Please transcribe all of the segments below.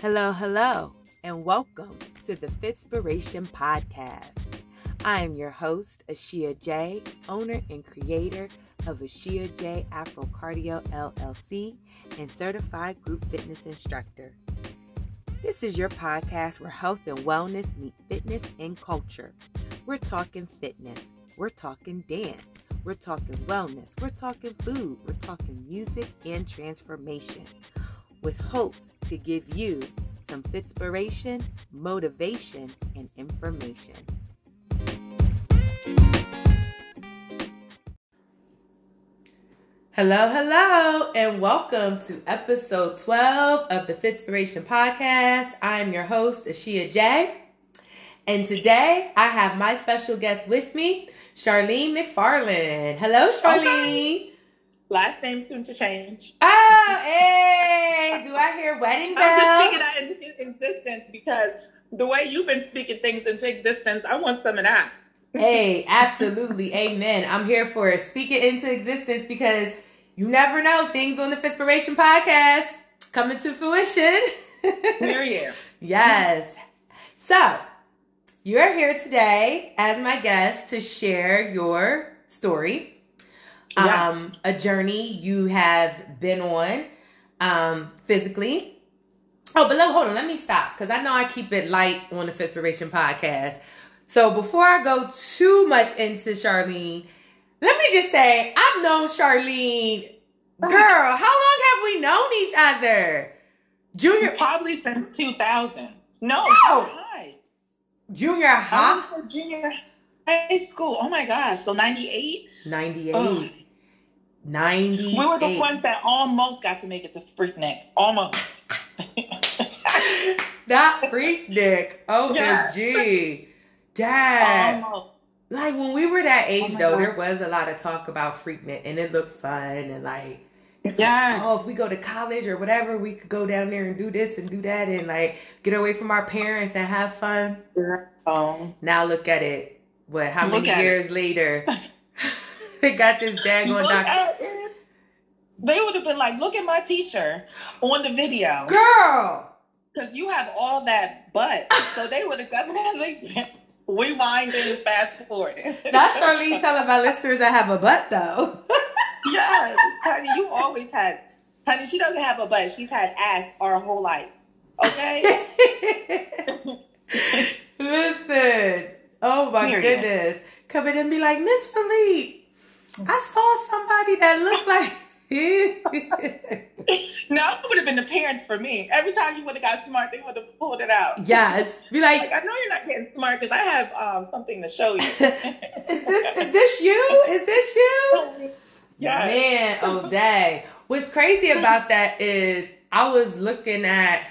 Hello, hello, and welcome to the Fitspiration Podcast. I am your host, Ashia J, owner and creator of Ashia J Afro Cardio LLC and certified group fitness instructor. This is your podcast where health and wellness meet fitness and culture. We're talking fitness, we're talking dance, we're talking wellness, we're talking food, we're talking music and transformation with hopes to give you some inspiration, motivation, and information. Hello, hello, and welcome to episode 12 of the Fitspiration Podcast. I'm your host, Ashia J. And today I have my special guest with me, Charlene McFarlene. Hello, Charlene. Okay. Last name soon to change. Oh, hey! Do I hear wedding bells? I'm just speaking that into existence because the way you've been speaking things into existence, I want some of that. hey, absolutely, amen. I'm here for it. Speak it into existence because you never know things on the Fitspiration podcast coming to fruition. Here you. yes. So you're here today as my guest to share your story yes. um, a journey you have been on um, physically. Oh, but let, hold on, let me stop because I know I keep it light on the Fitspiration podcast. So before I go too much into Charlene, let me just say I've known Charlene, girl. how long have we known each other? Junior, probably since 2000. No, no. high. Junior high. Junior high school. Oh my gosh. So 98. 98. 90. We were the ones that almost got to make it to Freaknik. Almost. Not Freaknik. Oh, yeah. gee. Dad. Almost. Like when we were that age, oh though, God. there was a lot of talk about Freaknik, and it looked fun and like. It's yes. like, oh, if we go to college or whatever, we could go down there and do this and do that and like get away from our parents and have fun. Oh. Now look at it. What? How look many years it. later? they got this daggone doctor. They would have been like, look at my teacher on the video. Girl. Because you have all that butt. So they would have definitely rewind and fast forward. Not Charlene telling my listeners I have a butt though. yes, honey, you always had. Honey, she doesn't have a butt. She's had ass our whole life. Okay. Listen. Oh my Period. goodness. Come in and be like, Miss Philippe, I saw somebody that looked like. no, it would have been the parents for me. Every time you would have got smart, they would have pulled it out. Yes, be like, like I know you're not getting smart because I have um, something to show you. is this is this you? Is this you? Yeah. Man, oh dang. What's crazy about that is I was looking at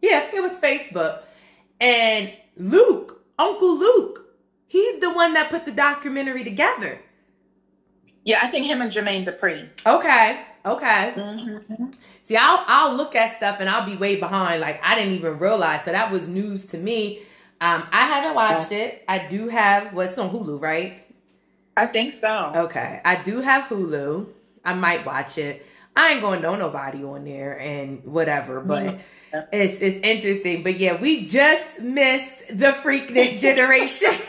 yeah, it was Facebook, and Luke, Uncle Luke, he's the one that put the documentary together. Yeah, I think him and Jermaine Dupri. Okay. Okay. Mm-hmm. See, I'll I'll look at stuff and I'll be way behind. Like I didn't even realize. So that was news to me. Um, I haven't watched it. I do have what's on Hulu, right? I think so. Okay, I do have Hulu. I might watch it. I ain't going to know nobody on there and whatever, but mm-hmm. it's it's interesting. But yeah, we just missed the Freaknik generation.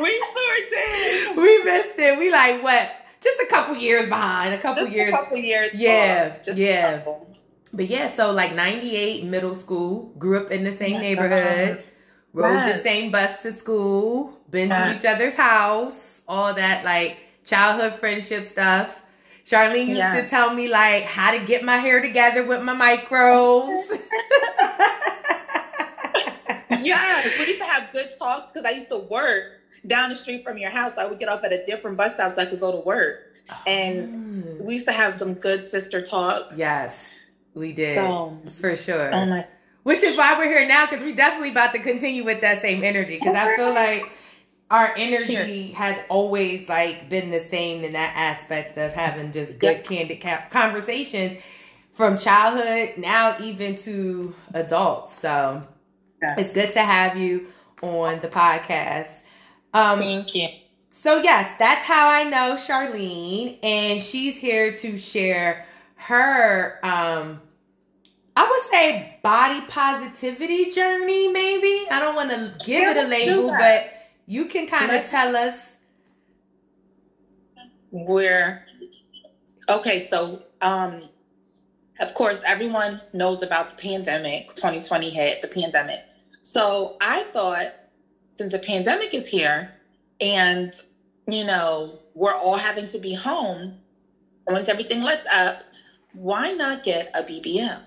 we sure did. We missed it. We like what? Just a couple years behind. A couple just years. A couple years. Yeah. yeah. But yeah, so like 98 middle school, grew up in the same neighborhood, rode yes. the same bus to school, been yes. to each other's house, all that like childhood friendship stuff. Charlene used yes. to tell me like how to get my hair together with my micros. yes, we used to have good talks because I used to work down the street from your house. I would get off at a different bus stop so I could go to work. Oh. And we used to have some good sister talks. Yes, we did. So, for sure. Oh my. Which is why we're here now because we're definitely about to continue with that same energy because I feel like our energy has always like been the same in that aspect of having just good yep. candid conversations from childhood now even to adults. So yes. it's good to have you on the podcast. Um, Thank you. So yes, that's how I know Charlene, and she's here to share her um, I would say body positivity journey, maybe. I don't want to give Yeah, it a label, but you can kind of tell us. where okay so um of course everyone knows about the pandemic 2020 hit the pandemic so i thought since the pandemic is here and you know we're all having to be home once everything lets up why not get a bbl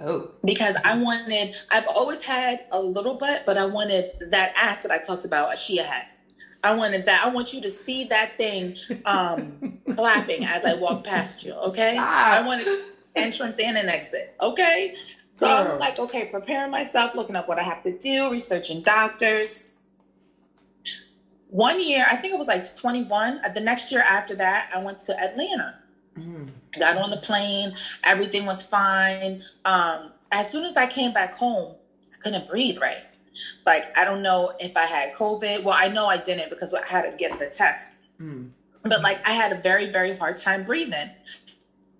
Oh, because I wanted, I've always had a little butt, but I wanted that ass that I talked about, Ashia has. I wanted that. I want you to see that thing um, clapping as I walk past you, okay? Ah. I wanted entrance and an exit, okay? So Girl. I'm like, okay, preparing myself, looking up what I have to do, researching doctors. One year, I think it was like 21. The next year after that, I went to Atlanta. Mm. got on the plane. Everything was fine. Um as soon as i came back home i couldn't breathe right. Like i don't know if i had covid. Well i know i didn't because i had to get the test. Mm. but like i had a very very hard time breathing.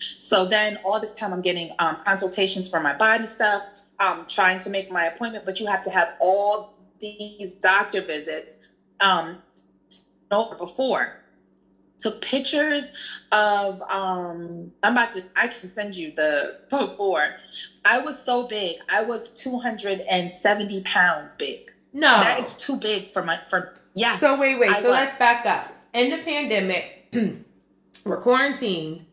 So then all this time i'm getting um, consultations for my body stuff. Um, trying to make my appointment but you have to have all these doctor visits um, over before took pictures of um i'm about to i can send you the before i was so big i was 270 pounds big no. that is too big for my for yeah. so wait, wait. I so was. let's back up. In the pandemic, we're quarantined.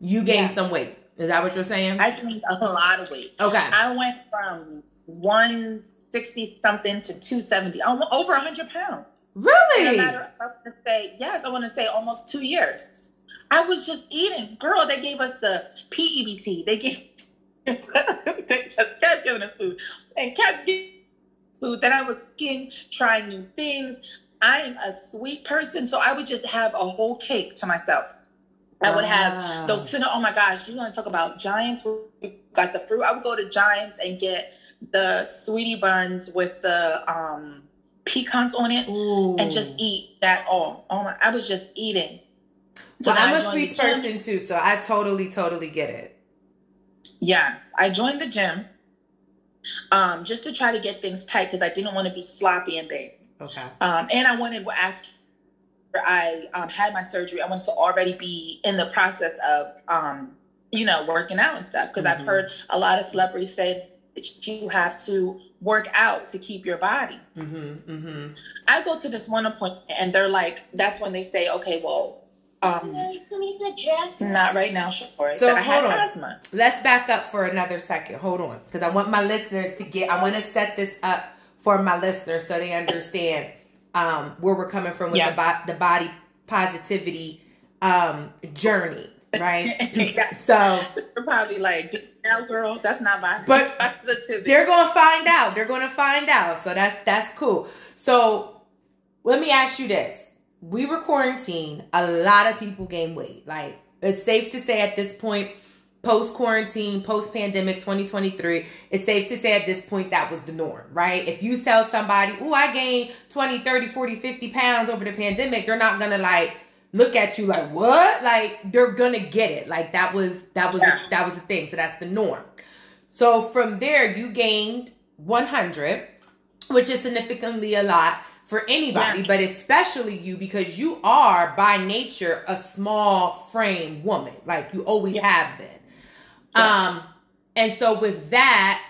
You gained Yes. some weight. Is that what you're saying? i gained a lot of weight okay. i went from 160 something to 270 almo- over 100 pounds really? matter I want to say, yes, I want to say almost two years. I was just eating. Girl, they gave us the PEBT. They gave, they just kept giving us food and kept giving us food. Then I was cooking, trying new things. I am a sweet person, so I would just have a whole cake to myself. I would have those cinnamon. Oh my gosh, you're gonna talk about Giants? We got the fruit. I would go to Giants and get the sweetie buns with the um, pecans on it Ooh. and just eat that all. Oh my! I was just eating. So Well, I'm a joined sweet person too, so I totally, totally get it. Yes, I joined the gym, um, just to try to get things tight because I didn't want to be sloppy and big. Okay. Um, and I wanted after I um, had my surgery, I wanted to already be in the process of, um, you know, working out and stuff because Mhm. I've heard a lot of celebrities say that you have to work out to keep your body. Mm-hmm. Mm-hmm. I go to this one appointment and they're like, that's when they say, okay, well, um, not right now, sure. So, that I had hold on. asthma. Let's back up for another second. Hold on, because I want my listeners to get. I want to set this up for my listeners so they understand um, where we're coming from with Yeah. the, bo- the body positivity um, journey, right? Mm, yeah. so You're probably like, now, girl, that's not my But positivity. they're gonna find out. They're gonna find out. So that's that's cool. So let me ask you this: We were quarantined. A lot of people gain weight. Like it's safe to say at this point, post quarantine, post pandemic, 2023, it's safe to say at this point that was the norm, right? If you tell somebody, "Oh, I gained 20, 30, 40, 50 pounds over the pandemic," they're not gonna like look at you like what like they're gonna get it like that was that was Yeah. that was the thing so that's the norm so from there, you gained 100, which is significantly a lot for anybody, Yeah. but especially you because you are by nature a small frame woman. Like you always Yeah. have been. Um, and so with that,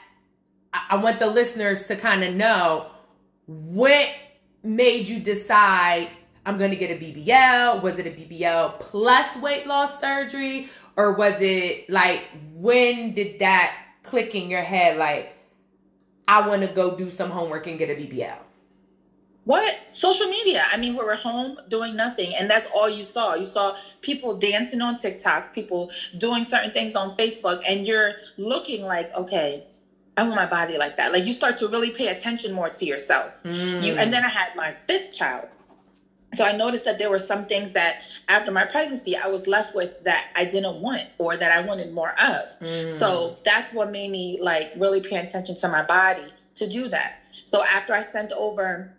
I, I want the listeners to kind of know what made you decide I'm going to get a BBL? Was it a BBL plus weight loss surgery? Or was it like, when did that click in your head? Like, I want to go do some homework and get a BBL. What? Social media. I mean, we were home doing nothing, and that's all you saw. You saw people dancing on TikTok, people doing certain things on Facebook, and you're looking like, okay, I want my body like that. Like you start to really pay attention more to yourself. Mm. You, and then I had my fifth child. So I noticed that there were some things that after my pregnancy I was left with that I didn't want or that I wanted more of. Mm. So that's what made me like really pay attention to my body to do that. So after I sent over,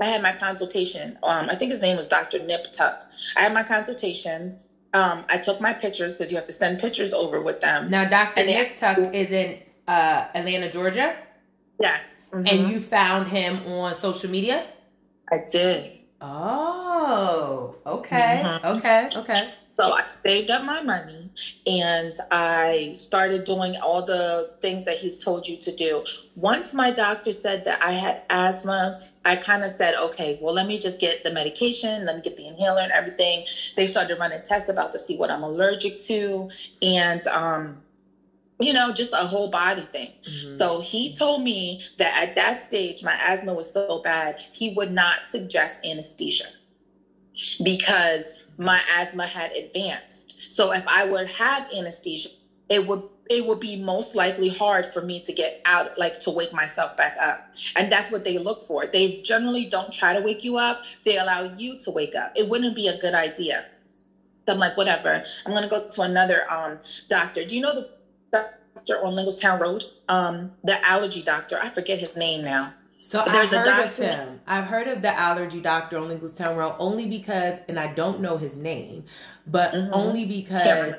I had my consultation. Um, I think his name was Dr. Nip Tuck. I had my consultation. Um, I took my pictures because you have to send pictures over with them. Now, Dr. Nip Tuck is in uh, Atlanta, Georgia. Yes. Mm-hmm. And you found him on social media? I did. Oh, okay. Mm-hmm. Okay. Okay. So I saved up my money and I started doing all the things that he's told you to do. Once my doctor said that I had asthma, I kind of said, okay, well, let me just get the medication, let me get the inhaler and everything. They started running tests about to see what I'm allergic to. And, um, you know, just a whole body thing. Mm-hmm. So he told me that at that stage, my asthma was so bad, he would not suggest anesthesia because my asthma had advanced. So if I would have anesthesia, it would it would be most likely hard for me to get out, like to wake myself back up. And that's what they look for. They generally don't try to wake you up. They allow you to wake up. It wouldn't be a good idea. So I'm like, whatever. I'm gonna go to another um, doctor. Do you know the doctor on Linglestown Road? Um, the allergy doctor. I forget his name now. So I've heard of him. I've heard of the allergy doctor on Linglestown Road only because, and I don't know his name, but mm-hmm. only because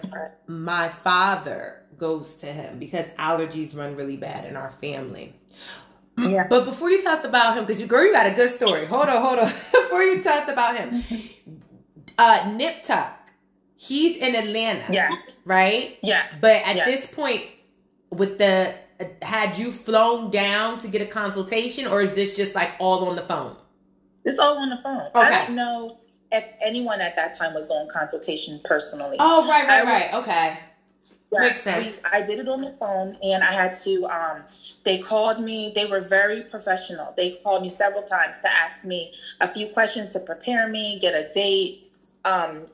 my father goes to him because allergies run really bad in our family. Yeah. But before you talk about him, because you girl, you got a good story. Hold on, hold on. before you talk about him, uh, Nip Tuck, he's in Atlanta. Yeah. Right. Yeah. But at this point, with the had you flown down to get a consultation, or is this just like all on the phone? It's all on the phone. Okay. I don't know if anyone at that time was doing consultation personally. Oh, right, right, right. Okay. Yeah, Makes sense. We, I did it on the phone, and I had to. Um, they called me. They were very professional. They called me several times to ask me a few questions to prepare me, get a date, um,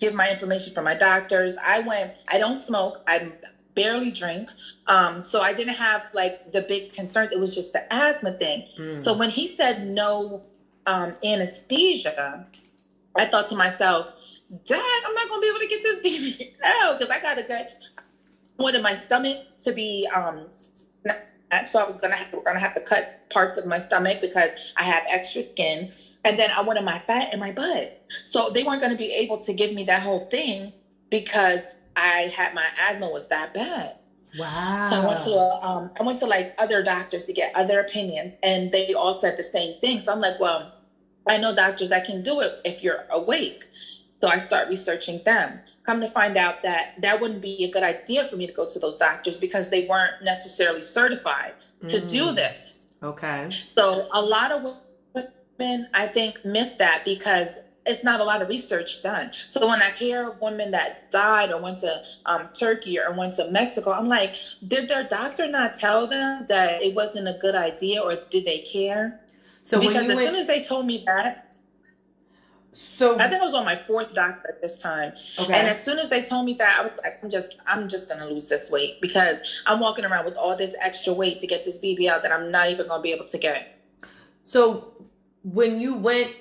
give my information for my doctors. I went. I don't smoke. I'm barely drink. Um, so I didn't have like the big concerns. It was just the asthma thing. Mm. So when he said no um, anesthesia, I thought to myself, Dad, I'm not going to be able to get this baby out because I got to get. I wanted my stomach to be um, so I was gonna have, gonna have to cut parts of my stomach because I have extra skin, and then I wanted my fat in my butt. So they weren't gonna be able to give me that whole thing because I had my asthma was that bad. Wow. So I went to a, um, I went to like other doctors to get other opinions, and they all said the same thing. So I'm like, well, I know doctors that can do it if you're awake. So I start researching them. Come to find out that that wouldn't be a good idea for me to go to those doctors because they weren't necessarily certified mm. to do mm. this. Okay. So a lot of women, I think, miss that because it's not a lot of research done. So when I hear women that died or went to um, Turkey or went to Mexico, I'm like, did their doctor not tell them that it wasn't a good idea or did they care? So because as went... soon as they told me that, so I think I was on my fourth doctor at this time. Okay. And as soon as they told me that, I was like, I'm just I'm just gonna lose this weight because I'm walking around with all this extra weight to get this BB out that I'm not even gonna be able to get. So when you went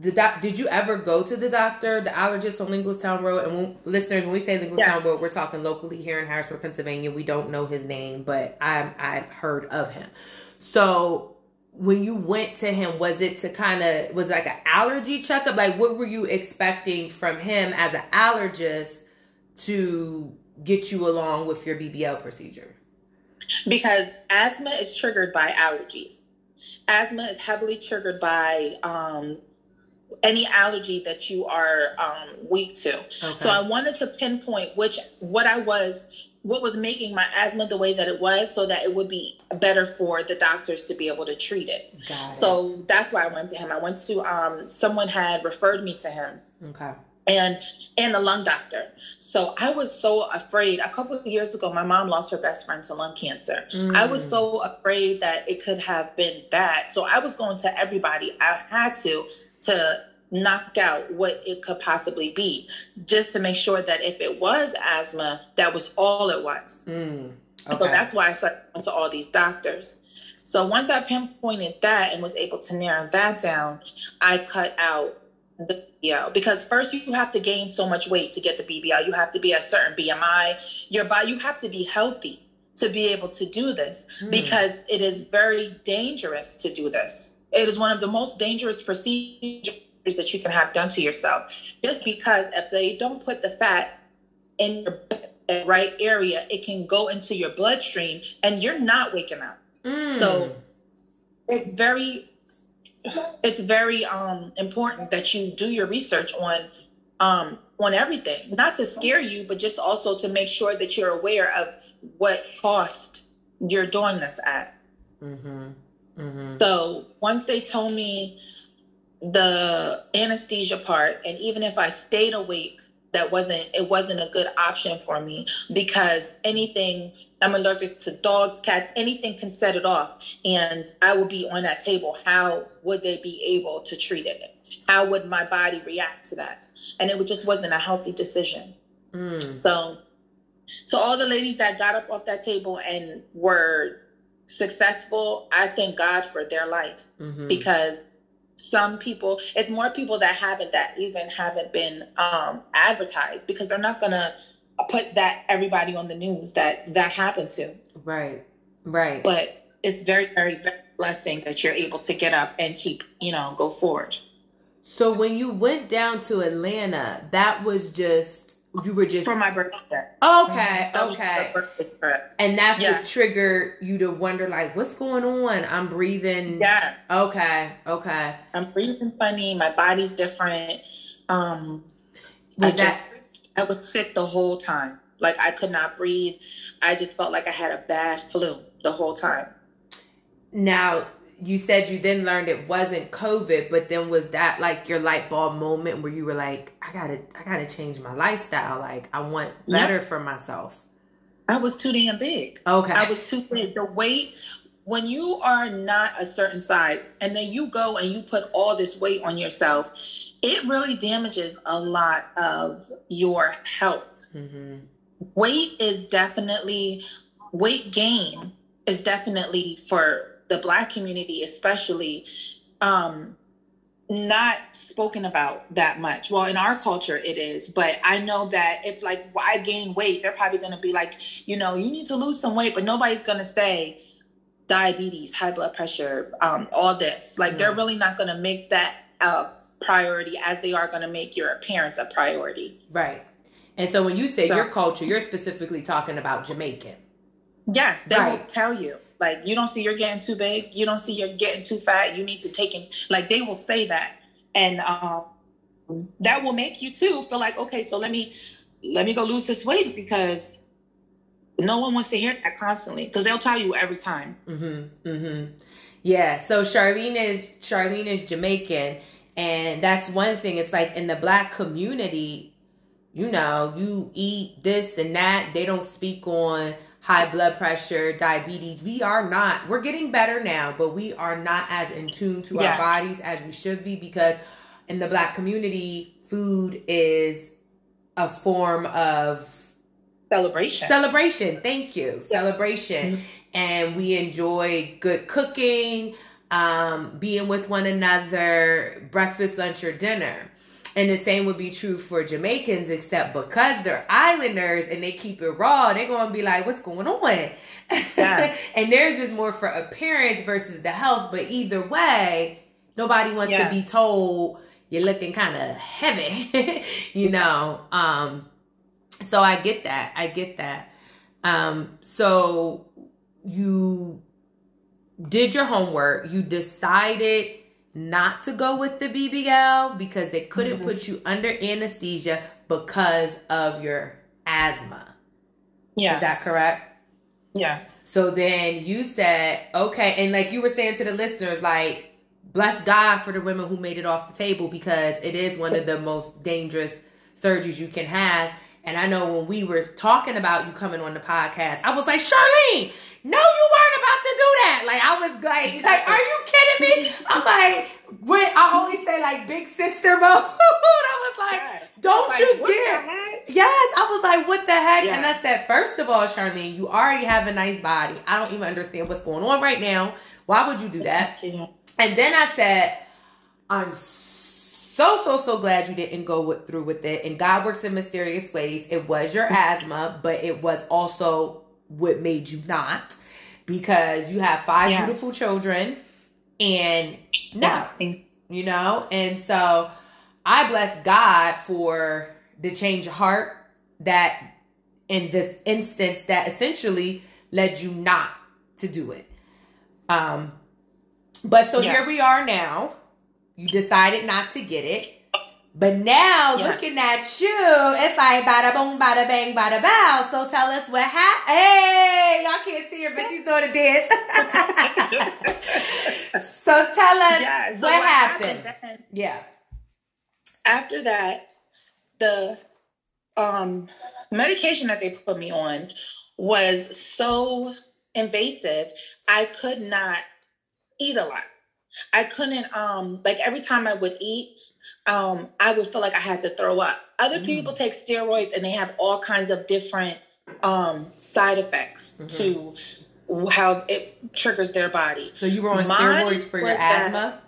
the doc, did you ever go to the doctor, the allergist on Linglestown Road? And when, listeners, when we say Linglestown yeah. Road, we're talking locally here in Harrisburg, Pennsylvania. We don't know his name, but I'm, I've heard of him. So when you went to him, was it to kind of was it like an allergy checkup? Like, what were you expecting from him as an allergist to get you along with your BBL procedure? Because asthma is triggered by allergies. Asthma is heavily triggered by um, any allergy that you are um, weak to. Okay. So I wanted to pinpoint which what I was what was making my asthma the way that it was so that it would be better for the doctors to be able to treat it. it. So that's why I went to him. I went to um, someone had referred me to him. Okay. And and a lung doctor. So I was so afraid. A couple of years ago, my mom lost her best friend to lung cancer. Mm. I was so afraid that it could have been that. So I was going to everybody. I had to to knock out what it could possibly be, just to make sure that if it was asthma, that was all it was. Mm, okay. So that's why I started going to all these doctors. So once I pinpointed that and was able to narrow that down, I cut out the BBL because first you have to gain so much weight to get the BBL. You have to be a certain BMI. Your body, you have to be healthy to be able to do this mm. because it is very dangerous to do this. It is one of the most dangerous procedures that you can have done to yourself. Just because if they don't put the fat in the right area, it can go into your bloodstream and you're not waking up. Mm. So it's very it's very um, important that you do your research on um, on everything, not to scare you, but just also to make sure that you're aware of what cost you're doing this at. Mm-hmm. Mm-hmm. So once they told me the anesthesia part, and even if I stayed awake, that wasn't it wasn't a good option for me because anything I'm allergic to dogs, cats, anything can set it off, and I would be on that table. How would they be able to treat it? How would my body react to that? And it just wasn't a healthy decision. Mm. So, so all the ladies that got up off that table and were successful, I thank God for their life mm-hmm. because some people, it's more people that haven't that even haven't been um, advertised because they're not gonna put that everybody on the news that that happened to. Right, right. But it's very, very, very blessing that you're able to get up and keep, you know, go forward. So when you went down to Atlanta, that was just you were just for my birthday. Okay, okay. And that's yeah. what triggered you to wonder, like, what's going on? I'm breathing. Yeah. Okay. Okay. I'm breathing funny. My body's different. Um, was I just I was sick the whole time. Like I could not breathe. I just felt like I had a bad flu the whole time. Now, you said you then learned it wasn't COVID, but then was that like your light bulb moment where you were like, I gotta, I gotta change my lifestyle. Like I want better yep. for myself. I was too damn big. Okay. I was too big. The weight, when you are not a certain size and then you go and you put all this weight on yourself, it really damages a lot of your health. Mm-hmm. Weight is definitely, weight gain is definitely for the black community especially um, not spoken about that much. Well, in our culture it is, but I know that if like I gain weight, they're probably going to be like, you know, you need to lose some weight, but nobody's going to say diabetes, high blood pressure, um, all this. Like they're really not going to make that a priority as they are going to make your appearance a priority. Right. And so when you say so, your culture, you're specifically talking about Jamaican. Yes, they right. will tell you. Like you don't see you're getting too big. You don't see you're getting too fat. You need to take in. Like they will say that, and um, that will make you too feel like okay, so let me let me go lose this weight because no one wants to hear that constantly because they'll tell you every time. Mm-hmm. Mm-hmm. Yeah. So Charlene is Charlene is Jamaican, and that's one thing. It's like in the black community, you know, you eat this and that. They don't speak on high blood pressure, diabetes. We are not, we're getting better now, but we are not as in tune to our bodies as we should be because in the black community, food is a form of celebration. Celebration. Thank you. Yeah. Celebration. Mm-hmm. And we enjoy good cooking, um, being with one another, breakfast, lunch, or dinner. And the same would be true for Jamaicans, except because they're islanders and they keep it raw, they're gonna be like, "What's going on?" Yeah. and theirs is more for appearance versus the health. But either way, nobody wants yeah. to be told you're looking kind of heavy, you know. Um, so I get that. I get that. Um, so you did your homework. You decided not to go with the BBL because they couldn't mm-hmm. put you under anesthesia because of your asthma. Yeah. Is that correct? Yeah. So then you said, okay, and like you were saying to the listeners, like, bless God for the women who made it off the table because it is one of the most dangerous surgeries you can have. And I know when we were talking about you coming on the podcast, I was like, Charlene, no, you weren't about to do that. Like I was like, like, are you kidding me? I'm like, when I always say like big sister mode. I was like, don't like, you dare. Yes, I was like, what the heck? And I said, first of all, Charlene, you already have a nice body. I don't even understand what's going on right now. Why would you do that? And then I said, I'm so so so so glad you didn't go with, through with it. And God works in mysterious ways. It was your asthma, but it was also what made you not because you have five yes. beautiful children and no you know and so I bless God for the change of heart that in this instance that essentially led you not to do it. Um, but so yeah. here we are now. You decided not to get it. But now yes. looking at you, it's like bada boom, bada bang, bada bow. So tell us what happened. Hey, y'all can't see her, but she's doing a dance. so tell us yeah, so what, what, happened. happened yeah. After that, the um, medication that they put me on was so invasive, I could not eat a lot. I couldn't um like every time I would eat, um, I would feel like I had to throw up. Other mm. people take steroids and they have all kinds of different um side effects mm-hmm. to how it triggers their body. So you were on Mine steroids for your asthma? That,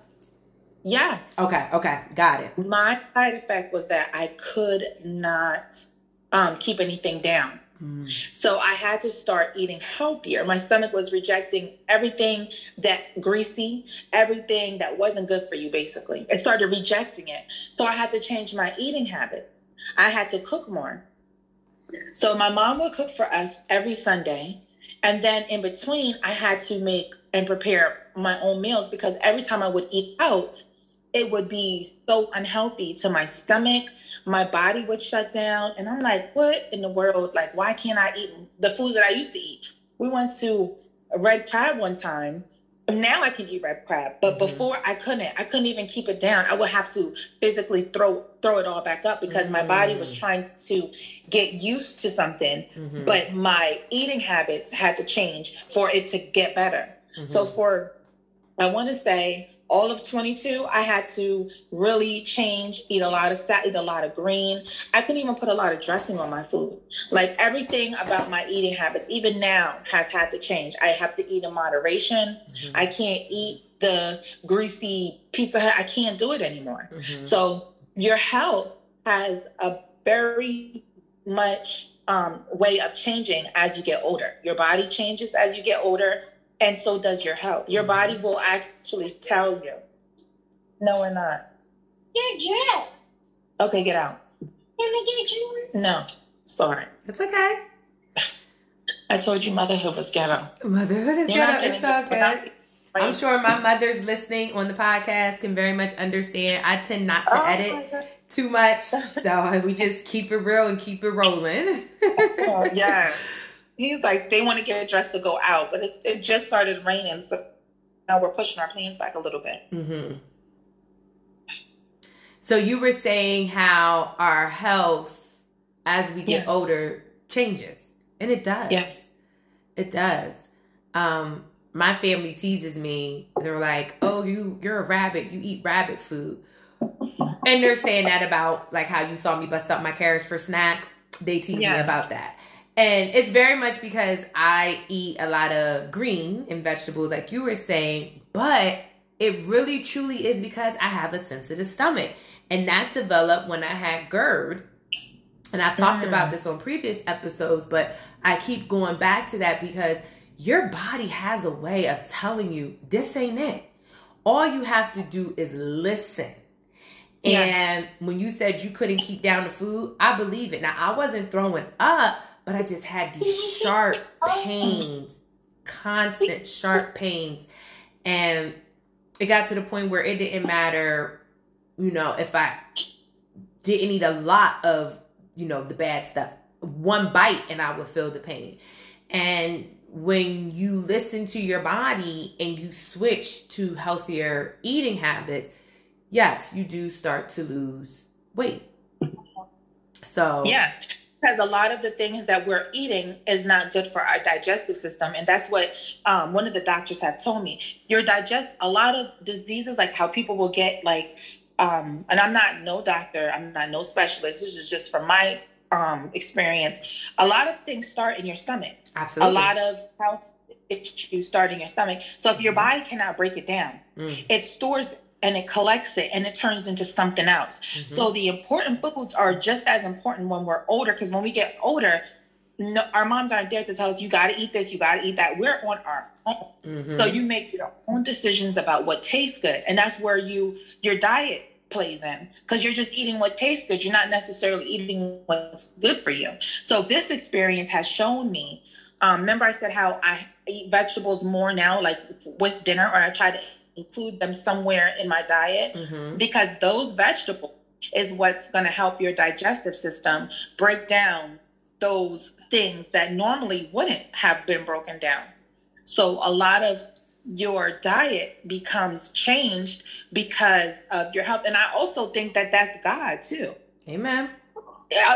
yes. Okay, okay, got it. My side effect was that I could not um, keep anything down. Mm. So I had to start eating healthier. My stomach was rejecting everything that greasy, everything that wasn't good for you, basically. It started rejecting it. So I had to change my eating habits. I had to cook more. So my mom would cook for us every Sunday. And then in between, I had to make and prepare my own meals because every time I would eat out, it would be so unhealthy to my stomach, my body would shut down. And I'm like, what in the world? Like, why can't I eat the foods that I used to eat? We went to a red crab one time. Now I can eat red crab, but mm-hmm. before I couldn't. I couldn't even keep it down. I would have to physically throw throw it all back up because mm-hmm. my body was mm. trying to get used to something, mm-hmm. but my eating habits had to change for it to get better. So mm-hmm. for I want to say all of 22, I had to really change, eat a lot of fat, eat a lot of green. I couldn't even put a lot of dressing on my food. Like everything about my eating habits, even now, has had to change. I have to eat in moderation. Mm-hmm. I can't eat the greasy pizza. I can't do it anymore. Mm-hmm. So your health has a very much um, way of changing as you get older. Your body changes as you get older and so does your health. Your mm-hmm. body will actually tell you. No, we're not. You're Jeff. Okay, get out. Can I get you? No, sorry. It's okay. I told you motherhood was ghetto. Motherhood is You're ghetto. It's so good. I'm sure my mother's listening on the podcast can very much understand. I tend not to oh edit too much, so we just keep it real and keep it rolling. oh, yeah he's like they want to get dressed to go out, but it's, it just started raining, so now we're pushing our plans back a little bit. Mm-hmm. So you were saying how our health as we get older changes, and it does. Yes, it does. Um, my family teases me. They're like, "Oh, you you're a rabbit. You eat rabbit food." And they're saying that about like how you saw me bust up my carrots for snack. They tease yeah. me about that. And it's very much because I eat a lot of green and vegetables, like you were saying, but it really truly is because I have a sensitive stomach. And that developed when I had GERD. And I've talked mm. about this on previous episodes, but I keep going back to that because your body has a way of telling you this ain't it. All you have to do is listen. Yes. And when you said you couldn't keep down the food, I believe it. Now, I wasn't throwing up, but I just had these oh. sharp pains, constant sharp pains. And it got to the point where it didn't matter, you know, if I didn't eat a lot of, you know, the bad stuff. One bite and I would feel the pain. And when you listen to your body and you switch to healthier eating habits, yes, you do start to lose weight. So, yes because a lot of the things that we're eating is not good for our digestive system. And that's what um, one of the doctors have told me. Your digest a lot of diseases like how people will get like um, and i'm not no doctor i'm not no specialist this is just from my um, experience. A lot of things start in your stomach. Absolutely. a lot of health issues start in your stomach. So if your body cannot break it down mm. it stores and it collects it and it turns into something else. Mm-hmm. So the important foods are just as important when we're older because when we get older, no, our moms aren't there to tell us you got to eat this, you got to eat that. We're on our own. Mm-hmm. So you make your own decisions about what tastes good, and that's where you your diet plays in because you're just eating what tastes good. You're not necessarily eating what's good for you. So this experience has shown me. Um, remember, I said how I eat vegetables more now, like with dinner, or I try to include them somewhere in my diet Mm-hmm. because those vegetables is what's going to help your digestive system break down those things that normally wouldn't have been broken down. So a lot of your diet becomes changed because of your health. And I also think that that's God too. Amen.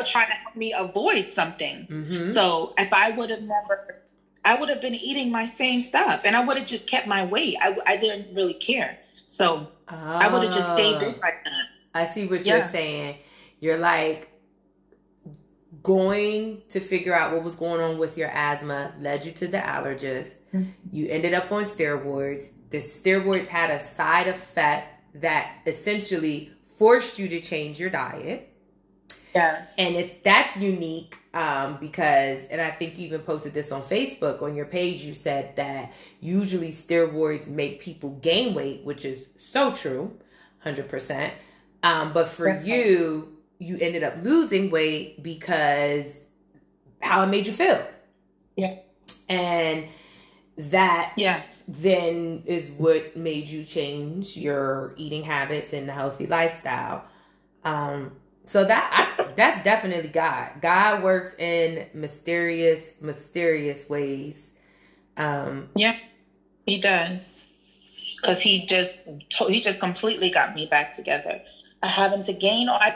Trying to help me avoid something. Mm-hmm. So if I would have never, I would have been eating my same stuff and I would have just kept my weight. I, I didn't really care. So I would have just stayed this like that. I see what you're saying. You're like going to figure out what was going on with your asthma, led you to the allergist. Mhm. You ended up on steroids. The steroids had a side effect that essentially forced you to change your diet. Yes. And it's that's unique um, because, and I think you even posted this on Facebook on your page. You said that usually steroids make people gain weight, which is so true, hundred percent. Um, but for you, you ended up losing weight because how it made you feel. Yeah. And that yes. then is what made you change your eating habits and the healthy lifestyle. Um, so that I, that's definitely God. God works in mysterious, mysterious ways. Um, Yeah, he does. Because he just he just completely got me back together. I haven't to gain. I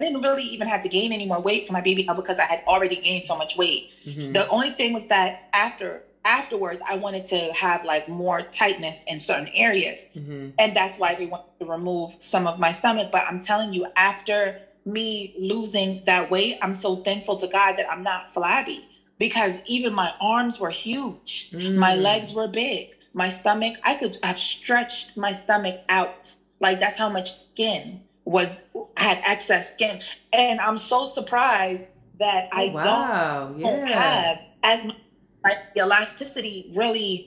didn't really even have to gain any more weight for my baby because I had already gained so much weight. mhm. The only thing was that after afterwards, I wanted to have like more tightness in certain areas, Mhm. and that's why they wanted to remove some of my stomach. But I'm telling you, after me losing that weight, I'm so thankful to God that I'm not flabby because even my arms were huge. My Mm. legs were big. My stomach, I could have stretched my stomach out. Like that's how much skin was I had excess skin. And I'm so surprised that I Oh, don't wow, don't have as much like the elasticity really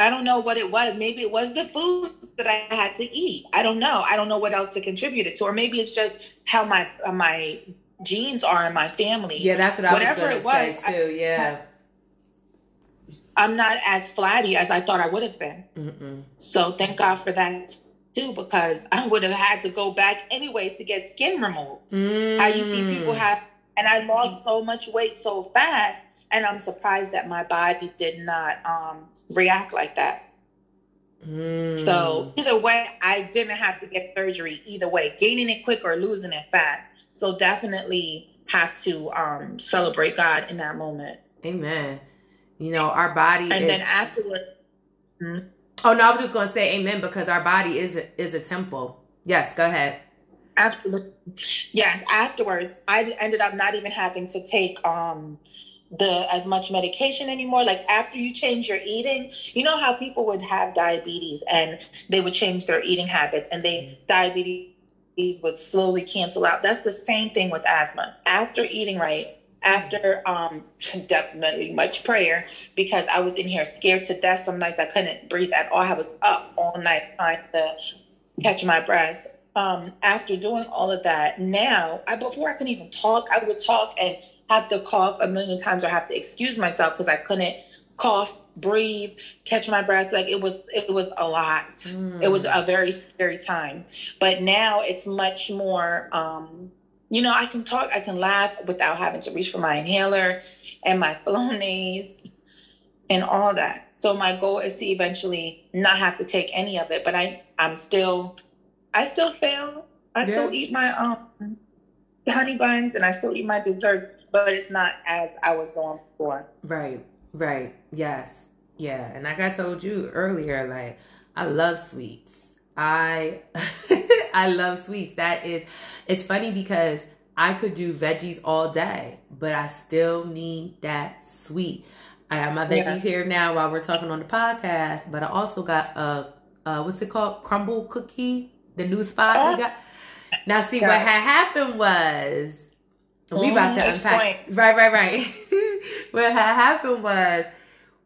I don't know what it was. Maybe it was the foods that I had to eat. I don't know. I don't know what else to contribute it to. Or maybe it's just how my uh, my genes are in my family. Yeah, that's what I was going to say too. Yeah. I'm not as flabby as I thought I would have been. Mm-mm. So thank God for that too, because I would have had to go back anyways to get skin removed. How you see people Mm. have, and I lost so much weight so fast, and I'm surprised that my body did not um, react like that. Mm. So either way, I didn't have to get surgery. Either way, gaining it quick or losing it fast. So definitely have to um, celebrate God in that moment. Amen. You know, our body And is, then afterwards, Oh no, I was just going to say amen because our body is a, is a temple. Yes, go ahead. Absolutely. Yes, afterwards, I ended up not even having to take um the as much medication anymore. Like after you change your eating, you know how people would have diabetes and they would change their eating habits and they diabetes would slowly cancel out. That's the same thing with asthma. After eating right, after um definitely much prayer because I was in here scared to death. Some nights I couldn't breathe at all. I was up all night trying to catch my breath um, after doing all of that, now I before I couldn't even talk, I would talk and have to cough a million times or have to excuse myself because I couldn't cough, breathe, catch my breath. Like it was, it was a lot. Mm. It was a very scary time. But now it's much more. Um, you know, I can talk, I can laugh without having to reach for my inhaler and my Flonase and all that. So my goal is to eventually not have to take any of it, but I I'm still I still fail. I still eat my um honey buns and I still eat my dessert, but it's not as I was going for. Right, right. Yes. Yeah. And like I told you earlier, like I love sweets. I I love sweets. That is it's funny because I could do veggies all day, but I still need that sweet. I have my veggies Yes. here now while we're talking on the podcast, but I also got a uh what's it called? Crumbl cookie, the new spot we got. Now see what had happened was we about to Mm, unpack. Right, right, right. what had happened was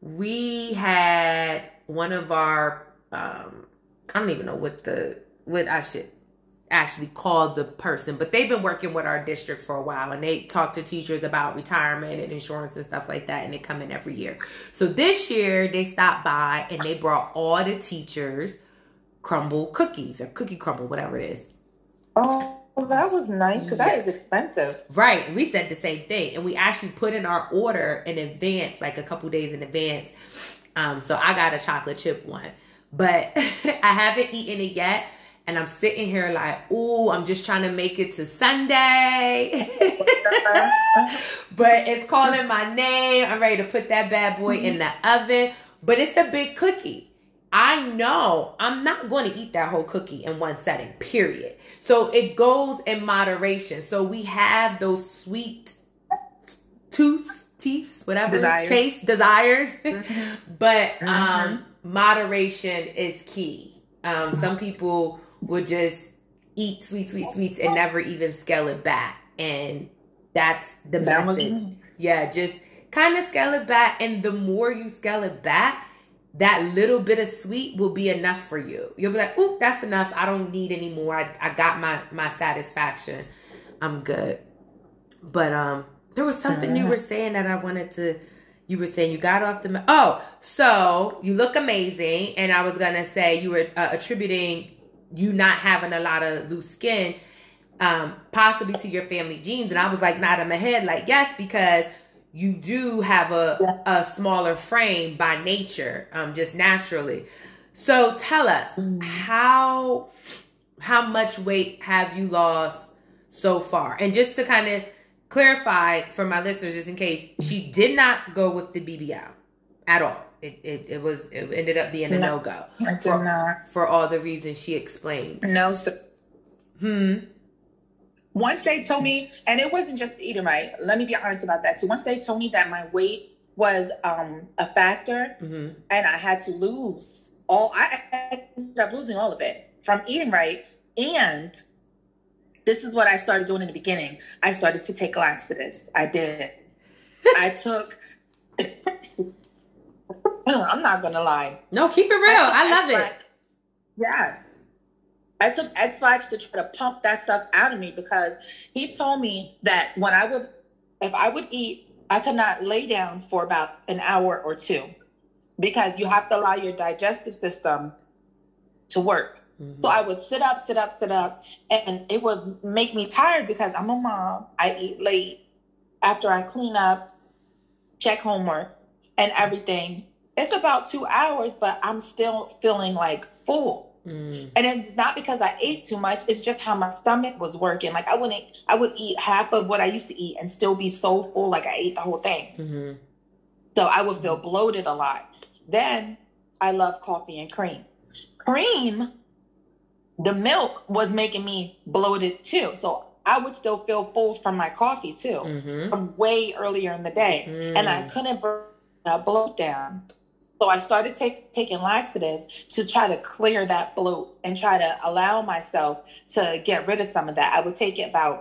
we had one of our um I don't even know what the what I should actually call the person, but they've been working with our district for a while and they talk to teachers about retirement and insurance and stuff like that and they come in every year. So this year they stopped by and they brought all the teachers crumble cookies or cookie crumble, whatever it is. Oh, well, that was nice because that Yes. is expensive. Right. We said the same thing. And we actually put in our order in advance, like a couple days in advance. Um, so I got a chocolate chip one. But I haven't eaten it yet. And I'm sitting here like, ooh, I'm just trying to make it to Sunday. but it's calling my name. I'm ready to put that bad boy in the oven. But it's a big cookie. I know I'm not going to eat that whole cookie in one setting, period. So it goes in moderation. So we have those sweet tooths, teeths, whatever, Desires. taste, desires. but Mhm. um, moderation is key. Um, some people would just eat sweet, sweet, sweets and never even scale it back. And that's the That message. me. Yeah, just kind of scale it back. And the more you scale it back, that little bit of sweet will be enough for you. You'll be like, "Oop, that's enough. I don't need any more. I, I got my my satisfaction. I'm good." But um, there was something you were saying that I wanted to. You were saying you got off the. ma- Oh, so you look amazing, and I was gonna say you were uh, attributing you not having a lot of loose skin, um, possibly to your family genes, and I was like, not in my head, like yes, because you do have a a smaller frame by nature, um, just naturally. So tell us how how much weight have you lost so far? And just to kind of clarify for my listeners, just in case, she did not go with the BBL at all. It it, it was it ended up being a No. go I did not. for all the reasons she explained. No, so Hmm. Once they told me, and it wasn't just eating right. Let me be honest about that too. Once they told me that my weight was um, a factor, hmm and I had to lose all, I ended up losing all of it from eating right. And this is what I started doing in the beginning. I started to take laxatives. I did. I took. I'm not gonna lie. No, keep it real. I love it. Ex-Lax. Yeah. I took Ex-Lax to try to pump that stuff out of me because he told me that when I would, if I would eat, I could not lay down for about an hour or two because you have to allow your digestive system to work. So mm-hmm. I would sit up, sit up, sit up, and it would make me tired because I'm a mom. I eat late after I clean up, check homework, and everything. It's about two hours, but I'm still feeling like full. Mm. And it's not because I ate too much. It's just how my stomach was working. Like I wouldn't, I would eat half of what I used to eat and still be so full, like I ate the whole thing. hmm So I would feel bloated a lot. Then I love coffee and cream. Cream, the milk was making me bloated too. So I would still feel full from my coffee too, hmm from way earlier in the day. And I couldn't bring that bloat down. So I started taking laxatives to try to clear that bloat and try to allow myself to get rid of some of that. I would take it about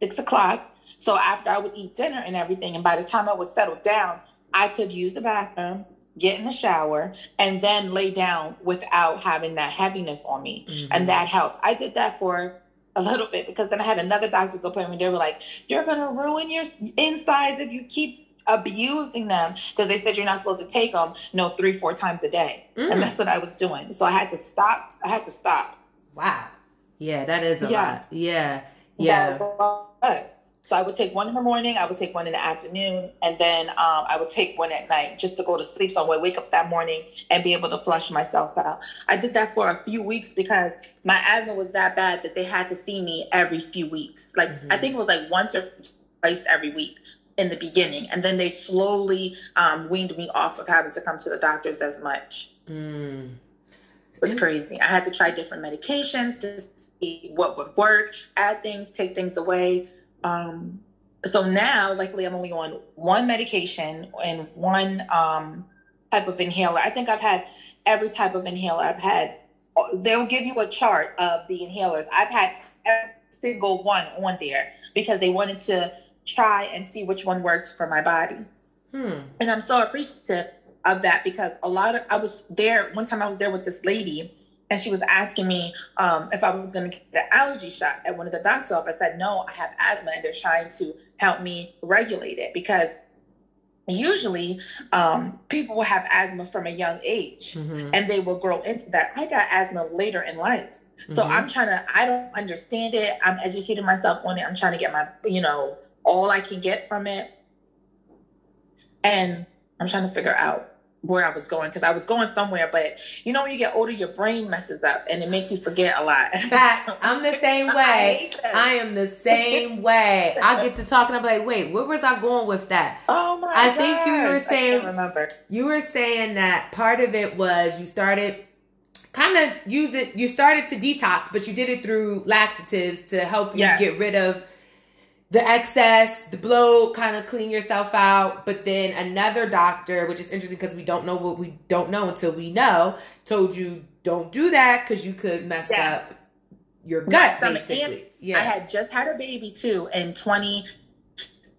six o'clock. So after I would eat dinner and everything, and by the time I was settled down, I could use the bathroom, get in the shower, and then lay down without having that heaviness on me. Mhm. And that helped. I did that for a little bit because then I had another doctor's appointment. They were like, You're going to ruin your insides if you keep abusing them because they said you're not supposed to take them, no, three, four times a day. Mm. And that's what I was doing. So I had to stop. I had to stop. Wow. Yeah, that is a Yes. lot. Yeah. Yeah. So I would take one in the morning, I would take one in the afternoon, and then um, I would take one at night just to go to sleep. So I would wake up that morning and be able to flush myself out. I did that for a few weeks because my asthma was that bad that they had to see me every few weeks. Like Mhm. I think it was like once or twice every week in the beginning, and then they slowly um, weaned me off of having to come to the doctors as much. Mm. It was crazy. I had to try different medications to see what would work, add things, take things away. Um, so now, luckily, I'm only on one medication and one um, type of inhaler. I think I've had every type of inhaler. I've had, they'll give you a chart of the inhalers. I've had every single one on there because they wanted to try and see which one worked for my body. Hmm. And I'm so appreciative of that because a lot of I was there one time I was there with this lady and she was asking me um, if I was going to get an allergy shot at one of the doctor's office. I said, no, I have asthma, and they're trying to help me regulate it because usually um, people will have asthma from a young age Mhm. and they will grow into that. I got asthma later in life. So Mhm. I'm trying to, I don't understand it. I'm educating myself on it. I'm trying to get my, you know, all I can get from it. And I'm trying to figure out where I was going because I was going somewhere, but you know, when you get older, your brain messes up and it makes you forget a lot. I'm the same way. that. I am the same way. I get to talking, I'm like, wait, where was I going with that? Oh my I think you were saying- remember. You were saying that part of it was you started kind of use it, you started to detox, but you did it through laxatives to help you Yes. get rid of the excess, the bloat, kind of clean yourself out. But then another doctor, which is interesting because we don't know what we don't know until we know, told you don't do that because you could mess up your gut, stomach. basically. Yeah. I had just had a baby too in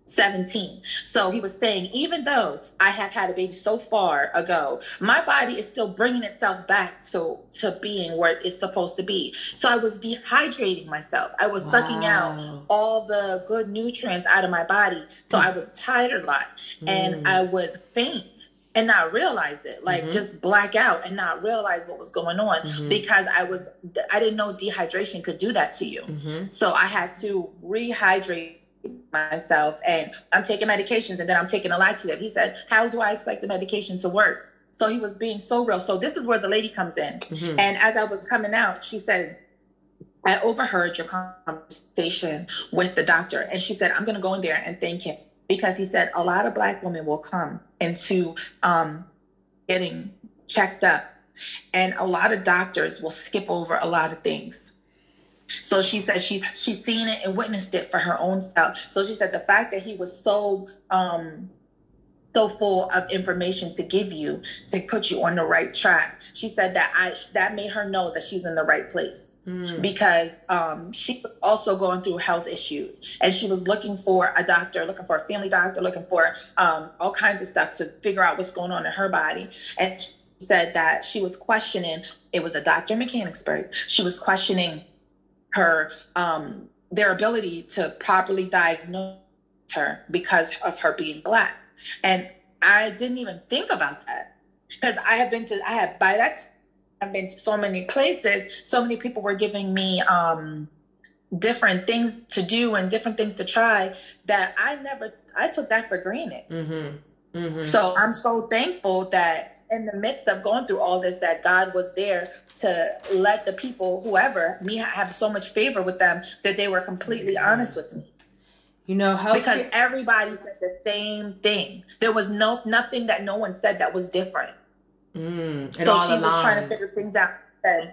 2017. So he was saying, even though I have had a baby so far ago, my body is still bringing itself back to, to being where it's supposed to be. So I was dehydrating myself. I was sucking out all the good nutrients out of my body. So I was tired a lot and Mm. I would faint and not realize it, like Mhm. just black out and not realize what was going on Mhm. because I was, I didn't know dehydration could do that to you. Mhm. So I had to rehydrate myself and I'm taking medications and then I'm taking a laxative. He said, How do I expect the medication to work? So he was being so real. So this is where the lady comes in. Mhm. And as I was coming out, she said, I overheard your conversation with the doctor. And she said, I'm going to go in there and thank him because he said a lot of black women will come into um, getting checked up. And a lot of doctors will skip over a lot of things. So she said she she's seen it and witnessed it for her own self. So she said the fact that he was so um so full of information to give you to put you on the right track. She said that I that made her know that she's in the right place Mm. because um, she was also going through health issues and she was looking for a doctor, looking for a family doctor, looking for um, all kinds of stuff to figure out what's going on in her body. And she said that she was questioning, it was a doctor Mechanicsburg. She was questioning her, um, their ability to properly diagnose her because of her being black. And I didn't even think about that because I have been to, I have by that time, I've been to so many places. So many people were giving me um, different things to do and different things to try that I never, I took that for granted. Mhm. Mhm. So I'm so thankful that in the midst of going through all this, that God was there to let the people, whoever, me have so much favor with them that they were completely honest with me You know, health because everybody said the same thing. There was no nothing that no one said that was different. mm, so she was trying to figure things out. Said,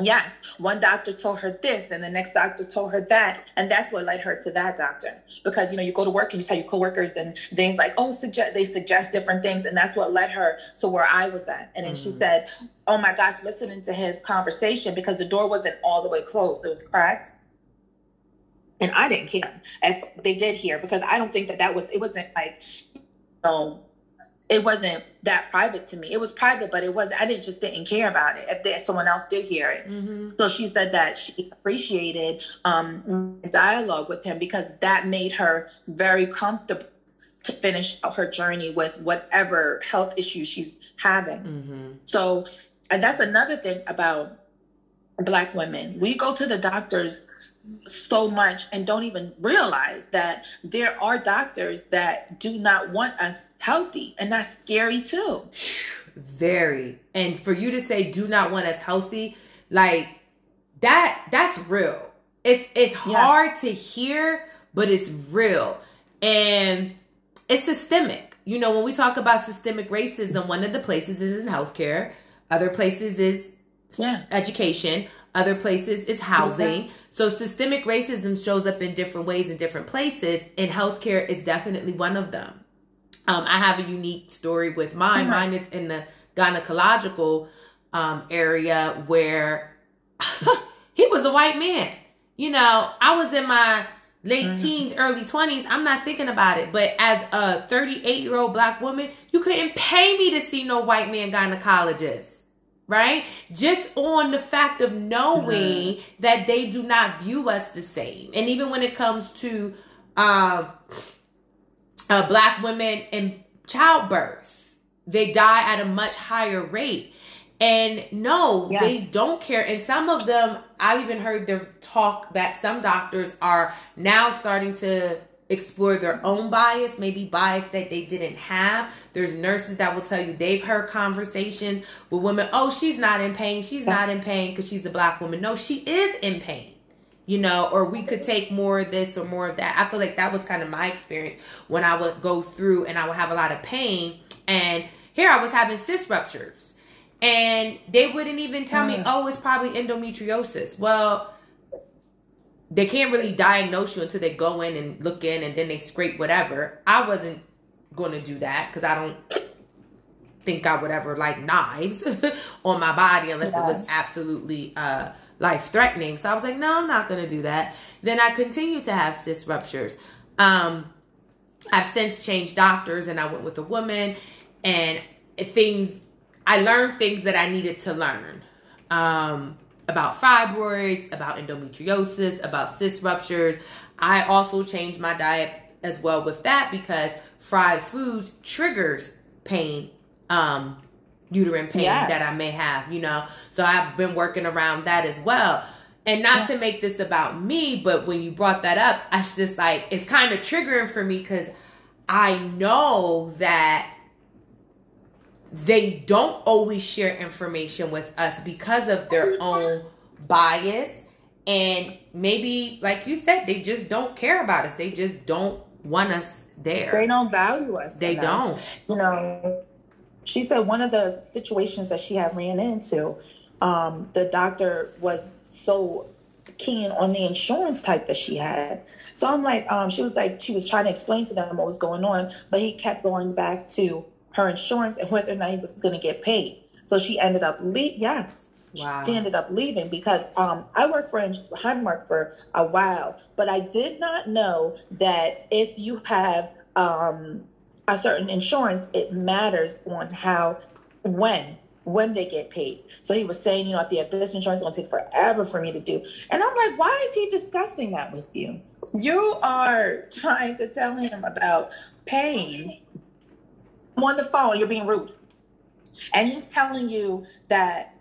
yes, one doctor told her this, and the next doctor told her that, and that's what led her to that doctor. Because you know, you go to work and you tell your coworkers and things like, oh, suggest they suggest different things, and that's what led her to where I was at. And then she Mhm. said, oh my gosh, listening to his conversation because the door wasn't all the way closed; it was cracked. And I didn't care as they did here because I don't think that that was it wasn't like you know it wasn't that private to me. It was private, but it was I didn't just didn't care about it if there, someone else did hear it. Mhm. So she said that she appreciated um, dialogue with him because that made her very comfortable to finish out her journey with whatever health issues she's having. Mhm. So, and that's another thing about black women. We go to the doctors so much and don't even realize that there are doctors that do not want us healthy, and that's scary too. Very. And for you to say do not want us healthy, like that that's real. It's it's Yeah. hard to hear, but it's real. And it's systemic. You know, when we talk about systemic racism, one of the places is in healthcare, other places is Yeah. education, other places is housing. So systemic racism shows up in different ways in different places, and healthcare is definitely one of them. Um, I have a unique story with mine. Mhm. Mine is in the gynecological um, area where he was a white man. You know, I was in my late Mhm. teens, early 20s. I'm not thinking about it. But as a 38 year old black woman, you couldn't pay me to see no white man gynecologist. right? Just on the fact of knowing mm-hmm. that they do not view us the same. And even when it comes to uh, uh, black women in childbirth, they die at a much higher rate. And no, yes. they don't care. And some of them, I've even heard their talk that some doctors are now starting to explore their own bias, maybe bias that they didn't have. There's nurses that will tell you they've heard conversations with women, oh, she's not in pain. She's not in pain because she's a black woman. No, she is in pain. You know, or we could take more of this or more of that. I feel like that was kind of my experience when I would go through and I would have a lot of pain. And here I was having cyst ruptures. And they wouldn't even tell me, oh, it's probably endometriosis. Well, they can't really diagnose you until they go in and look in and then they scrape whatever. I wasn't going to do that because I don't think I would ever like knives on my body unless yes. it was absolutely uh, life threatening. So I was like, no, I'm not going to do that. Then I continued to have cyst ruptures. Um, I've since changed doctors and I went with a woman and things, I learned things that I needed to learn. Um, about fibroids, about endometriosis, about cyst ruptures. I also changed my diet as well with that because fried foods triggers pain, um, uterine pain yes. that I may have, you know. So I've been working around that as well. And not yeah. to make this about me, but when you brought that up, I just like it's kind of triggering for me because I know that they don't always share information with us because of their own bias and maybe like you said they just don't care about us they just don't want us there they don't value us they enough. don't you know she said one of the situations that she had ran into um, the doctor was so keen on the insurance type that she had. So I'm like, um, she was like, she was trying to explain to them what was going on, but he kept going back to her insurance and whether or not he was going to get paid. So she ended up, le- yes, Wow. She ended up leaving because um, I worked for Highmark for a while, but I did not know that if you have um, a certain insurance, it matters on how, when, when they get paid. So he was saying, you know, if you have this insurance, it's going to take forever for me to do. And I'm like, why is he discussing that with you? You are trying to tell him about pain. I'm on the phone, you're being rude. And he's telling you that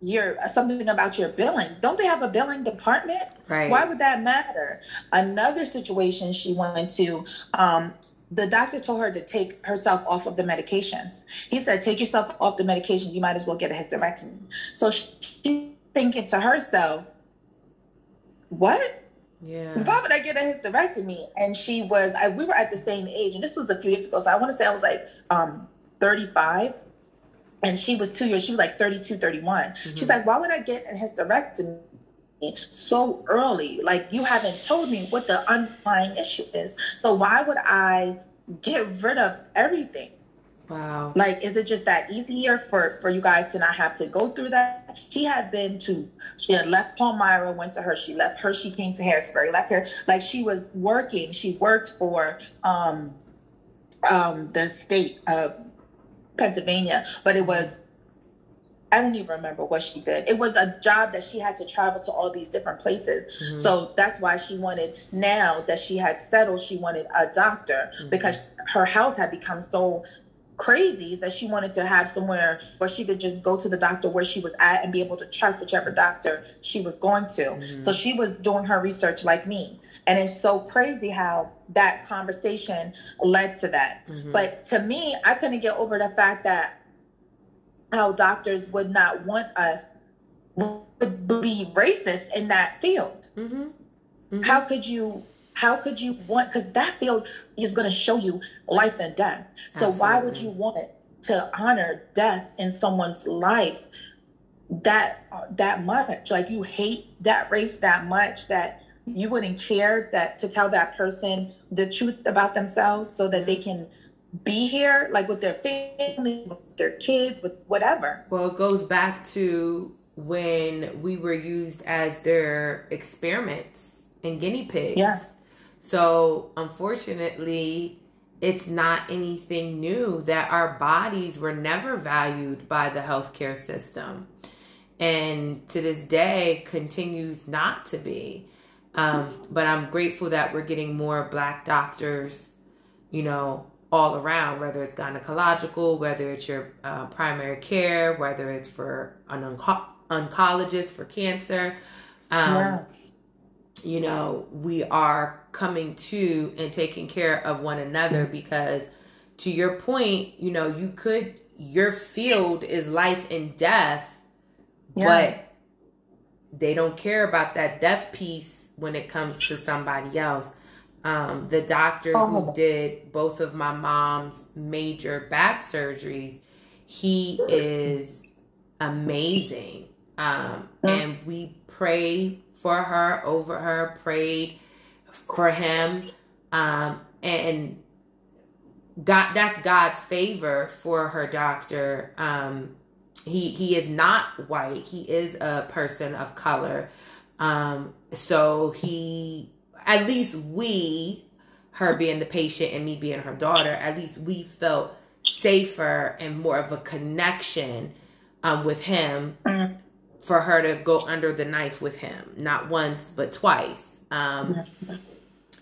your something about your billing. Don't they have a billing department? Right. Why would that matter? Another situation she went to, um, the doctor told her to take herself off of the medications. He said, take yourself off the medications. You might as well get a hysterectomy. So she's thinking to herself, what? Yeah. Why would I get a hysterectomy? And she was, I, we were at the same age, and this was a few years ago. So I want to say I was like um, 35 and she was two years, she was like 32, 31. Mm-hmm. She's like, why would I get a hysterectomy so early? Like, you haven't told me what the underlying issue is. So why would I get rid of everything? Wow. Like, is it just that easier for, for you guys to not have to go through that? She had been to, she had left Palmyra, went to her, she left her, she came to Harrisburg, left her. Like, she was working, she worked for um, um, the state of Pennsylvania, but it was I don't even remember what she did. It was a job that she had to travel to all these different places. Mm-hmm. So that's why she wanted now that she had settled, she wanted a doctor mm-hmm. because her health had become so crazy that she wanted to have somewhere where she could just go to the doctor where she was at and be able to trust whichever doctor she was going to. Mm-hmm. So she was doing her research like me. And it's so crazy how that conversation led to that. Mm-hmm. But to me, I couldn't get over the fact that how doctors would not want us would be racist in that field. Mm-hmm. Mm-hmm. How could you? How could you want? Because that field is going to show you life and death. So Absolutely. why would you want it to honor death in someone's life that that much? Like you hate that race that much that you wouldn't care that to tell that person the truth about themselves so that they can be here like with their family with their kids with whatever. Well it goes back to when we were used as their experiments and guinea pigs. Yeah. so unfortunately it's not anything new that our bodies were never valued by the healthcare system. And to this day continues not to be. Um, but i'm grateful that we're getting more black doctors you know all around whether it's gynecological whether it's your uh, primary care whether it's for an onco- oncologist for cancer um, yes. you know we are coming to and taking care of one another because to your point you know you could your field is life and death yeah. but they don't care about that death piece when it comes to somebody else um, the doctor oh. who did both of my mom's major back surgeries he is amazing um, and we pray for her over her prayed for him. Um, and God, that's God's favor for her doctor. Um, he he is not white. He is a person of color. Um, so he, at least we, her being the patient and me being her daughter, at least we felt safer and more of a connection um, with him mm. for her to go under the knife with him, not once but twice. Um,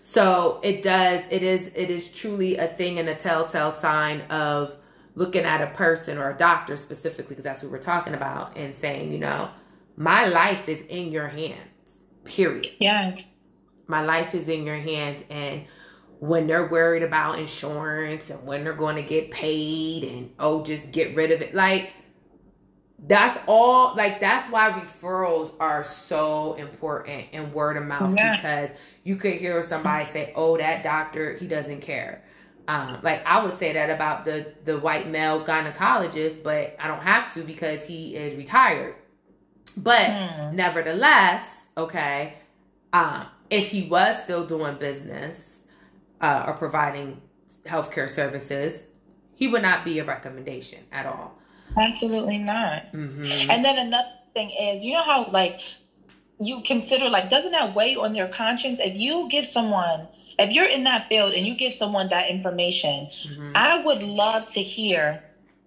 so it does. It is. It is truly a thing and a telltale sign of looking at a person or a doctor specifically, because that's what we're talking about, and saying, you know, my life is in your hands. Period. Yeah. My life is in your hands, and when they're worried about insurance and when they're going to get paid and oh just get rid of it like that's all like that's why referrals are so important in word of mouth yeah. because you could hear somebody say oh that doctor he doesn't care um, like i would say that about the the white male gynecologist but i don't have to because he is retired but hmm. nevertheless okay um, if he was still doing business uh, or providing healthcare services he would not be a recommendation at all Absolutely not. Mm-hmm. And then another thing is, you know how like you consider like doesn't that weigh on their conscience if you give someone if you're in that field and you give someone that information, mm-hmm. I would love to hear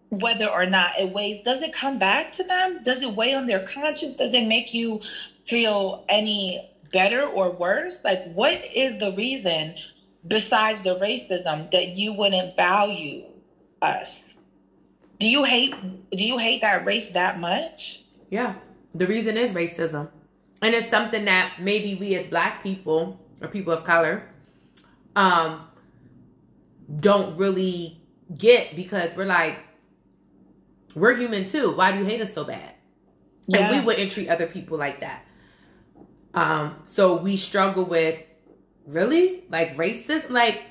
whether or not it weighs does it come back to them? Does it weigh on their conscience? Does it make you feel any better or worse? Like what is the reason besides the racism that you wouldn't value us? Do you hate do you hate that race that much? Yeah. The reason is racism. And it's something that maybe we as black people or people of color um don't really get because we're like we're human too. Why do you hate us so bad? Yes. And we wouldn't treat other people like that. Um, so we struggle with really like racist, like,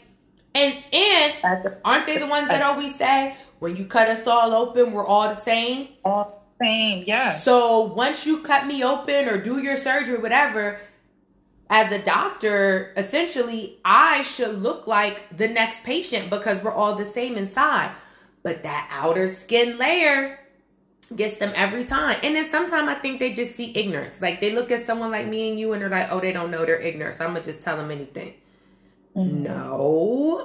and and aren't they the ones that always say, when you cut us all open, we're all the same. All the same, yeah. So once you cut me open or do your surgery, whatever, as a doctor, essentially, I should look like the next patient because we're all the same inside. But that outer skin layer gets them every time. And then sometimes I think they just see ignorance. Like they look at someone like me and you and they're like, oh, they don't know they're ignorant. So I'm going to just tell them anything. Mm-hmm. No.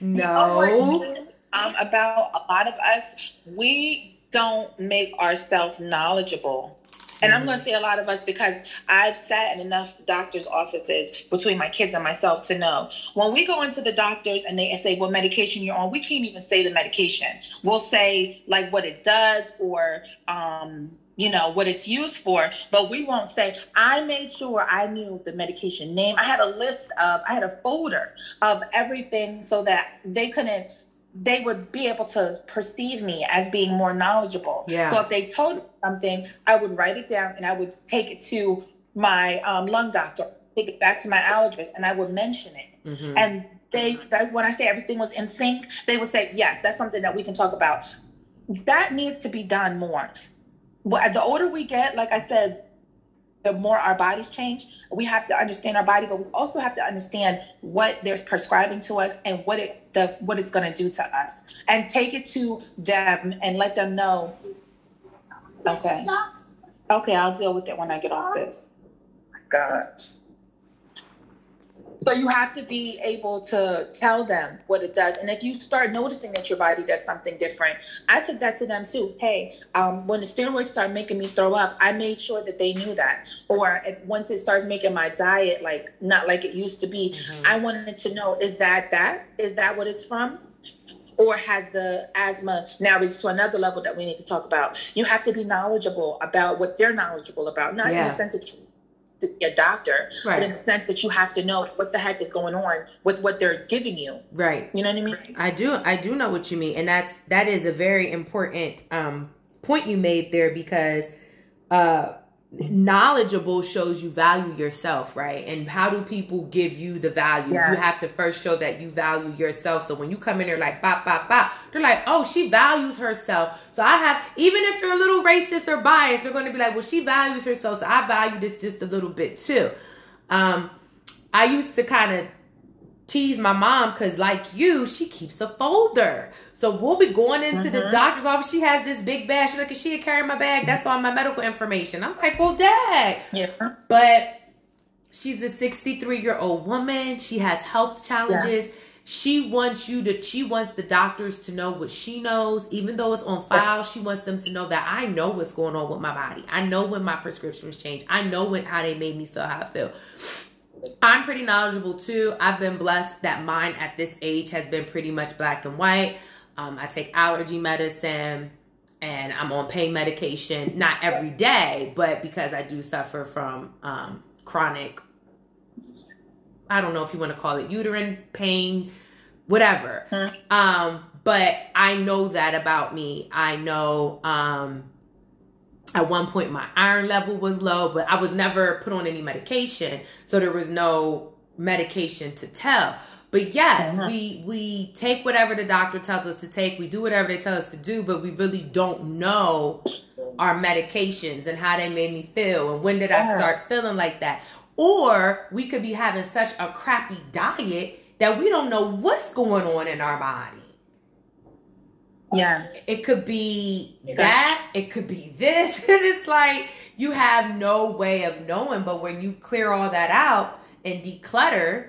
no um, about a lot of us, we don't make ourselves knowledgeable. And I'm going to say a lot of us because I've sat in enough doctors' offices between my kids and myself to know when we go into the doctors and they say what medication you're on, we can't even say the medication. We'll say like what it does or, um, you know, what it's used for, but we won't say, I made sure I knew the medication name. I had a list of, I had a folder of everything so that they couldn't they would be able to perceive me as being more knowledgeable. Yeah. So if they told me something, I would write it down and I would take it to my um, lung doctor, take it back to my allergist, and I would mention it. Mm-hmm. And they, when I say everything was in sync, they would say, yes, that's something that we can talk about. That needs to be done more. The older we get, like I said, the more our bodies change, we have to understand our body, but we also have to understand what they're prescribing to us and what it the what it's going to do to us, and take it to them and let them know. Okay. Okay, I'll deal with it when I get off this. Oh my gosh. So you have to be able to tell them what it does. And if you start noticing that your body does something different, I took that to them too. Hey, um, when the steroids start making me throw up, I made sure that they knew that. Or if, once it starts making my diet like not like it used to be, mm-hmm. I wanted to know is that that is that what it's from? or has the asthma now reached to another level that we need to talk about? You have to be knowledgeable about what they're knowledgeable about, not yeah. in the sense that you to be a doctor, right. but in the sense that you have to know what the heck is going on with what they're giving you. Right. You know what I mean? I do. I do know what you mean, and that's that is a very important um, point you made there because uh, knowledgeable shows you value yourself, right? And how do people give you the value? Yeah. You have to first show that you value yourself. So when you come in there like bop bop bop, they're like, oh, she values herself. So I have even if they're a little racist or biased, they're going to be like, well, she values herself, so I value this just a little bit too. Um, I used to kind of tease my mom because, like you, she keeps a folder. So we'll be going into mm-hmm. the doctor's office. She has this big bag. She's like, is she carry my bag. That's all my medical information. I'm like, well, dad. Yeah. But she's a 63 year old woman. She has health challenges. Yeah. She wants you to, she wants the doctors to know what she knows, even though it's on file. She wants them to know that I know what's going on with my body. I know when my prescriptions change. I know when, how they made me feel, how I feel. I'm pretty knowledgeable too. I've been blessed that mine at this age has been pretty much black and white. Um, I take allergy medicine and I'm on pain medication, not every day, but because I do suffer from um, chronic, I don't know if you want to call it uterine pain, whatever. Hmm. Um, but I know that about me. I know um, at one point my iron level was low, but I was never put on any medication, so there was no medication to tell. But yes, uh-huh. we we take whatever the doctor tells us to take. We do whatever they tell us to do, but we really don't know our medications and how they made me feel and when did I uh-huh. start feeling like that. Or we could be having such a crappy diet that we don't know what's going on in our body. Yeah. It could be that. It could be this. and it's like you have no way of knowing. But when you clear all that out and declutter,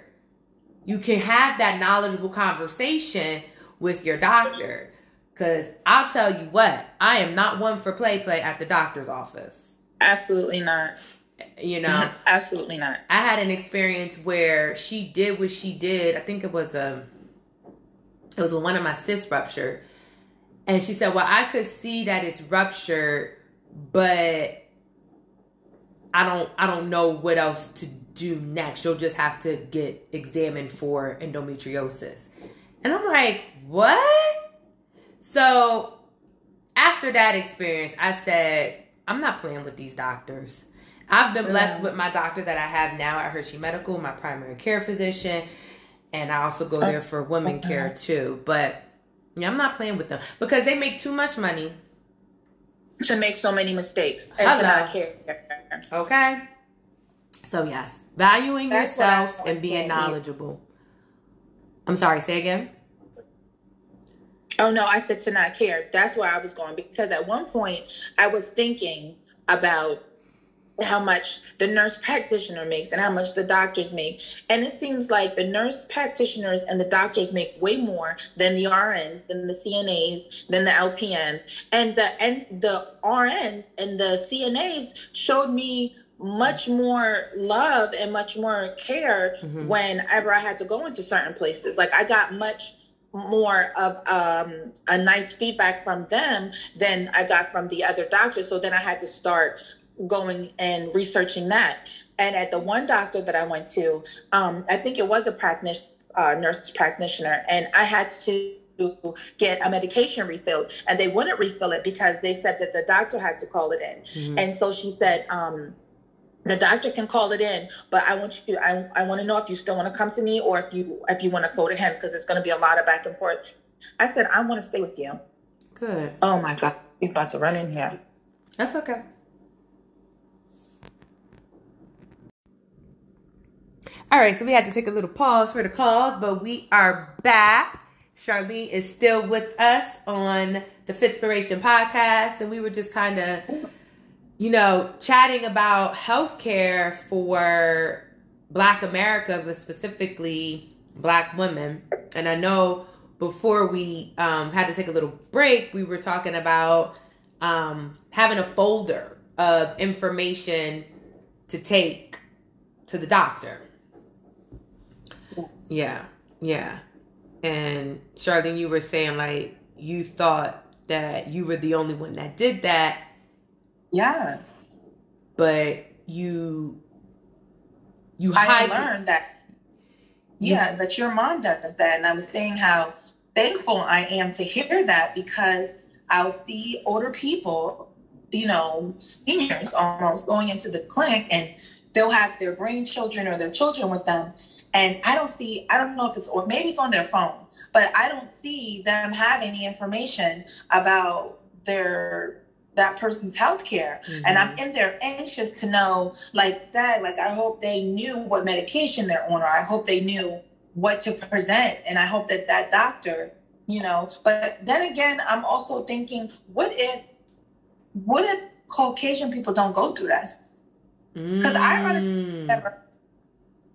you can have that knowledgeable conversation with your doctor. Because I'll tell you what, I am not one for play play at the doctor's office. Absolutely not. You know, absolutely not. I had an experience where she did what she did. I think it was a, it was one of my cysts ruptured and she said, Well, I could see that it's ruptured, but I don't I don't know what else to do next. You'll just have to get examined for endometriosis. And I'm like, what? So after that experience, I said, I'm not playing with these doctors. I've been blessed with my doctor that I have now at Hershey Medical, my primary care physician, and I also go uh, there for women care too. But yeah, I'm not playing with them because they make too much money to make so many mistakes and Hello. to not care. Okay. So yes, valuing That's yourself and being knowledgeable. I'm sorry. Say again. Oh no, I said to not care. That's where I was going because at one point I was thinking about how much the nurse practitioner makes and how much the doctors make. And it seems like the nurse practitioners and the doctors make way more than the RNs, than the CNAs, than the LPNs. And the and the RNs and the CNAs showed me much more love and much more care mm-hmm. whenever I had to go into certain places. Like I got much more of um, a nice feedback from them than I got from the other doctors. So then I had to start going and researching that. And at the one doctor that I went to, um, I think it was a practice, uh, nurse practitioner, and I had to get a medication refilled, and they wouldn't refill it because they said that the doctor had to call it in. Mm-hmm. And so she said, um, the doctor can call it in, but I want you, to, I, I want to know if you still want to come to me or if you, if you want to go to him because it's going to be a lot of back and forth. I said, I want to stay with you. Good. Oh my God, he's about to run in here. That's okay. All right, so we had to take a little pause for the calls, but we are back. Charlene is still with us on the Fitspiration podcast, and we were just kind of, you know, chatting about healthcare for Black America, but specifically Black women. And I know before we um, had to take a little break, we were talking about um, having a folder of information to take to the doctor. Yeah, yeah. And Charlene, you were saying like you thought that you were the only one that did that. Yes. But you you I hide learned that yeah, that your mom does that. And I was saying how thankful I am to hear that because I'll see older people, you know, seniors almost going into the clinic and they'll have their grandchildren or their children with them. And I don't see, I don't know if it's, or maybe it's on their phone, but I don't see them have any information about their that person's health care. Mm-hmm. And I'm in there anxious to know, like, Dad, like, I hope they knew what medication they're on, or I hope they knew what to present. And I hope that that doctor, you know, but then again, I'm also thinking, what if, what if Caucasian people don't go through that? Because mm. I don't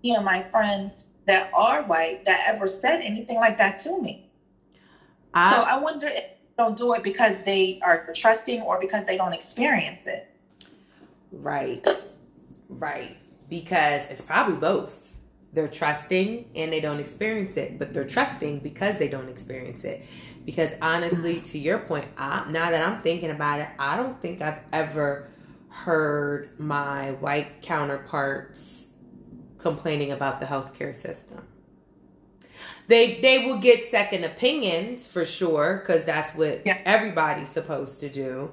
you know, my friends that are white that ever said anything like that to me. I, so I wonder if don't do it because they are trusting or because they don't experience it. Right. Right. Because it's probably both. They're trusting and they don't experience it, but they're trusting because they don't experience it. Because honestly, to your point, I, now that I'm thinking about it, I don't think I've ever heard my white counterparts complaining about the healthcare system they they will get second opinions for sure because that's what yeah. everybody's supposed to do.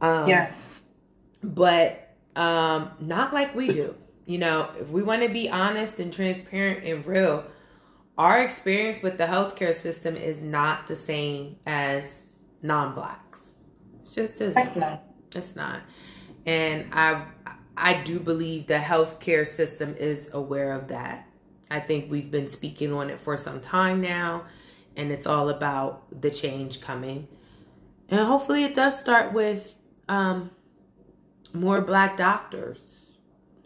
Um, yes, but um, not like we do. You know, if we want to be honest and transparent and real, our experience with the healthcare system is not the same as non-blacks. It's just isn't. It's not. And I I do believe the healthcare system is aware of that. I think we've been speaking on it for some time now, and it's all about the change coming. And hopefully, it does start with um, more black doctors.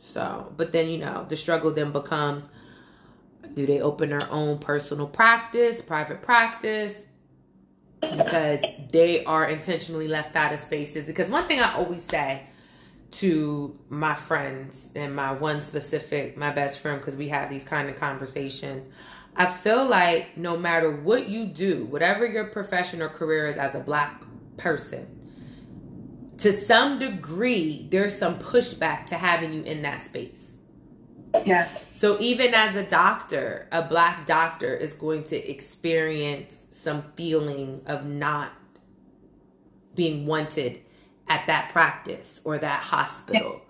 So, but then, you know, the struggle then becomes do they open their own personal practice, private practice? Because they are intentionally left out of spaces. Because one thing I always say, to my friends and my one specific, my best friend, because we have these kind of conversations. I feel like no matter what you do, whatever your profession or career is as a black person, to some degree, there's some pushback to having you in that space. Yes. So even as a doctor, a black doctor is going to experience some feeling of not being wanted at that practice or that hospital.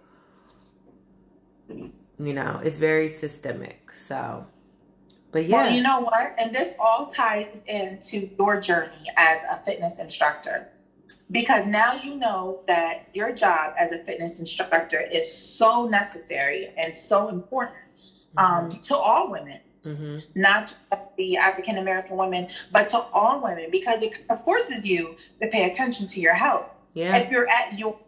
You know, it's very systemic. So, but yeah. Well, you know what? And this all ties into your journey as a fitness instructor. Because now you know that your job as a fitness instructor is so necessary and so important um, mm-hmm. to all women. Mm-hmm. Not the African American women, but to all women, because it forces you to pay attention to your health. Yeah. If you're at your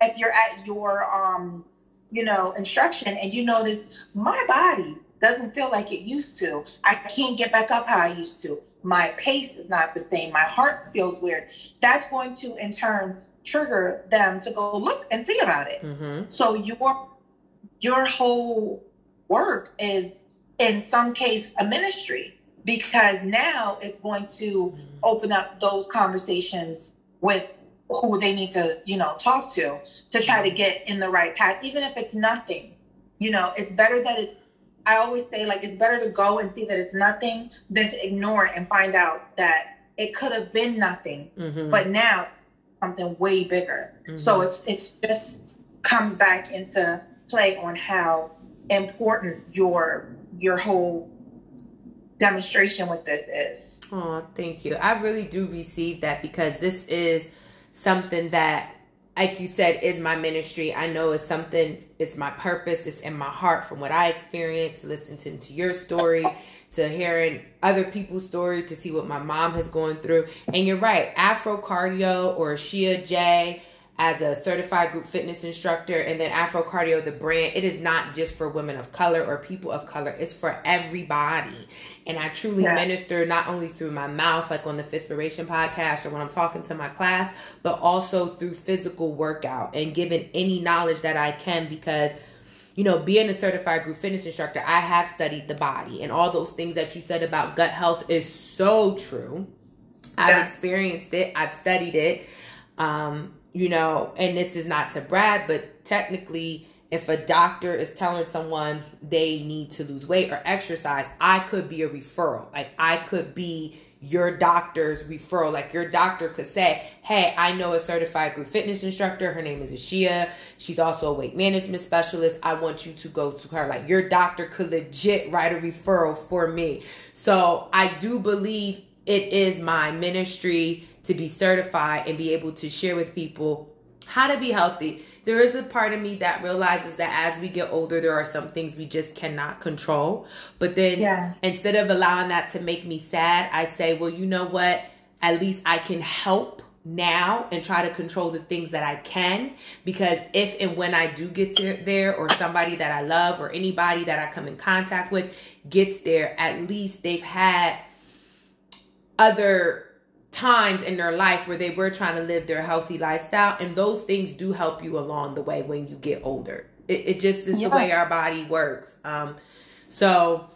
if you're at your um you know instruction and you notice my body doesn't feel like it used to. I can't get back up how I used to. My pace is not the same. My heart feels weird. That's going to in turn trigger them to go look and see about it. Mm-hmm. So your your whole work is in some case a ministry because now it's going to mm-hmm. open up those conversations with who they need to, you know, talk to to try to mm-hmm. get in the right path, even if it's nothing. You know, it's better that it's, I always say, like, it's better to go and see that it's nothing than to ignore it and find out that it could have been nothing, mm-hmm. but now something way bigger. Mm-hmm. So it's, it's just comes back into play on how important your, your whole demonstration with this is. Oh, thank you. I really do receive that because this is something that like you said is my ministry. I know it's something it's my purpose it's in my heart from what i experienced listening to your story to hearing other people's story to see what my mom has gone through. And you're right afro cardio or Ashia J as a certified group fitness instructor and then Afro Cardio the brand it is not just for women of color or people of color it's for everybody and I truly yeah. minister not only through my mouth like on the Fitspiration podcast or when I'm talking to my class but also through physical workout and giving any knowledge that I can because you know, being a certified group fitness instructor, I have studied the body and all those things that you said about gut health is so true. I've yes. experienced it, I've studied it. Um, you know, and this is not to brag, but technically, if a doctor is telling someone they need to lose weight or exercise, I could be a referral. Like, I could be your doctor's referral. Like, your doctor could say, Hey, I know a certified group fitness instructor. Her name is Ashia. She's also a weight management specialist. I want you to go to her. Like, your doctor could legit write a referral for me. So, I do believe it is my ministry to be certified and be able to share with people how to be healthy. There is a part of me that realizes that as we get older, there are some things we just cannot control. But then yeah. instead of allowing that to make me sad, I say, well, you know what? At least I can help now and try to control the things that I can because if and when I do get to there or somebody that I love or anybody that I come in contact with gets there, at least they've had other times in their life where they were trying to live their healthy lifestyle and those things do help you along the way when you get older. It, it just is yeah. the way our body works. Um so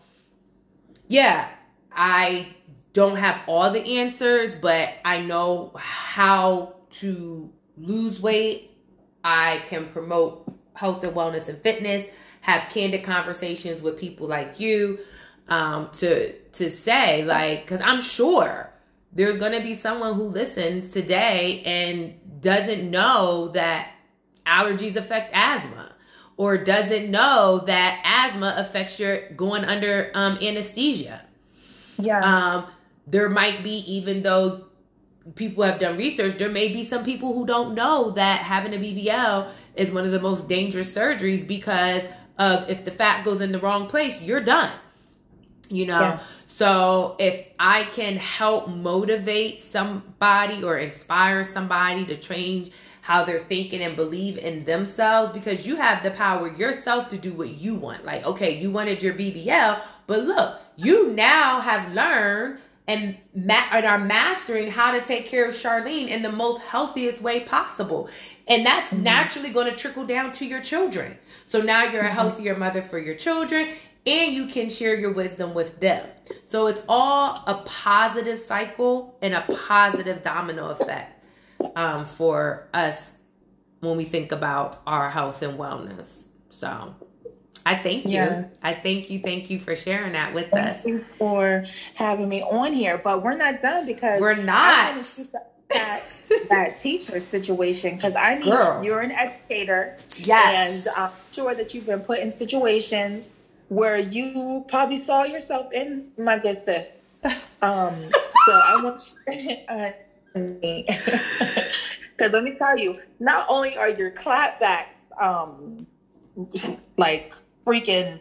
yeah i don't have all the answers but i know how to lose weight. I can promote health and wellness and fitness have candid conversations with people like you um to to say like because i'm sure there's going to be someone who listens today and doesn't know that allergies affect asthma or doesn't know that asthma affects your going under um, anesthesia. Yeah. Um, there might be, even though people have done research, there may be some people who don't know that having a BBL is one of the most dangerous surgeries because of if the fat goes in the wrong place, you're done. You know, yes. So if I can help motivate somebody or inspire somebody to change how they're thinking and believe in themselves, because you have the power yourself to do what you want. Like, okay, you wanted your BBL, but look, you now have learned and, ma- and are mastering how to take care of Charlene in the most healthiest way possible. And that's mm-hmm. naturally going to trickle down to your children. So now you're a mm-hmm. healthier mother for your children and you can share your wisdom with them. So it's all a positive cycle and a positive domino effect um, for us when we think about our health and wellness. So I thank you. Yeah. I thank you. Thank you for sharing that with thank us. Thank you for having me on here. But we're not done because we're not. That, that teacher situation because I mean Girl. you're an educator. Yes. And I'm sure that you've been put in situations where you probably saw yourself in my good sis. Um, so I want you, because let me tell you, not only are your clapbacks um, like freaking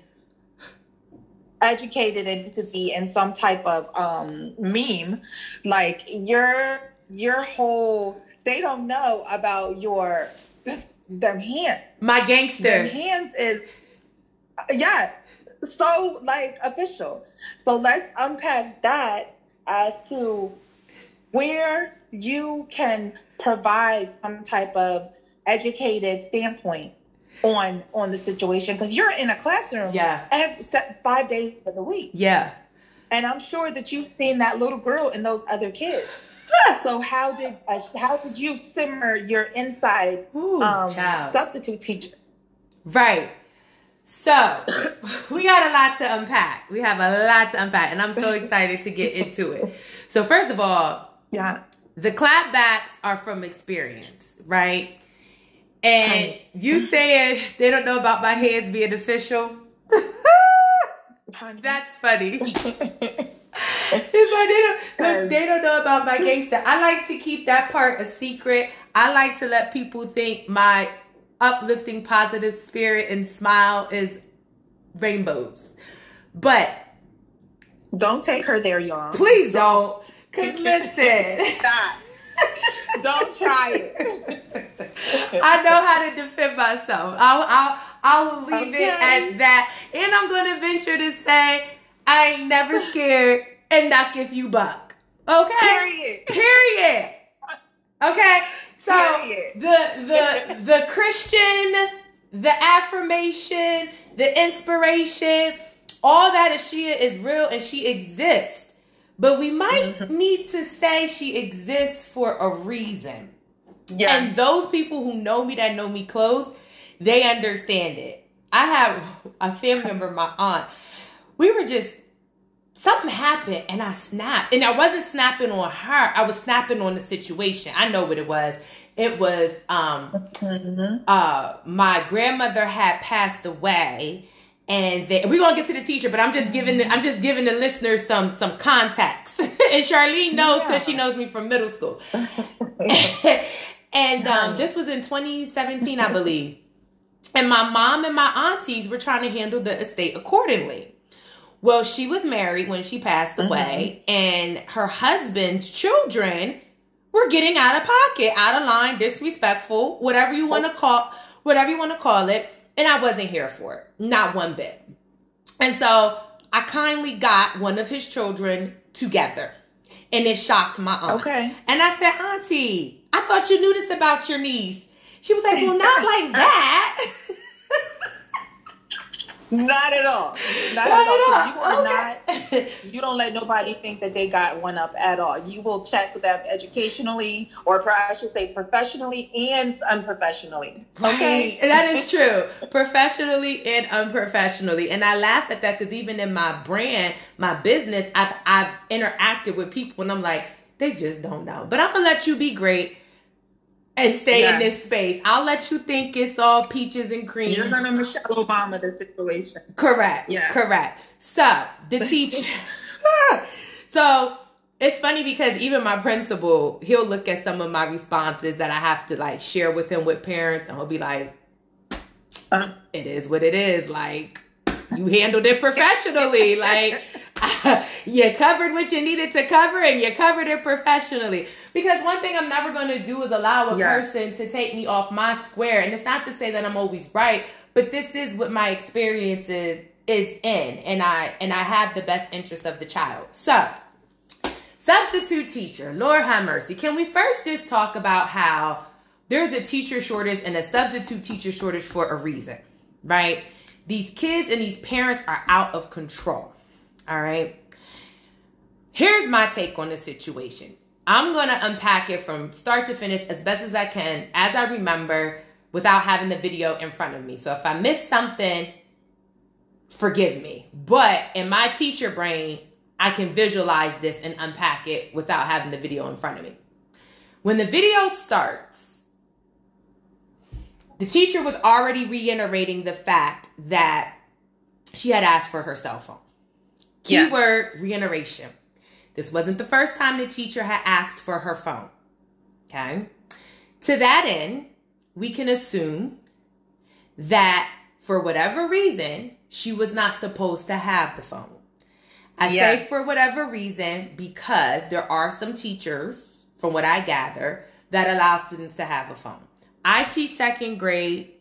educated and to be in some type of um, meme, like your your whole they don't know about your them hands. My gangster. Them hands is yes so like official. So let's unpack that as to where you can provide some type of educated standpoint on on the situation. Because you're in a classroom yeah. every, five days of the week. Yeah. And i'm sure that you've seen that little girl and those other kids. So how did uh, how did you simmer your inside Ooh, um, substitute teacher? Right so we got a lot to unpack. We have a lot to unpack, and I'm so excited to get into it. So first of all, yeah, the clapbacks are from experience, right? And you saying they don't know about my hands being official. That's funny. they don't, they don't know about my gangster. I like to keep that part a secret. I like to let people think my uplifting, positive spirit and smile is rainbows. But don't take her there, y'all. Please don't. Cause listen. Stop. don't try it. I know how to defend myself. I'll, I'll, I will leave Okay. it at that. And I'm going to venture to say, I ain't never scared and not give you buck. Okay? Period. Period. Okay? So Period. the the the Christian, the affirmation, the inspiration, all that Ashia is real and she exists. But we might Mm-hmm. need to say she exists for a reason. Yeah. And those people who know me that know me close, they understand it. I have a family member, my aunt. We were just something happened and I snapped. And I wasn't snapping on her. I was snapping on the situation. I know what it was. It was um Mhm. uh my grandmother had passed away and they, we're gonna get to the teacher but i'm just giving the, i'm just giving the listeners some some context and charlene knows because she knows me from middle school and um, this was in 2017 i believe and my mom and my aunties were trying to handle the estate accordingly well she was married when she passed mm-hmm. away and her husband's children were getting out of pocket out of line disrespectful whatever you want to call whatever you want to call it and i wasn't here for it not one bit. And so i kindly got one of his children together and it shocked my aunt. Okay. and i said auntie i thought you knew this about your niece. She was like well not like that Not at all. Not, Not at all. 'cause You are Okay. not. You don't let nobody think that they got one up at all. You will check them educationally, or I should say, professionally and unprofessionally. Okay. Right. That is true. Professionally and unprofessionally. And I laugh at that because even in my brand, my business, I've I've interacted with people and I'm like, they just don't know. But I'm gonna let you be great and stay in this space. I'll let you think it's all peaches and cream. You're gonna Michelle Obama the situation. Correct. Yeah. Correct. So the teacher. so it's funny because even my principal, he'll look at some of my responses that I have to like share with him with parents, and he'll be like, Uh, "It is what it is." Like you handled it professionally. like you covered what you needed to cover, and you covered it professionally. Because one thing I'm never going to do is allow a Yeah. person to take me off my square. And it's not to say that I'm always right, but this is what my experience is, is in, and I and I have the best interest of the child. So, substitute teacher, Lord have mercy. Can we first just talk about how there's a teacher shortage and a substitute teacher shortage for a reason, right? These kids and these parents are out of control. All right. Here's my take on the situation. I'm going to unpack it from start to finish as best as I can, as I remember, without having the video in front of me. So if I miss something, forgive me. But in my teacher brain, I can visualize this and unpack it without having the video in front of me. When the video starts, the teacher was already reiterating the fact that she had asked for her cell phone. Keyword reiteration. This wasn't the first time the teacher had asked for her phone. Okay. To that end, we can assume that for whatever reason, she was not supposed to have the phone. I say for whatever reason because there are some teachers, from what I gather, that allow students to have a phone. I teach second grade,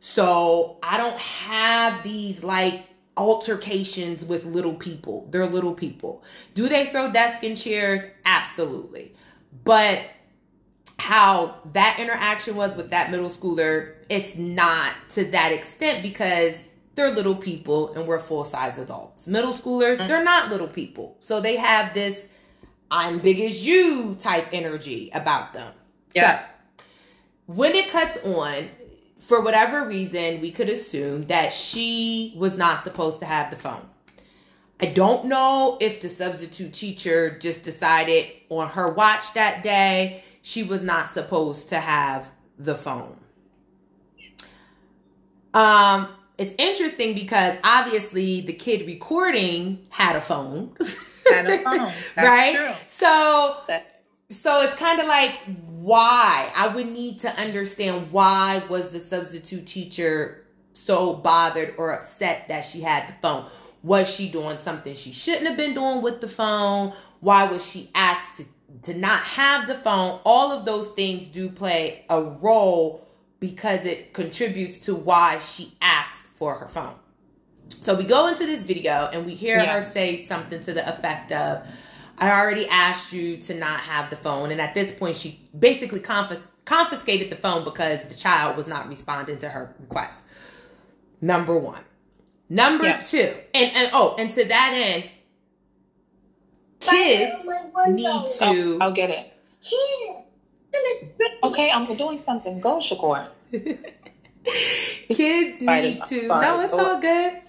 so I don't have these like altercations with little people. They're little people. Do they throw desks and chairs? Absolutely. But how that interaction was with that middle schooler, it's not to that extent because they're little people and we're full size adults. Middle schoolers, mm. they're not little people. So they have this I'm big as you type energy about them. Yeah. So, when it cuts on, for whatever reason, we could assume that she was not supposed to have the phone. I don't know if the substitute teacher just decided on her watch that day she was not supposed to have the phone. Um, it's interesting because obviously the kid recording had a phone. Had a phone. That's right? true. So so it's kind of like why I would need to understand why was the substitute teacher so bothered or upset that she had the phone. Was she doing something she shouldn't have been doing with the phone? Why was she asked to, to not have the phone? All of those things do play a role because it contributes to why she asked for her phone. So we go into this video and we hear Yeah. her say something to the effect of, I already asked you to not have the phone. And at this point, she basically conf- confiscated the phone because the child was not responding to her request. Number one. Number Yeah. two. And, and oh, and to that end, kids need to. Oh, I'll get it. Kid. Goodness gracious. Okay, I'm doing something. Go, Shakur. Kids need to. No, it's oh. all good.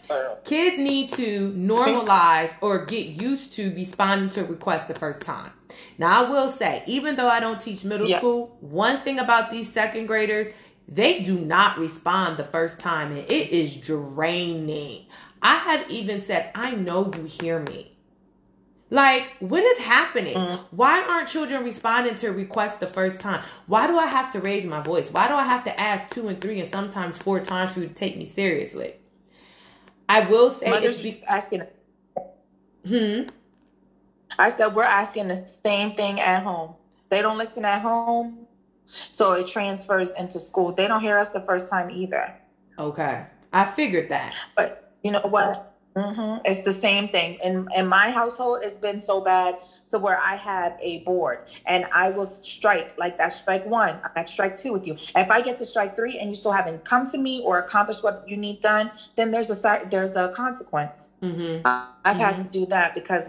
Kids need to normalize or get used to responding to requests the first time. Now, I will say, even though I don't teach middle school, one thing about these second graders, they do not respond the first time, and it is draining. I have even said, I know you hear me. Like, what is happening? Mm-hmm. Why aren't children responding to requests the first time? Why do I have to raise my voice? Why do I have to ask two and three and sometimes four times for you to take me seriously? I will say Mother's be- asking. hmm. I said we're asking the same thing at home. They don't listen at home, so it transfers into school. They don't hear us the first time either. Okay, I figured that. But you know what? Mm-hmm. It's the same thing. In in my household, it's been so bad to where I have a board and I will strike like that. Strike one, I'm at strike two with you. If I get to strike three and you still haven't come to me or accomplished what you need done, then there's a there's a consequence. hmm I- I've had to do that because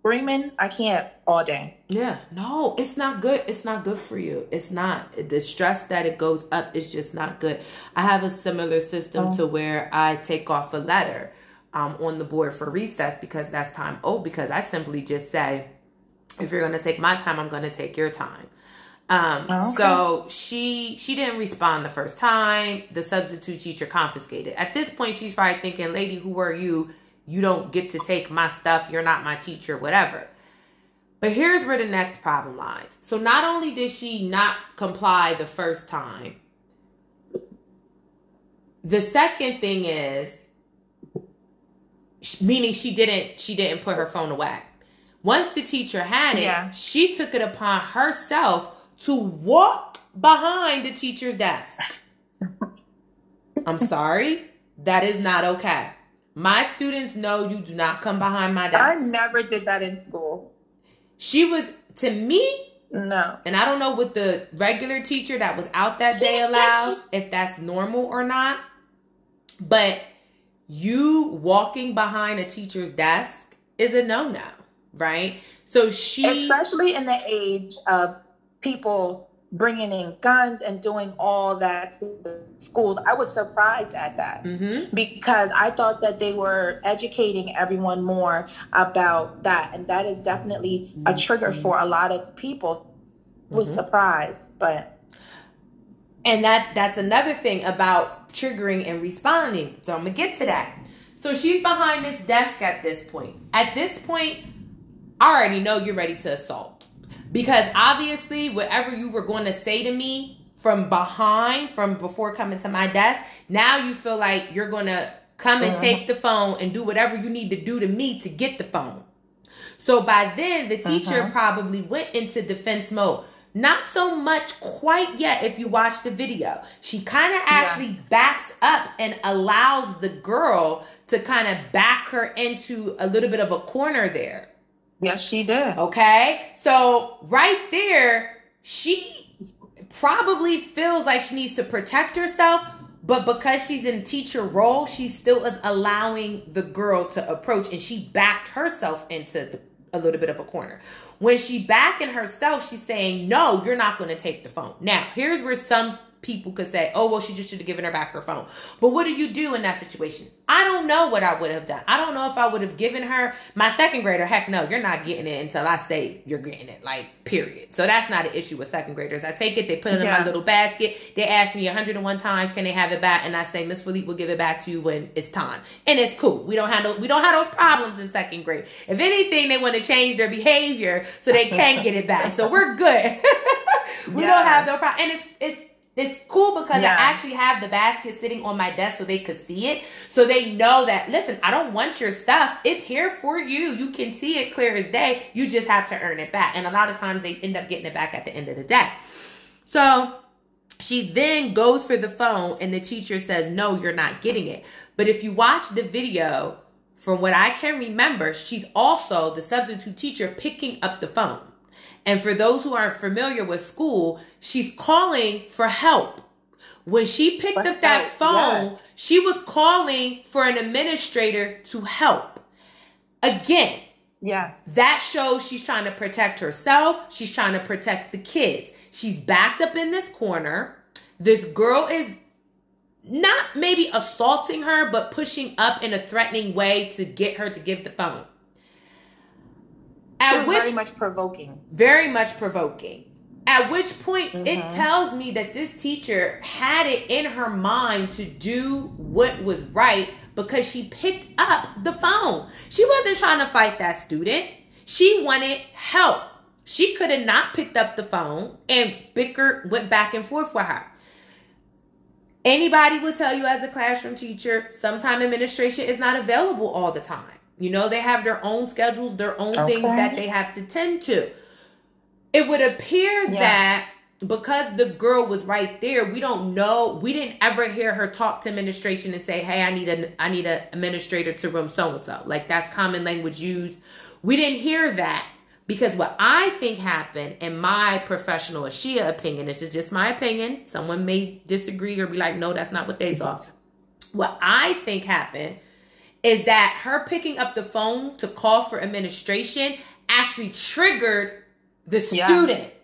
screaming, I can't all day. Yeah, no, it's not good. It's not good for you. It's not. The stress that it goes up is just not good. I have a similar system to where I take off a letter um, on the board for recess because that's time oh because I simply just say, if you're going to take my time, I'm going to take your time. Um, Oh, okay. so she she didn't respond the first time. The substitute teacher confiscated. At this point, she's probably thinking, "Lady, who are you? You don't get to take my stuff. You're not my teacher. Whatever." But here's where the next problem lies. So not only did she not comply the first time, the second thing is meaning she didn't she didn't put her phone away. Once the teacher had it, Yeah. she took it upon herself to walk behind the teacher's desk. I'm sorry, that is not okay. My students know you do not come behind my desk. I never did that in school. She was to me, No. and I don't know what the regular teacher that was out that day allows, if that's normal or not. But you walking behind a teacher's desk is a no no, right? So she, Especially in the age of people bringing in guns and doing all that to the schools. I was surprised at that. Mhm. because I thought that they were educating everyone more about that, and that is definitely a trigger for a lot of people. Was Mhm. surprised, but and that that's another thing about triggering and responding. So I'm gonna get to that. So she's behind this desk at this point. At this point, I already know you're ready to assault. Because obviously, whatever you were going to say to me from behind, from before coming to my desk, now you feel like you're going to come and Mhm. take the phone and do whatever you need to do to me to get the phone. So by then, the teacher Mhm. probably went into defense mode. Not so much quite yet if you watch the video. She kind of actually backs up and allows the girl to kind of back her into a little bit of a corner there. Yes, she did. Okay? So right there, she probably feels like she needs to protect herself, but because she's in teacher role, she still is allowing the girl to approach and she backed herself into the, a little bit of a corner. When she backing herself, she's saying, "No, you're not going to take the phone." Now, here's where some people could say, "Oh, well, she just should have given her back her phone." But what do you do in that situation? I don't know what I would have done. I don't know if I would have given her my second grader. Heck, no, you're not getting it until I say you're getting it. Like, period. So that's not an issue with second graders. I take it, they put it in my little basket. They ask me 101 times, "Can they have it back?" And I say, "Miss Philippe will give it back to you when it's time." And it's cool. We don't handle we don't have those problems in second grade. If anything, they want to change their behavior so they can get it back. So we're good. we Yeah. don't have no problem. And it's it's it's cool because Yeah. I actually have the basket sitting on my desk so they could see it. So they know that, listen, I don't want your stuff. It's here for you. You can see it clear as day. You just have to earn it back. And a lot of times they end up getting it back at the end of the day. So She then goes for the phone and the teacher says, No, you're not getting it. But if you watch the video, from what I can remember, she's also the substitute teacher picking up the phone. And for those who aren't familiar with school, she's calling for help. When she picked up that phone, yes. she was calling for an administrator to help. Again, yes. That shows she's trying to protect herself, she's trying to protect the kids. She's backed up in this corner. This girl is not maybe assaulting her, but pushing up in a threatening way to get her to give the phone. At which, very much provoking. Very much provoking. At which point mm-hmm. it tells me that this teacher had it in her mind to do what was right because she picked up the phone. She wasn't trying to fight that student. She wanted help. She could have not picked up the phone and Bicker went back and forth with her. Anybody will tell you as a classroom teacher, sometimes administration is not available all the time. You know, they have their own schedules, their own okay. things that they have to tend to. It would appear yeah. that because the girl was right there, we don't know. We didn't ever hear her talk to administration and say, "Hey, I need a I need an administrator to room so and so." Like that's common language used. We didn't hear that because what I think happened, in my professional Ashia opinion, this is just my opinion. Someone may disagree or be like, "No, that's not what they saw." What I think happened is that her picking up the phone to call for administration actually triggered the yeah. student.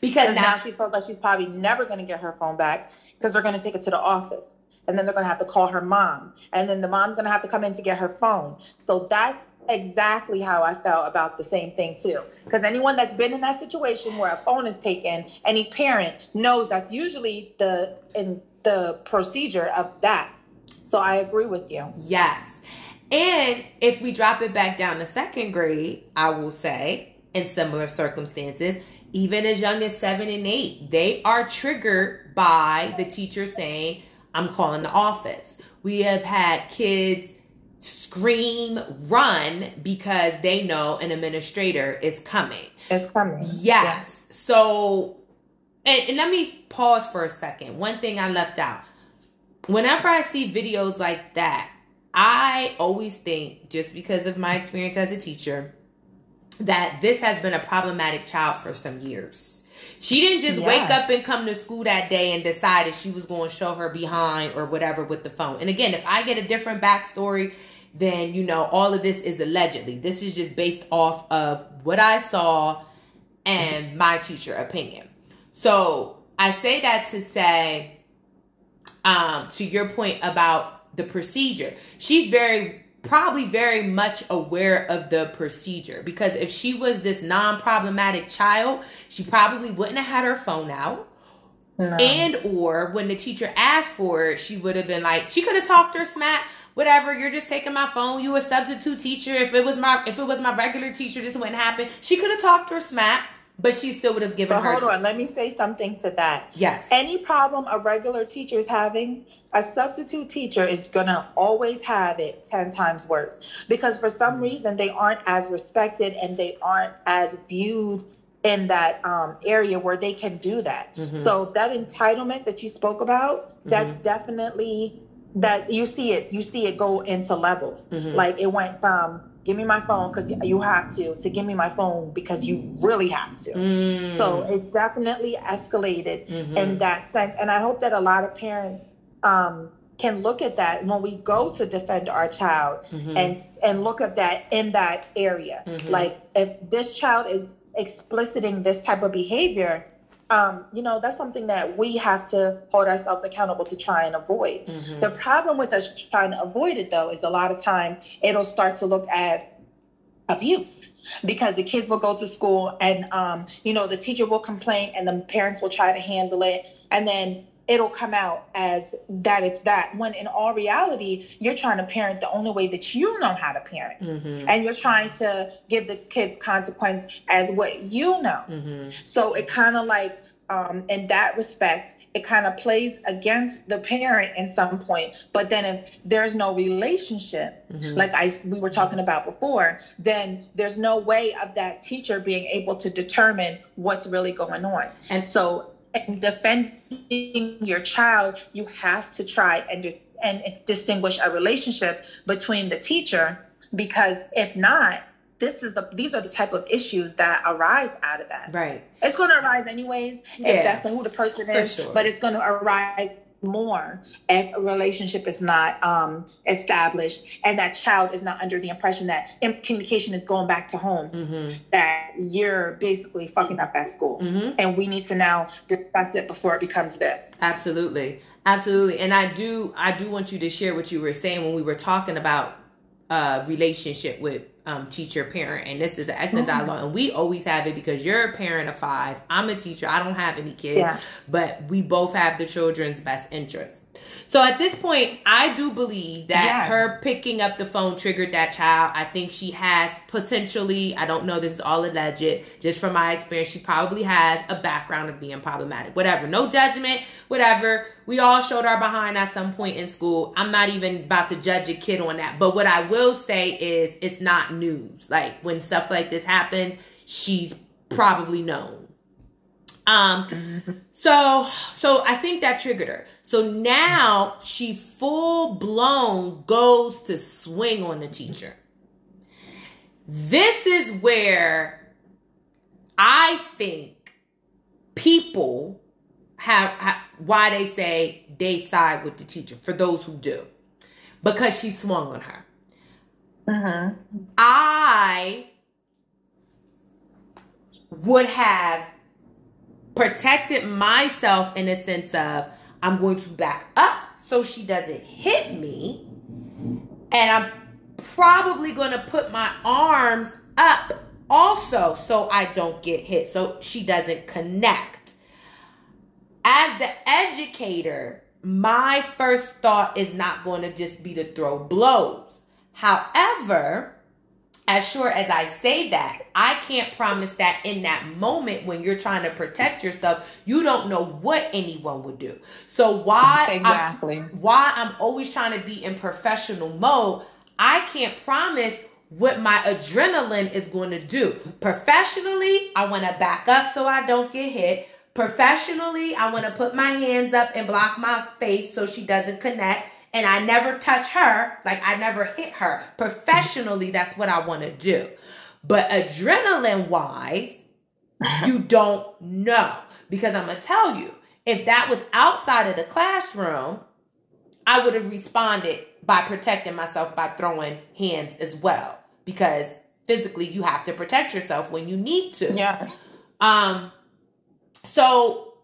Because now, now, she feels like she's probably never going to get her phone back because they're going to take it to the office. And then they're going to have to call her mom. And then the mom's going to have to come in to get her phone. So that's exactly how I felt about the same thing too. Because anyone that's been in that situation where a phone is taken, any parent knows that's usually the in the procedure of that. So I agree with you. Yes. And if we drop it back down to second grade, I will say, in similar circumstances, even as young as seven and eight, they are triggered by the teacher saying, I'm calling the office. We have had kids scream, run because they know an administrator is coming. Is coming. Yes. yes. So, and, and let me pause for a second. One thing I left out whenever I see videos like that, I always think, just because of my experience as a teacher, that this has been a problematic child for some years. She didn't just yes. wake up and come to school that day and decided she was going to show her behind or whatever with the phone. And again, if I get a different backstory, then you know all of this is allegedly. This is just based off of what I saw and my teacher opinion. So I say that to say um, to your point about the procedure. She's very probably very much aware of the procedure because if she was this non-problematic child, she probably wouldn't have had her phone out. No. And or when the teacher asked for it, she would have been like, she could have talked her smack, whatever. You're just taking my phone. You a substitute teacher. If it was my if it was my regular teacher, this wouldn't happen. She could have talked her smack. But she still would have given but her. Hold on, let me say something to that. Yes. Any problem a regular teacher is having, a substitute teacher is going to always have it 10 times worse because for some reason they aren't as respected and they aren't as viewed in that um, area where they can do that. Mm-hmm. So that entitlement that you spoke about, that's mm-hmm. definitely that you see it. You see it go into levels. Mm-hmm. Like it went from give me my phone because you have to to give me my phone because you really have to mm. so it definitely escalated mm-hmm. in that sense and i hope that a lot of parents um, can look at that when we go to defend our child mm-hmm. and and look at that in that area mm-hmm. like if this child is expliciting this type of behavior um, you know, that's something that we have to hold ourselves accountable to try and avoid. Mm-hmm. The problem with us trying to avoid it, though, is a lot of times it'll start to look as abuse because the kids will go to school and, um, you know, the teacher will complain and the parents will try to handle it. And then it'll come out as that it's that when in all reality you're trying to parent the only way that you know how to parent mm-hmm. and you're trying to give the kids consequence as what you know mm-hmm. so it kind of like um, in that respect, it kind of plays against the parent in some point. But then if there's no relationship, mm-hmm. like I we were talking about before, then there's no way of that teacher being able to determine what's really going on. And so in defending your child, you have to try and dis- and distinguish a relationship between the teacher because if not, this is the these are the type of issues that arise out of that. Right. It's going to arise anyways Yeah. if that's who the person is, sure. but it's going to arise more if a relationship is not um, established and that child is not under the impression that communication is going back to home Mm-hmm. that you're basically fucking up at school Mm-hmm. and we need to now discuss it before it becomes this Absolutely. Absolutely. And I do I do want you to share what you were saying when we were talking about uh relationship with um teacher parent and this is an excellent Mhm. dialogue and we always have it because you're a parent of five. I'm a teacher. I don't have any kids. Yes. But we both have the children's best interest. So at this point, I do believe that Yes. her picking up the phone triggered that child. I think she has potentially, I don't know, this is all alleged, just from my experience, she probably has a background of being problematic. Whatever. No judgment, whatever. We all showed our behind at some point in school. I'm not even about to judge a kid on that. But what I will say is it's not news. Like when stuff like this happens, she's probably known. Um, so so I think that triggered her. So now she full blown goes to swing on the teacher. This is where I think people have, have why they say they side with the teacher for those who do because she swung on her. mm-hmm. I would have protected myself in a sense of I'm going to back up so she doesn't hit me. And I'm probably going to put my arms up also so I don't get hit, so she doesn't connect. As the educator, my first thought is not going to just be to throw blows. However, as sure as I say that, I can't promise that in that moment when you're trying to protect yourself, you don't know what anyone would do. So why I'm- exactly why I'm always trying to be in professional mode, I can't promise what my adrenaline is going to do. Professionally, I want to back up so I don't get hit. Professionally, I want to put my hands up and block my face so she doesn't connect. And I never touch her, like I never hit her. Professionally, that's what I want to do. But adrenaline wise, you don't know. Because I'm going to tell you, if that was outside of the classroom, I would have responded by protecting myself by throwing hands as well. Because physically, you have to protect yourself when you need to. yeah Um, so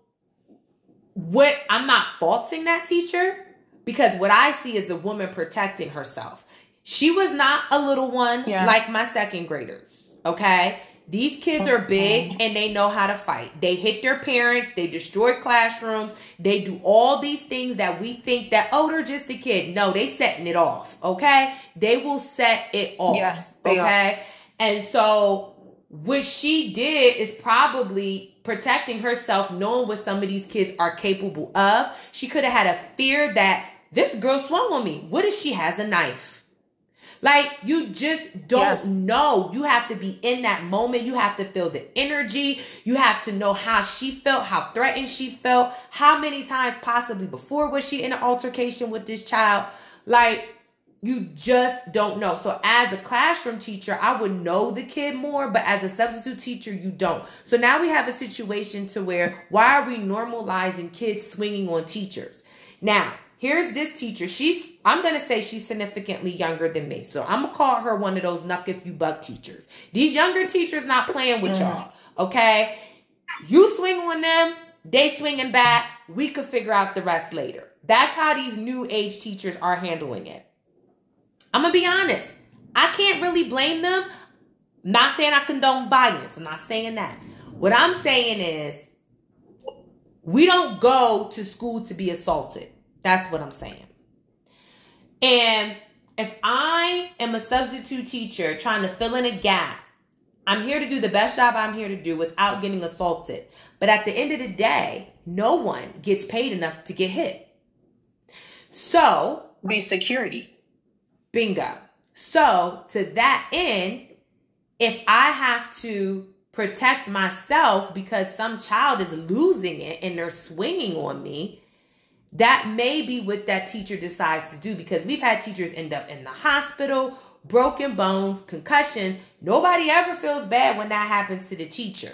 what I'm not faulting that teacher because what I see is a woman protecting herself. She was not a little one Yeah. like my second graders. Okay. These kids are big and they know how to fight. They hit their parents, they destroy classrooms, they do all these things that we think that, oh, they're just a kid. No, they setting it off. Okay. They will set it off. Yeah, they are. okay. And so what she did is probably protecting herself, knowing what some of these kids are capable of. She could have had a fear that this girl swung on me. What if she has a knife? Like you just don't Yes. know. You have to be in that moment. You have to feel the energy. You have to know how she felt, how threatened she felt, how many times possibly before was she in an altercation with this child. Like you just don't know. So as a classroom teacher, I would know the kid more, but as a substitute teacher, you don't. So now we have a situation to where why are we normalizing kids swinging on teachers? Now, here's this teacher. She's I'm going to say she's significantly younger than me. So I'm going to call her one of those knuck if you buck teachers. These younger teachers not playing with mm-hmm. y'all, okay? You swing on them, they swinging back. We could figure out the rest later. That's how these new age teachers are handling it. I'm gonna be honest. I can't really blame them. not saying I condone violence. I'm not saying that. What I'm saying is we don't go to school to be assaulted. That's what I'm saying. And if I am a substitute teacher trying to fill in a gap, I'm here to do the best job I'm here to do without getting assaulted. But at the end of the day, no one gets paid enough to get hit. So, Be security. Bingo. So, to that end, if I have to protect myself because some child is losing it and they're swinging on me, that may be what that teacher decides to do because we've had teachers end up in the hospital, broken bones, concussions. Nobody ever feels bad when that happens to the teacher.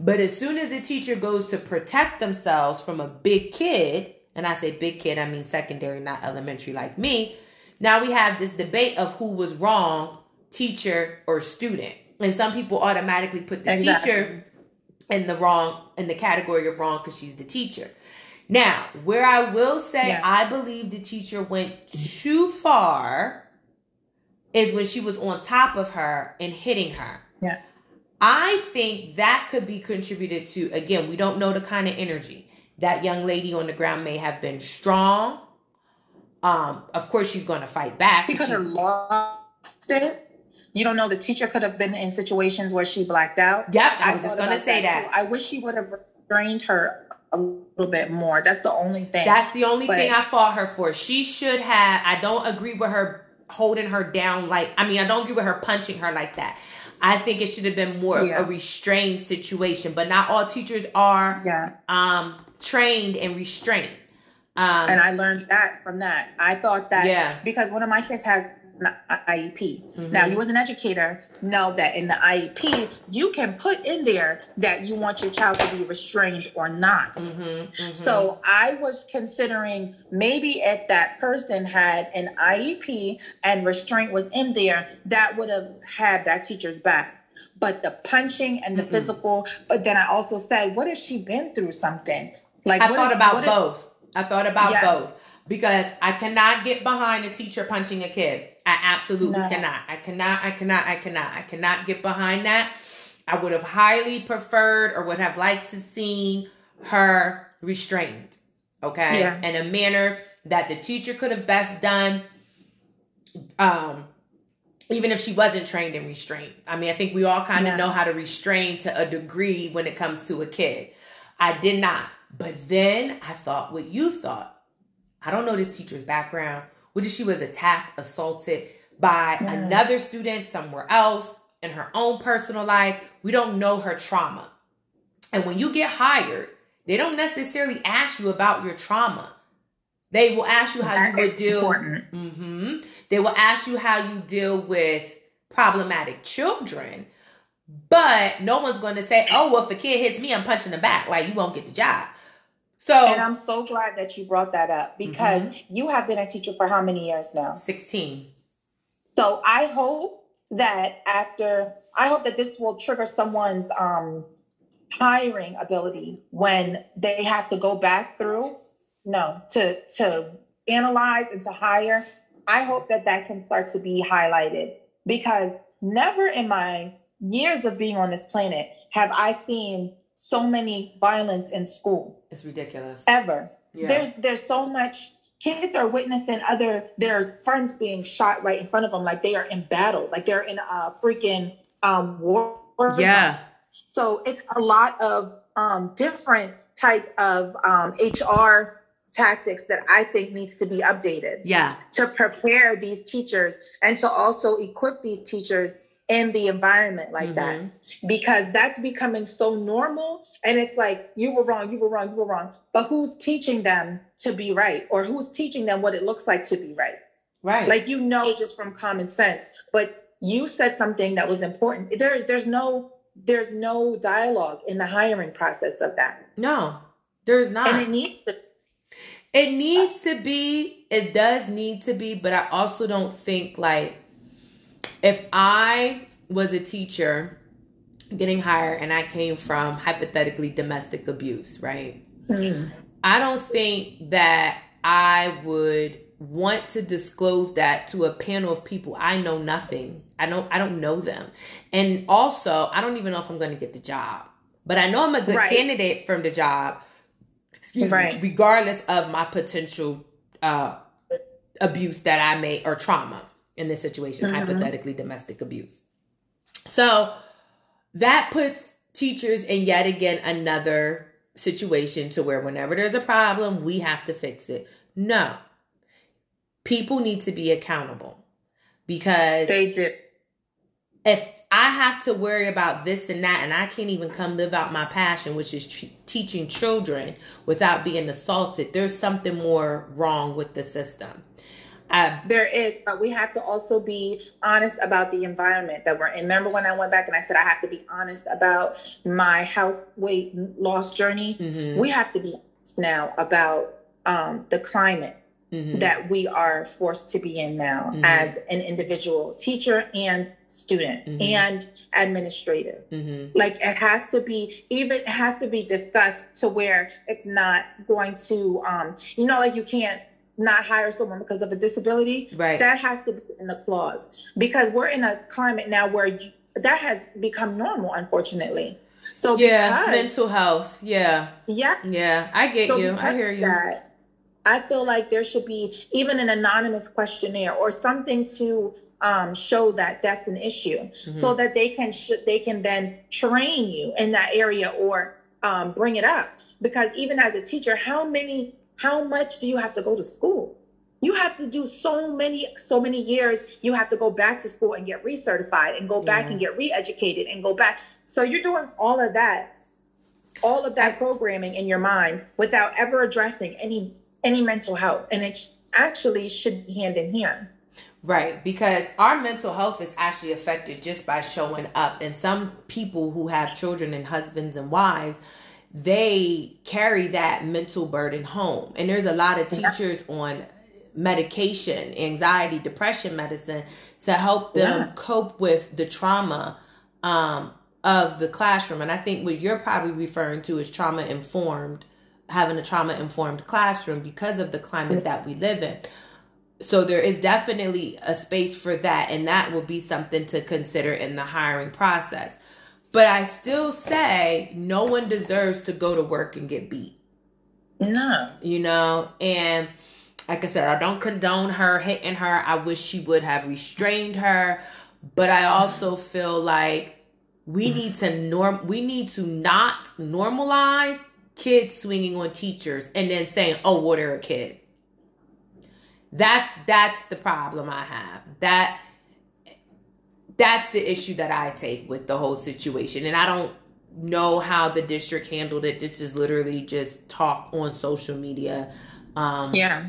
But as soon as the teacher goes to protect themselves from a big kid, and I say big kid, I mean secondary, not elementary like me, now we have this debate of who was wrong, teacher or student. And some people automatically put the exactly. teacher in the wrong in the category of wrong because she's the teacher. Now, where I will say yeah. I believe the teacher went too far is when she was on top of her and hitting her. Yeah. I think that could be contributed to again, we don't know the kind of energy. That young lady on the ground may have been strong. Um, of course she's gonna fight back. She could have lost it. You don't know the teacher could have been in situations where she blacked out. Yep, I, I was just gonna say that. that. I wish she would have restrained her a little bit more. That's the only thing. That's the only but, thing I fought her for. She should have. I don't agree with her holding her down like. I mean, I don't agree with her punching her like that. I think it should have been more yeah. of a restrained situation. But not all teachers are yeah. um, trained and restrained. Um, and I learned that from that. I thought that yeah. because one of my kids had IEP. Mm-hmm. Now, you as an educator know that in the IEP, you can put in there that you want your child to be restrained or not. Mm-hmm, mm-hmm. So I was considering maybe if that person had an IEP and restraint was in there, that would have had that teacher's back. But the punching and the physical, but then I also said, what if she been through something? Like I thought if, about both. If, I thought about yes. both because I cannot get behind a teacher punching a kid. I absolutely no. cannot. I cannot, I cannot, I cannot, I cannot get behind that. I would have highly preferred or would have liked to seen her restrained. Okay. Yeah. In a manner that the teacher could have best done. Um, even if she wasn't trained in restraint. I mean, I think we all kind of know how to restrain to a degree when it comes to a kid. I did not. But then I thought what you thought. I don't know this teacher's background. What if she was attacked, assaulted by yeah. another student somewhere else in her own personal life? We don't know her trauma. And when you get hired, they don't necessarily ask you about your trauma. They will ask you how that you would deal. Mm-hmm, they will ask you how you deal with problematic children. But no one's going to say, "Oh, well, if a kid hits me, I'm punching the back." Like you won't get the job. So, and I'm so glad that you brought that up because mm-hmm. you have been a teacher for how many years now? 16. So I hope that after, I hope that this will trigger someone's um, hiring ability when they have to go back through, no, to, to analyze and to hire. I hope that that can start to be highlighted because never in my years of being on this planet have I seen so many violence in school. It's ridiculous. Ever. Yeah. There's there's so much kids are witnessing other their friends being shot right in front of them like they are in battle, like they're in a freaking um war. Yeah. So it's a lot of um different type of um HR tactics that I think needs to be updated. Yeah. To prepare these teachers and to also equip these teachers in the environment like mm-hmm. that because that's becoming so normal and it's like you were wrong you were wrong you were wrong. But who's teaching them to be right? Or who's teaching them what it looks like to be right? Right. Like you know just from common sense. But you said something that was important. There's there's no there's no dialogue in the hiring process of that. No there's not. And it needs to it needs to be it does need to be but i also don't think like if I was a teacher getting hired and I came from hypothetically domestic abuse, right? Mm. I don't think that I would want to disclose that to a panel of people I know nothing. I don't I don't know them. And also, I don't even know if I'm going to get the job. But I know I'm a good right. candidate from the job. right. Me, regardless of my potential uh, abuse that I may or trauma in this situation, mm-hmm. hypothetically domestic abuse. So that puts teachers in yet again another situation to where whenever there's a problem, we have to fix it. No. People need to be accountable because they do. if I have to worry about this and that, and I can't even come live out my passion, which is t- teaching children without being assaulted, there's something more wrong with the system. Uh, there is, but we have to also be honest about the environment that we're in. Remember when I went back and I said I have to be honest about my health weight loss journey? Mm-hmm. We have to be honest now about um, the climate mm-hmm. that we are forced to be in now mm-hmm. as an individual teacher and student mm-hmm. and administrator. Mm-hmm. Like it has to be, even it has to be discussed to where it's not going to, um, you know, like you can't not hire someone because of a disability. Right. That has to be in the clause because we're in a climate now where you, that has become normal, unfortunately. So yeah, because, mental health. Yeah. Yeah. Yeah, I get so you. I hear you. That, I feel like there should be even an anonymous questionnaire or something to um, show that that's an issue, mm-hmm. so that they can sh- they can then train you in that area or um, bring it up. Because even as a teacher, how many how much do you have to go to school? You have to do so many so many years. You have to go back to school and get recertified and go back yeah. and get re-educated and go back. So you're doing all of that, all of that programming in your mind without ever addressing any any mental health. And it actually should be hand in hand. Right, because our mental health is actually affected just by showing up. And some people who have children and husbands and wives, they carry that mental burden home. And there's a lot of teachers on medication, anxiety, depression medicine to help them yeah. cope with the trauma um, of the classroom. And I think what you're probably referring to is trauma informed having a trauma informed classroom because of the climate that we live in. So there is definitely a space for that, and that will be something to consider in the hiring process. But I still say no one deserves to go to work and get beat. No. You know, and like I said, I don't condone her hitting her. I wish she would have restrained her. But I also feel like we need to norm we need to not normalize kids swinging on teachers and then saying, "Oh, well, they're a kid." That's that's the problem I have. That that's the issue that I take with the whole situation, and I don't know how the district handled it. This is literally just talk on social media. Um, yeah.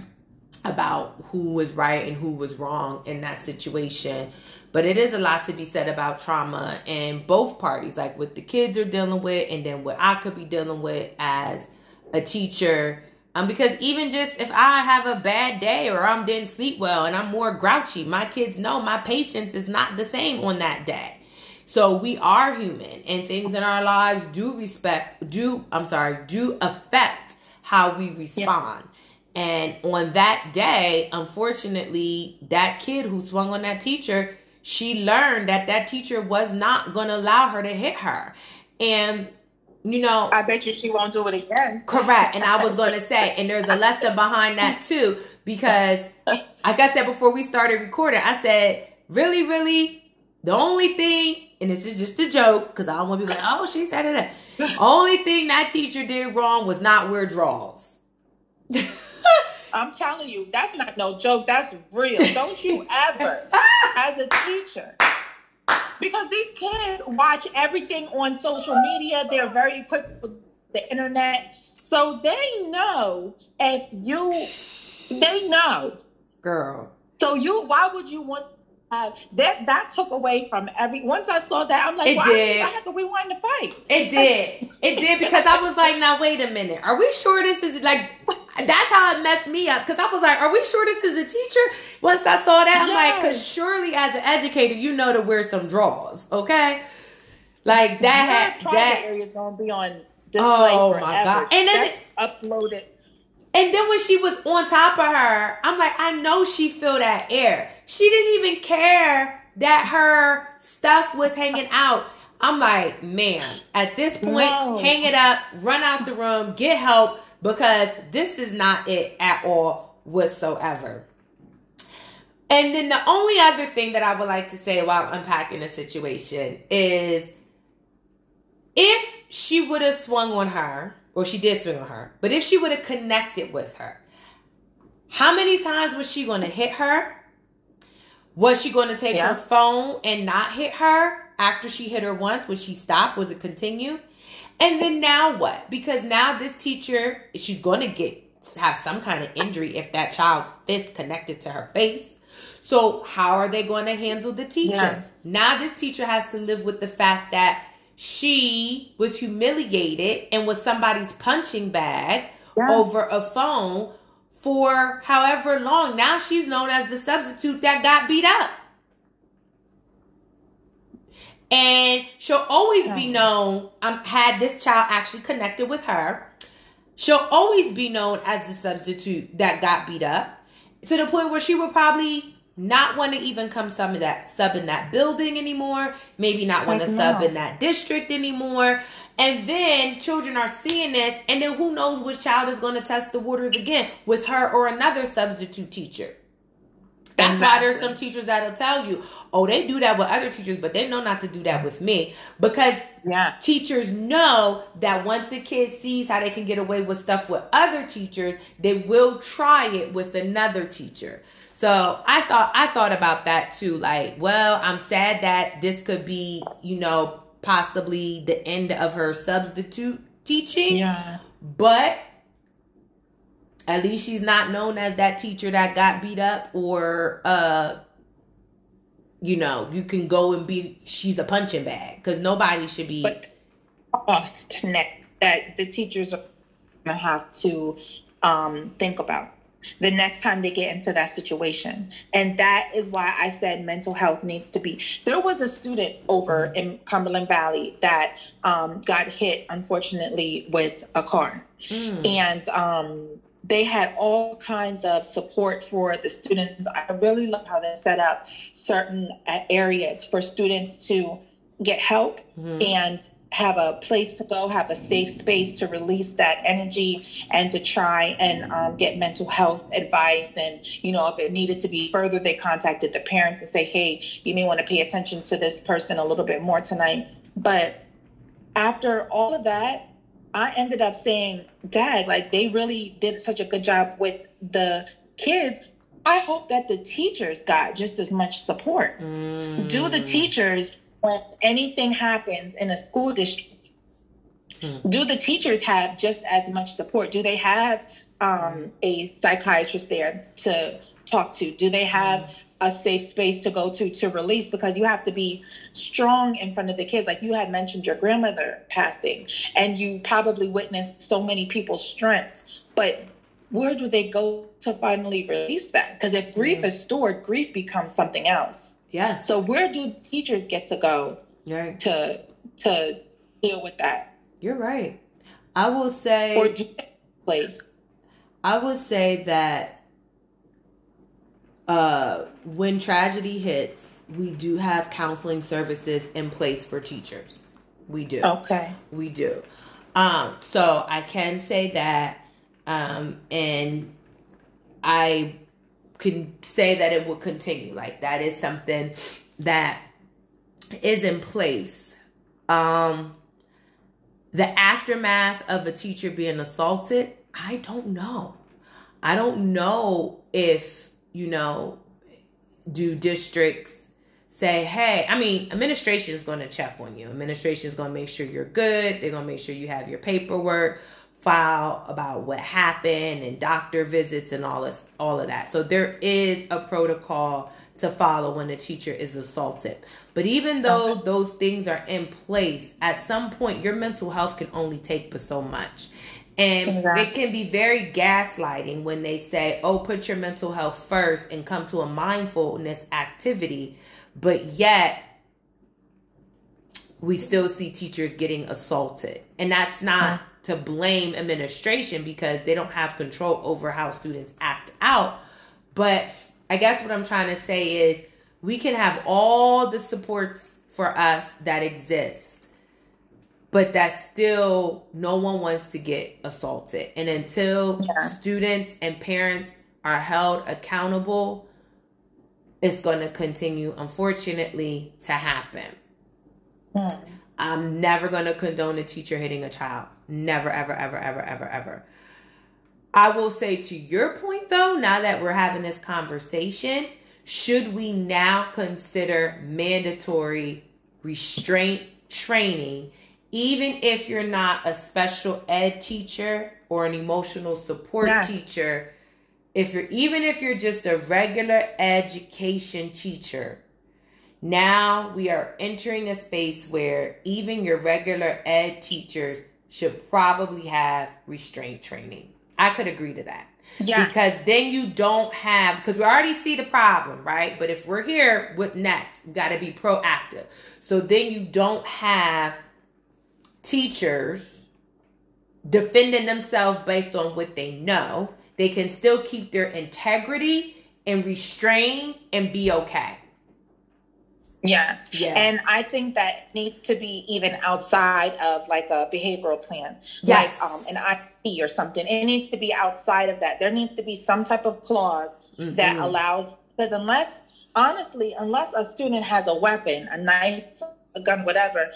About who was right and who was wrong in that situation. But it is a lot to be said about trauma and both parties, like what the kids are dealing with, and then what I could be dealing with as a teacher. Um, because even just if I have a bad day or I'm didn't sleep well and I'm more grouchy, my kids know my patience is not the same on that day. So we are human and things in our lives do respect do I'm sorry, do affect how we respond. Yeah. And on that day, unfortunately, that kid who swung on that teacher, she learned that that teacher was not going to allow her to hit her. And you know, I bet you she won't do it again. Correct. And I was going to say, and there's a lesson behind that too, because like I said before we started recording, I said, really, really, the only thing, and this is just a joke, because I don't want to be like, oh, she said it. only thing that teacher did wrong was not wear drawers. I'm telling you, that's not no joke. That's real. Don't you ever, as a teacher, because these kids watch everything on social media. They're very quick with the internet. So they know if you, they know. Girl. So you, why would you want uh, that that took away from every. Once I saw that, I'm like, it did. I, I had to rewind the fight. It did. it did because I was like, now wait a minute. Are we sure this is like? That's how it messed me up because I was like, are we sure this is a teacher? Once I saw that, I'm yes. like, because surely as an educator, you know to wear some drawers, okay? Like that. Had, that area is gonna be on display oh forever. my god! And then That's uploaded. And then when she was on top of her, I'm like, I know she feel that air. She didn't even care that her stuff was hanging out. I'm like, man, at this point, no. hang it up, run out the room, get help because this is not it at all whatsoever. And then the only other thing that I would like to say while unpacking the situation is if she would have swung on her, or she did swing on her, but if she would have connected with her, how many times was she going to hit her? Was she going to take Yeah. her phone and not hit her after she hit her once? Would she stop? Was it continue? And then now what? Because now this teacher, she's going to get have some kind of injury if that child's fist connected to her face. So how are they going to handle the teacher? Yes. Now this teacher has to live with the fact that she was humiliated and was somebody's punching bag Yeah. over a phone for however long. Now she's known as the substitute that got beat up. And she'll always be known, um, had this child actually connected with her, she'll always be known as the substitute that got beat up to the point where she would probably not want to even come sub in that sub in that building anymore, maybe not want to sub no. in that district anymore. And then children are seeing this, and then who knows which child is going to test the waters again with her or another substitute teacher. That's why there's some teachers that'll tell you, oh, they do that with other teachers, but they know not to do that with me. Because Yeah. teachers know that once a kid sees how they can get away with stuff with other teachers, they will try it with another teacher. So I thought I thought about that too. Like, well, I'm sad that this could be, you know, possibly the end of her substitute teaching. Yeah. But at least she's not known as that teacher that got beat up or uh you know, you can go and be she's a punching bag cuz nobody should be But next that the teachers are going to have to um, think about the next time they get into that situation. And that is why I said mental health needs to be. There was a student over in Cumberland Valley that um, got hit, unfortunately, with a car. Mm. And um, they had all kinds of support for the students. I really love how they set up certain uh, areas for students to get help Mhm. and have a place to go, have a safe space to release that energy and to try and um, get mental health advice. And, you know, if it needed to be further, they contacted the parents and say, hey, you may want to pay attention to this person a little bit more tonight. But after all of that, I ended up saying, Dad, like they really did such a good job with the kids. I hope that the teachers got just as much support. Mm. Do the teachers, when anything happens in a school district, Hmm. do the teachers have just as much support? Do they have um, a psychiatrist there to talk to? Do they have a safe space to go to to release? Because you have to be strong in front of the kids. Like you had mentioned your grandmother passing, and you probably witnessed so many people's strengths. But where do they go to finally release that? Because if grief is stored, grief becomes something else. Yes. So where do teachers get to go right. to to deal with that, You're right. I will say or do place? I will say that uh, when tragedy hits, we do have counseling services in place for teachers. We do. Okay. We do. Um, so I can say that, um, and I can say that it will continue. Like that is something that is in place. Um, the aftermath of a teacher being assaulted, I don't know. I don't know if, you know, do districts say, hey, I mean, administration is going to check on you. Administration is going to make sure you're good. They're going to make sure you have your paperwork file about what happened and doctor visits and all this all of that. So there is a protocol to follow when a teacher is assaulted. But even though those things are in place, at some point your mental health can only take but so much. And Exactly. it can be very gaslighting when they say, oh, put your mental health first and come to a mindfulness activity. But yet, we still see teachers getting assaulted. And that's not to blame administration because they don't have control over how students act out. But I guess what I'm trying to say is we can have all the supports for us that exist, but that still no one wants to get assaulted. And until Yeah. students and parents are held accountable, it's going to continue, unfortunately, to happen. Hmm. I'm never going to condone a teacher hitting a child. Never, ever, ever, ever, ever, ever. I will say to your point though, now that we're having this conversation, should we now consider mandatory restraint training, even if you're not a special ed teacher or an emotional support Yes. teacher? If you're even if you're just a regular education teacher, now we are entering a space where even your regular ed teachers should probably have restraint training. I could agree to that. Yeah. Because then you don't have because we already see the problem, right? But if we're here with next, we got to be proactive. So then you don't have teachers defending themselves based on what they know. They can still keep their integrity and restrain and be okay. Yes. Yeah. And I think that needs to be even outside of like a behavioral plan, Yes. like um, an IEP or something. It needs to be outside of that. There needs to be some type of clause that Mhm. allows, because unless, honestly, unless a student has a weapon, a knife, a gun, whatever,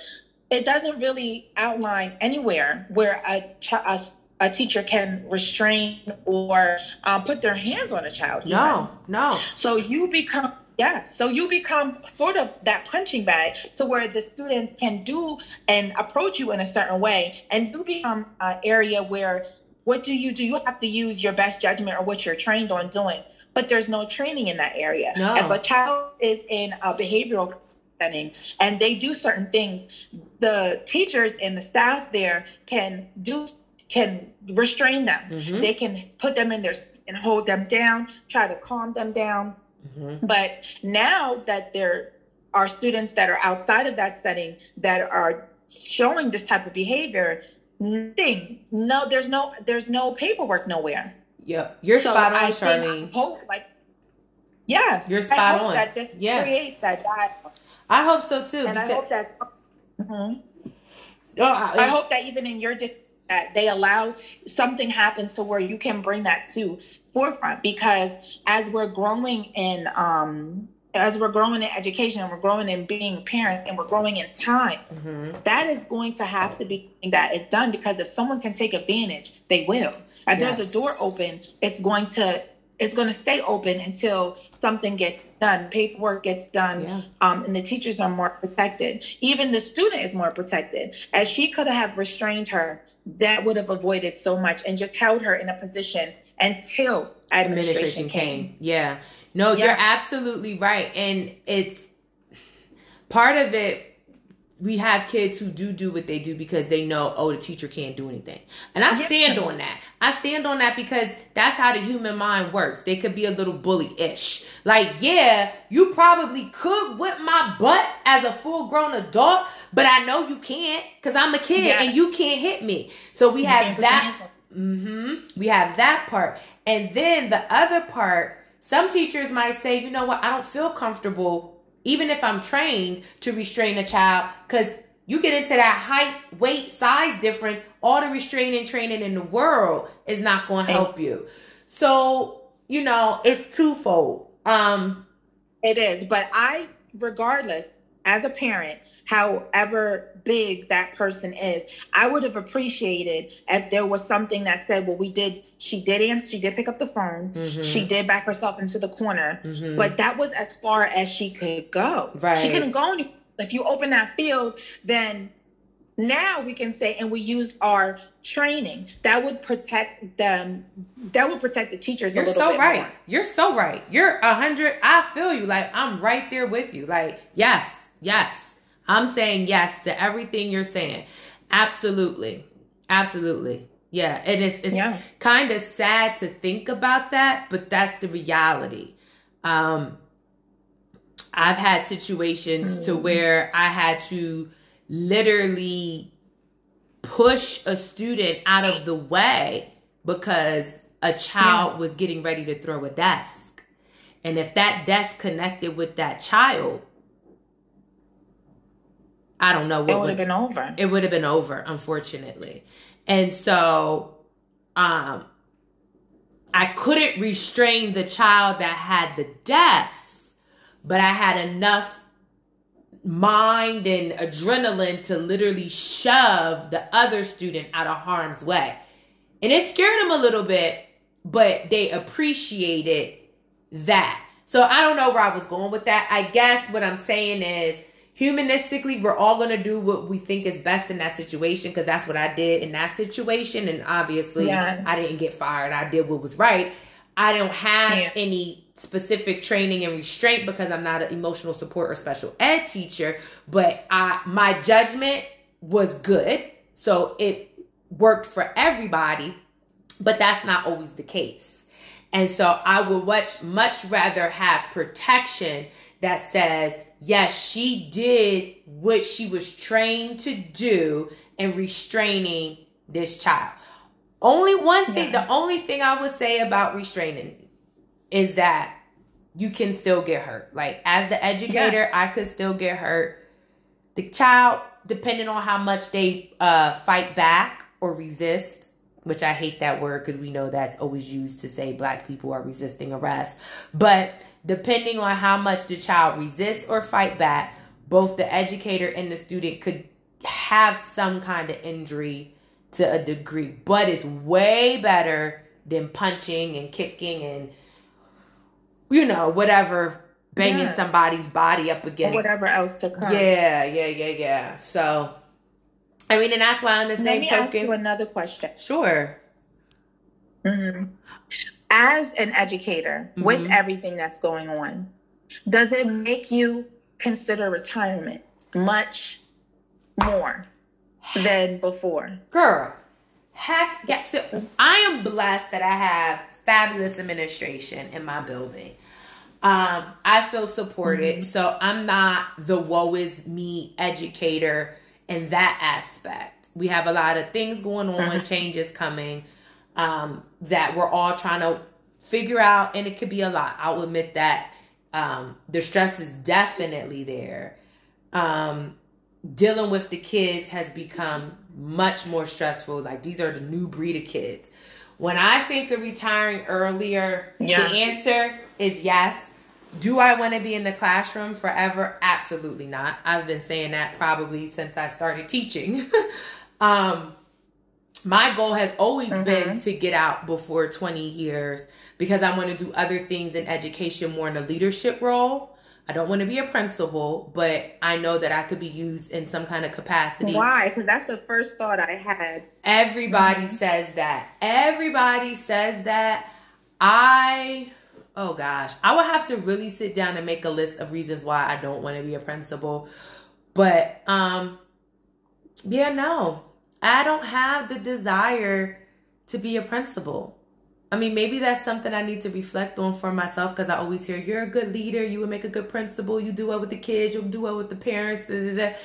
it doesn't really outline anywhere where a, ch- a, a teacher can restrain or um, put their hands on a child. even. No, no. So you become yeah, so you become sort of that punching bag to where the students can do and approach you in a certain way, and you become an area where what do you do? You have to use your best judgment or what you're trained on doing, but there's no training in that area. No. If a child is in a behavioral setting and they do certain things, the teachers and the staff there can do can restrain them. Mhm. They can put them in their and hold them down, try to calm them down. Mhm. But now that there are students that are outside of that setting that are showing this type of behavior, nothing, no, there's no, there's no paperwork nowhere. Yep. You're So spot on, I Charlene. hope, like, yes, You're spot on. That this Yeah. creates that dialogue, I hope so too. and I hope that. Mhm. Oh, I- I hope that even in your district that they allow something happens to where you can bring that to forefront because as we're growing in um as we're growing in education and we're growing in being parents and we're growing in time Mhm. that is going to have to be that is done because if someone can take advantage they will if there's a door open it's going to it's going to stay open until something gets done paperwork gets done Yeah. um, and the teachers are more protected. Even the student is more protected. As she could have restrained her, that would have avoided so much and just held her in a position until administration, administration came. came. Yeah. No, you're absolutely right. And it's part of it. We have kids who do do what they do because they know, oh, the teacher can't do anything. And I Yes. stand on that. I stand on that because that's how the human mind works. They could be a little bully ish. Like, yeah, you probably could whip my butt as a full grown adult, but I know you can't because I'm a kid Yes. and you can't hit me. So we You have can't put your that hands on- hmm We have that part. And then the other part, some teachers might say, you know what, I don't feel comfortable, even if I'm trained to restrain a child, because you get into that height, weight, size difference, all the restraining training in the world is not going to help you. So, you know, it's twofold. Um, It is, but I, regardless, as a parent, however big that person is, I would have appreciated if there was something that said, "Well, we did. She did answer. She did pick up the phone. Mhm. She did back herself into the corner, Mhm. but that was as far as she could go. Right. She couldn't go any. If you open that field, then now we can say, and we used our training that would protect them. That would protect the teachers You're a little so bit right. more. You're so right. You're a hundred. I feel you. Like I'm right there with you. Like yes, yes. I'm saying yes to everything you're saying. Absolutely, absolutely. Yeah, and it's it's Yeah. kind of sad to think about that, but that's the reality. Um, I've had situations to where I had to literally push a student out of the way because a child was getting ready to throw a desk. And if that desk connected with that child, I don't know what It would have been over. it would have been over, unfortunately. And so um I couldn't restrain the child that had the deaths, but I had enough mind and adrenaline to literally shove the other student out of harm's way. And it scared them a little bit, but they appreciated that. So I don't know where I was going with that. I guess what I'm saying is humanistically, we're all going to do what we think is best in that situation because that's what I did in that situation. And obviously, Yeah. I didn't get fired. I did what was right. I don't have Yeah. any specific training and restraint because I'm not an emotional support or special ed teacher, but I my judgment was good. So it worked for everybody, but that's not always the case. And so I would much much rather have protection that says, yes, she did what she was trained to do in restraining this child. Only one thing, Yeah. the only thing I would say about restraining is that you can still get hurt. Like as the educator, I could still get hurt. The child, depending on how much they uh, fight back or resist, which I hate that word because we know that's always used to say black people are resisting arrest. But depending on how much the child resists or fight back, both the educator and the student could have some kind of injury to a degree. But it's way better than punching and kicking and you know whatever banging Yes. somebody's body up Or against whatever else to come. yeah, yeah, yeah, yeah. So, I mean, and that's why on the Let same me ask you token, another question. sure. hmm As an educator, with Mhm. everything that's going on, does it make you consider retirement much more than before? Girl, heck yes. So I am blessed that I have fabulous administration in my building. Um, I feel supported, so I'm not the woe is me educator in that aspect. We have a lot of things going on, changes coming um, that we're all trying to figure out, and it could be a lot. I'll admit that um, the stress is definitely there. Um, dealing with the kids has become much more stressful. Like these are the new breed of kids. When I think of retiring earlier, Yeah. the answer is yes. Do I want to be in the classroom forever? Absolutely not. I've been saying that probably since I started teaching. um, my goal has always been to get out before 20 years because I want to do other things in education more in a leadership role. I don't want to be a principal, but I know that I could be used in some kind of capacity. Why? Because that's the first thought I had. Everybody says that. Everybody says that. I, oh gosh, I would have to really sit down and make a list of reasons why I don't want to be a principal. But, um, yeah, no, I don't have the desire to be a principal. I mean, maybe that's something I need to reflect on for myself because I always hear you're a good leader, you would make a good principal, you do well with the kids, you'll do well with the parents. Da, da, da.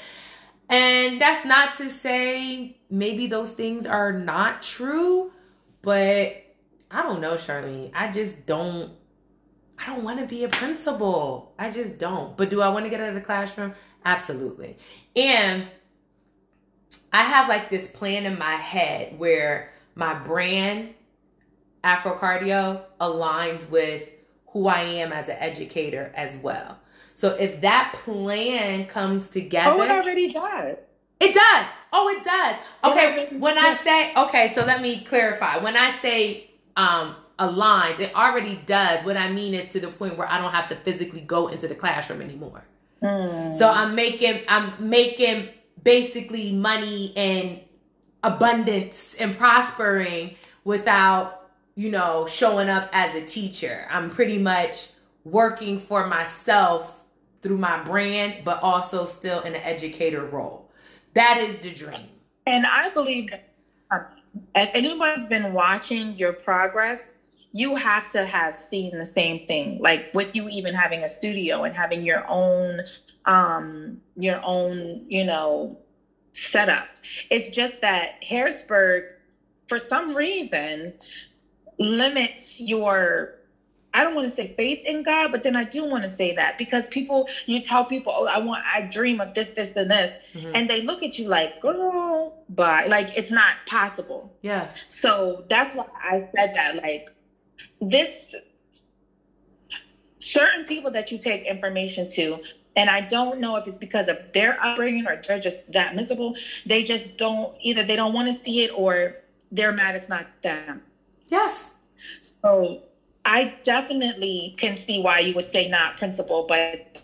And that's not to say maybe those things are not true, but I don't know, Charlene. I just don't. I don't want to be a principal. I just don't. But do I want to get out of the classroom? Absolutely. And I have like this plan in my head where my brand, Afro Cardio, aligns with who I am as an educator as well. So if that plan comes together, Oh, it already does. it does. Oh, it does. Okay, when I say okay, so let me clarify. When I say um aligns, it already does. What I mean is to the point where I don't have to physically go into the classroom anymore. So I'm making I'm making basically money and abundance and prospering without, you know, showing up as a teacher. I'm pretty much working for myself through my brand, but also still in an educator role. That is the dream. And I believe that if anyone's been watching your progress, you have to have seen the same thing. Like with you even having a studio and having your own um your own, you know, setup. It's just that Harrisburg for some reason limits your I don't want to say faith in God, but then I do want to say that because people, you tell people, oh, I want, I dream of this, this, and this, Mhm. and they look at you like, girl, but like it's not possible. Yes. So that's why I said that. Like this, certain people that you take information to, and I don't know if it's because of their upbringing or they're just that miserable. They just don't either. They don't want to see it or they're mad it's not them. Yes. So I definitely can see why you would say not principal, but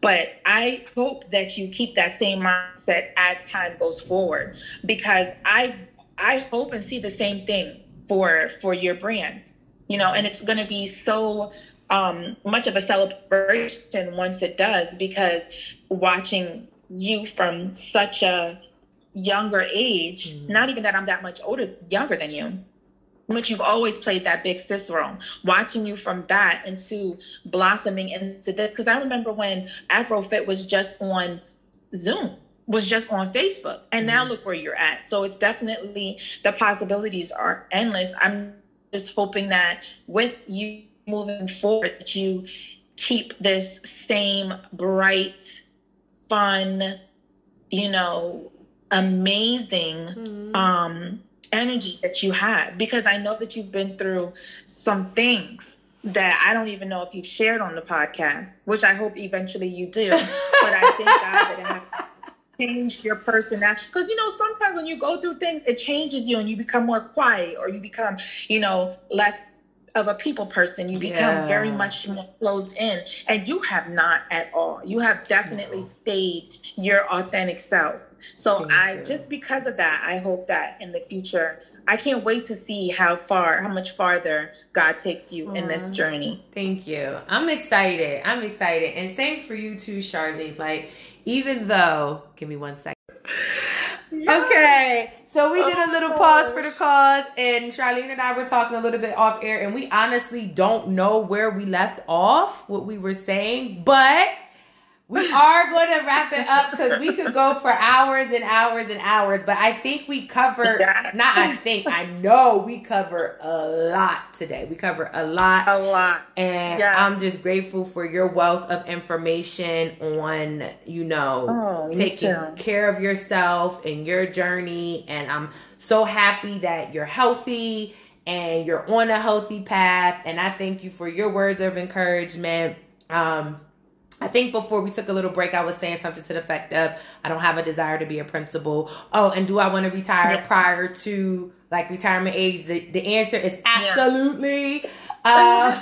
but I hope that you keep that same mindset as time goes forward because I I hope and see the same thing for for your brand. You know, and it's going to be so um, much of a celebration once it does because watching you from such a younger age, mm-hmm. not even that I'm that much older, younger than you, but you've always played that big sis role. Watching you from that into blossoming into this, because I remember when Afrofit was just on Zoom, was just on Facebook, and now mm-hmm. look where you're at. So it's definitely the possibilities are endless. I'm just hoping that with you moving forward, that you keep this same bright, fun, you know, amazing mm-hmm. um energy that you have because I know that you've been through some things that I don't even know if you've shared on the podcast, which I hope eventually you do. but I thank God that it has changed your personality. Because, you know, sometimes when you go through things, it changes you and you become more quiet or you become, you know, less of a people person. You become yeah. very much more closed in. And you have not at all. You have definitely no. stayed your authentic self. So Thank I you. just because of that, I hope that in the future, I can't wait to see how far, how much farther God takes you Aww. in this mm-hmm. journey. Thank you. I'm excited. I'm excited. And same for you too, Charlene. Like, even though, give me one second. Okay. So we did a oh little oh, pause for the cause, and Charlene and I were talking a little bit off air, and we honestly don't know where we left off, what we were saying, but we are going to wrap it up because we could go for hours and hours and hours. But I think we cover, yeah. not I think, I know we cover a lot today. We cover a lot. A lot. And yeah. I'm just grateful for your wealth of information on, you know, oh, taking care of yourself and your journey. And I'm so happy that you're healthy and you're on a healthy path. And I thank you for your words of encouragement. Um, I think before we took a little break, I was saying something to the effect of, I don't have a desire to be a principal. Oh, and do I want to retire prior to like retirement age? The, the answer is absolutely. Uh,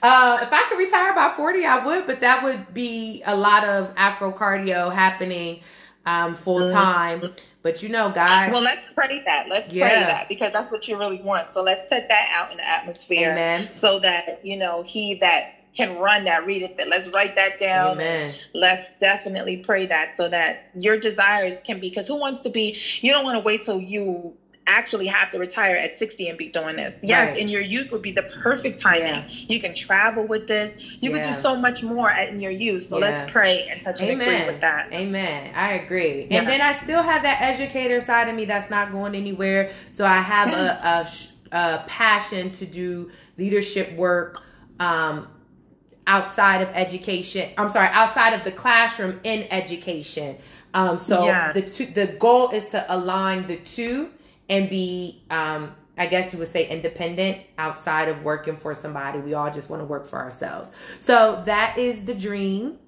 uh, if I could retire by 40, I would, but that would be a lot of Afro cardio happening um, full time. Mm-hmm. But you know, God. Well, let's pray that. Let's yeah. pray that because that's what you really want. So let's put that out in the atmosphere. Amen. So that, you know, he that can run that, read it. Let's write that down. Amen. Let's definitely pray that so that your desires can be. Because who wants to be? You don't want to wait till you actually have to retire at 60 and be doing this. Yes, right. in your youth would be the perfect timing. Yeah. You can travel with this. You yeah. can do so much more in your youth. So yeah. let's pray and touch Amen. and agree with that. Amen. I agree. And then I still have that educator side of me that's not going anywhere. So I have a, a, a passion to do leadership work. Um, outside of education. I'm sorry, outside of the classroom in education. Um, so yeah. the two, the goal is to align the two and be, um, I guess you would say, independent outside of working for somebody. We all just want to work for ourselves. So that is the dream.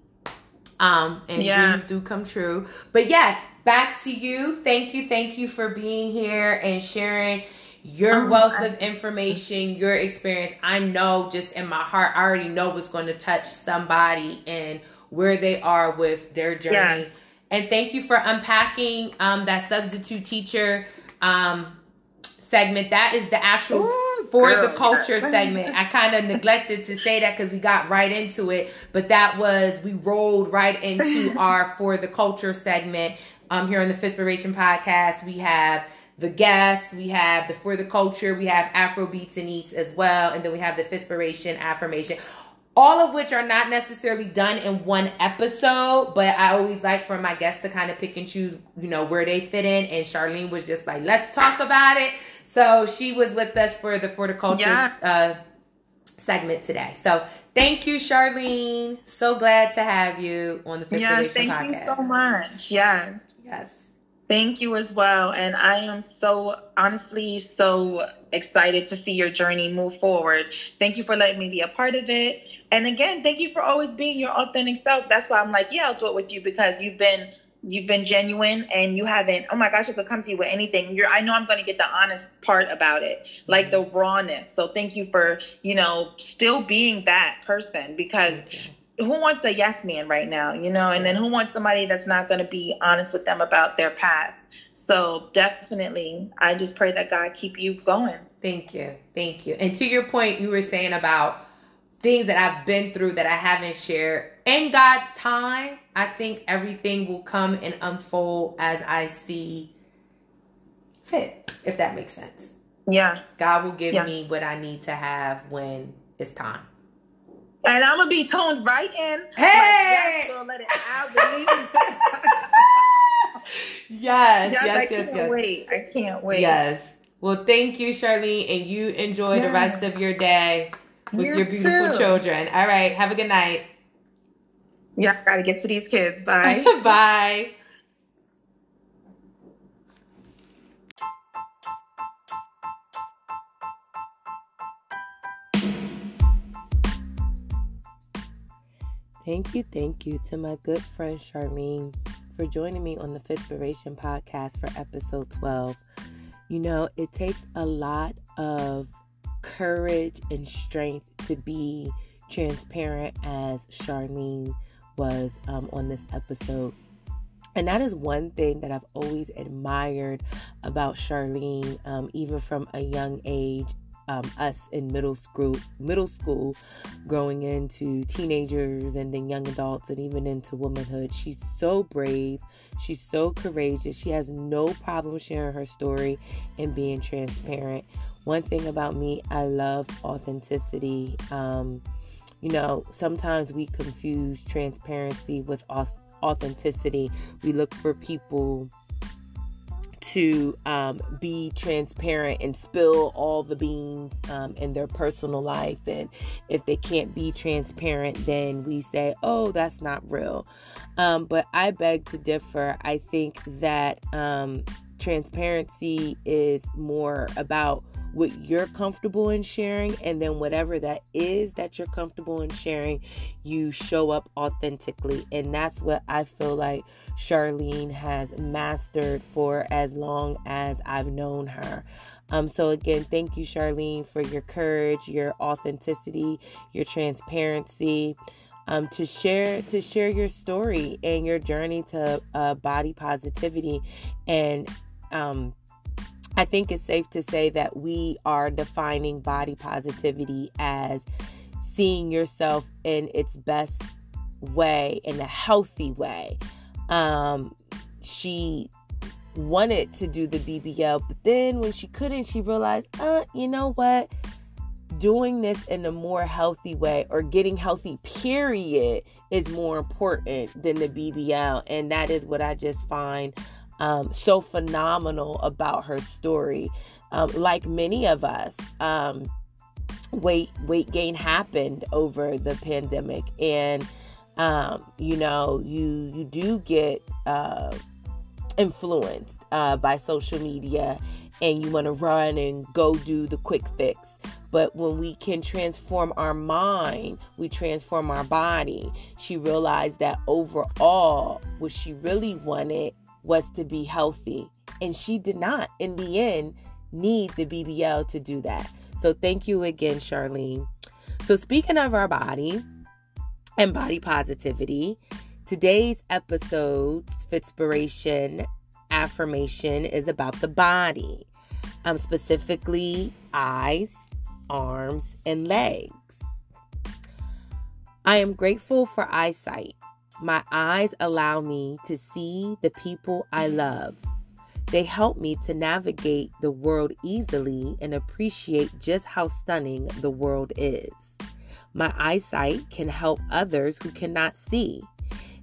Um, and yeah. dreams do come true. But yes, back to you. Thank you, thank you for being here and sharing your oh, wealth of information, your experience, I know just in my heart, I already know what's going to touch somebody and where they are with their journey. Yes. And thank you for unpacking um, that substitute teacher um, segment. That is the actual Ooh, for girl. the culture segment. I kind of neglected to say that because we got right into it, but that was we rolled right into our for the culture segment. Um, here on the Fitspiration podcast, we have the guest, we have the for the culture, we have Afro beats and eats as well, and then we have the Fitspiration affirmation. All of which are not necessarily done in one episode, but I always like for my guests to kind of pick and choose, you know, where they fit in. And Charlene was just like, let's talk about it. So she was with us for the for the culture yeah. uh, segment today. So thank you, Charlene. So glad to have you on the Fitspiration yes, thank podcast. Thank you so much. Yes. Thank you as well. And I am so honestly so excited to see your journey move forward. Thank you for letting me be a part of it. And again, thank you for always being your authentic self. That's why I'm like, yeah, I'll do it with you because you've been You've been genuine and you haven't, oh my gosh, I could come to you with anything. You're I know I'm gonna get the honest part about it, mm-hmm. like the rawness. So thank you for, you know, still being that person because who wants a yes man right now, you know, and then who wants somebody that's not gonna be honest with them about their path. So definitely I just pray that God keep you going. Thank you. Thank you. And to your point, you were saying about things that I've been through that I haven't shared. In God's time, I think everything will come and unfold as I see fit, if that makes sense. Yes. God will give Yes. me what I need to have when it's time. And I'm gonna be toned right in. Like, Hey! yes, girl, let it out. Yes, yes, yes, I can't yes. wait. I can't wait. Yes. Well, thank you, Charlene, and you enjoy the rest of your day with You your beautiful too. children. All right. Have a good night. Yeah, I gotta get to these kids. Bye. Bye. Thank you, thank you to my good friend Charlene for joining me on the Fitspiration podcast for episode 12. You know, it takes a lot of courage and strength to be transparent as Charlene was um, on this episode. And that is one thing that I've always admired about Charlene, um, even from a young age. Um, us in middle school, middle school, growing into teenagers and then young adults and even into womanhood. She's so brave. She's so courageous. She has no problem sharing her story and being transparent. One thing about me, I love authenticity. Um, you know, sometimes we confuse transparency with authenticity. We look for people to um, be transparent and spill all the beans um, in their personal life. And if they can't be transparent, then we say, oh, that's not real. Um, but I beg to differ. I think that um, transparency is more about what you're comfortable in sharing, and then whatever that is that you're comfortable in sharing, you show up authentically. And that's what I feel like Charlene has mastered for as long as I've known her. Um, so again, thank you, Charlene, for your courage, your authenticity, your transparency, um, to share to share your story and your journey to uh, body positivity. And um, I think it's safe to say that we are defining body positivity as seeing yourself in its best way, in a healthy way. Um, she wanted to do the BBL, but then when she couldn't, she realized, uh, you know what? Doing this in a more healthy way or getting healthy, period, is more important than the BBL. And that is what I just find um, so phenomenal about her story. Um, like many of us, um, weight weight gain happened over the pandemic, and um, you know you you do get uh, influenced uh, by social media, and you want to run and go do the quick fix. But when we can transform our mind, we transform our body. She realized that overall, what she really wanted was to be healthy. And she did not, in the end, need the BBL to do that. So thank you again, Charlene. So, speaking of our body and body positivity, today's episode's Fitspiration affirmation is about the body, um, specifically eyes, arms, and legs. I am grateful for eyesight. My eyes allow me to see the people I love. They help me to navigate the world easily and appreciate just how stunning the world is. My eyesight can help others who cannot see.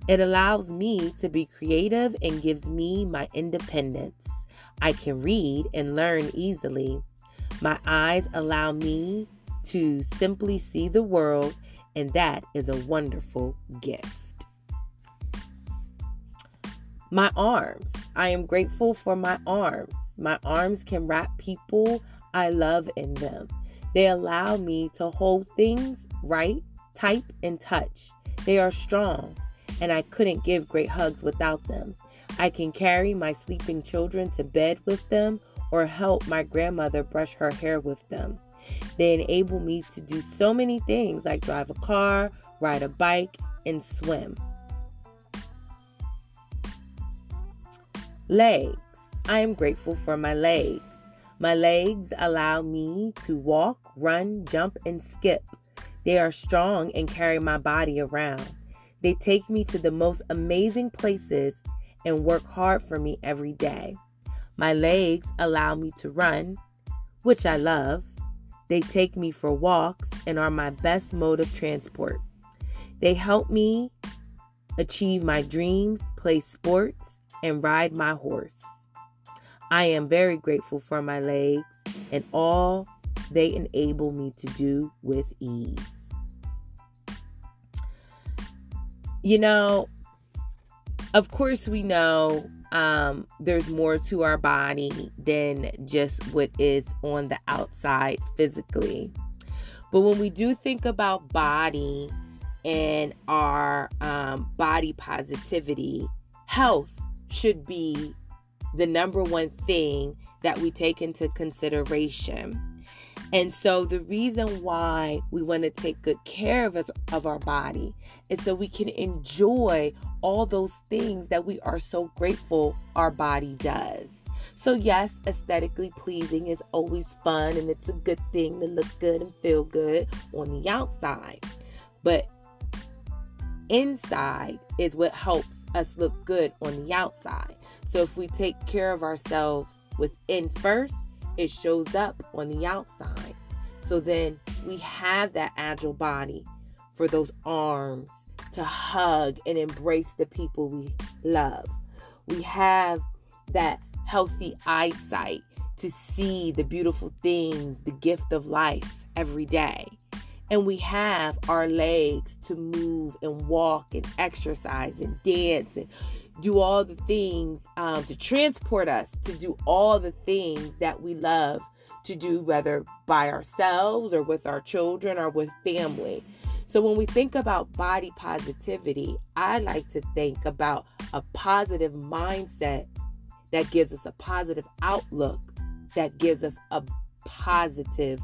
It allows me to be creative and gives me my independence. I can read and learn easily. My eyes allow me to simply see the world, and that is a wonderful gift. My arms. I am grateful for my arms. My arms can wrap people I love in them. They allow me to hold things, write, type, and touch. They are strong. and I couldn't give great hugs without them. I can carry my sleeping children to bed with them or help my grandmother brush her hair with them. They enable me to do so many things like drive a car, ride a bike, and swim. Legs. I am grateful for my legs. My legs allow me to walk, run, jump, and skip. They are strong and carry my body around. They take me to the most amazing places and work hard for me every day. My legs allow me to run, which I love. They take me for walks and are my best mode of transport. They help me achieve my dreams, play sports, and ride my horse. I am very grateful for my legs and all they enable me to do with ease. You know, of course, we know um, there's more to our body than just what is on the outside physically. But when we do think about body and our um, body positivity, health should be the number one thing that we take into consideration. And so the reason why we want to take good care of us of our body is so we can enjoy all those things that we are so grateful our body does. So yes, aesthetically pleasing is always fun and it's a good thing to look good and feel good on the outside. But inside is what helps us look good on the outside. So if we take care of ourselves within first, it shows up on the outside. So then we have that agile body for those arms to hug and embrace the people we love. We have that healthy eyesight to see the beautiful things, the gift of life every day. And we have our legs to move and walk and exercise and dance and do all the things um, to transport us to do all the things that we love to do, whether by ourselves or with our children or with family. So, when we think about body positivity, I like to think about a positive mindset that gives us a positive outlook, that gives us a positive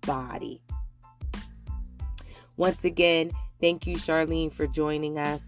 body. Once again, thank you, Charlene, for joining us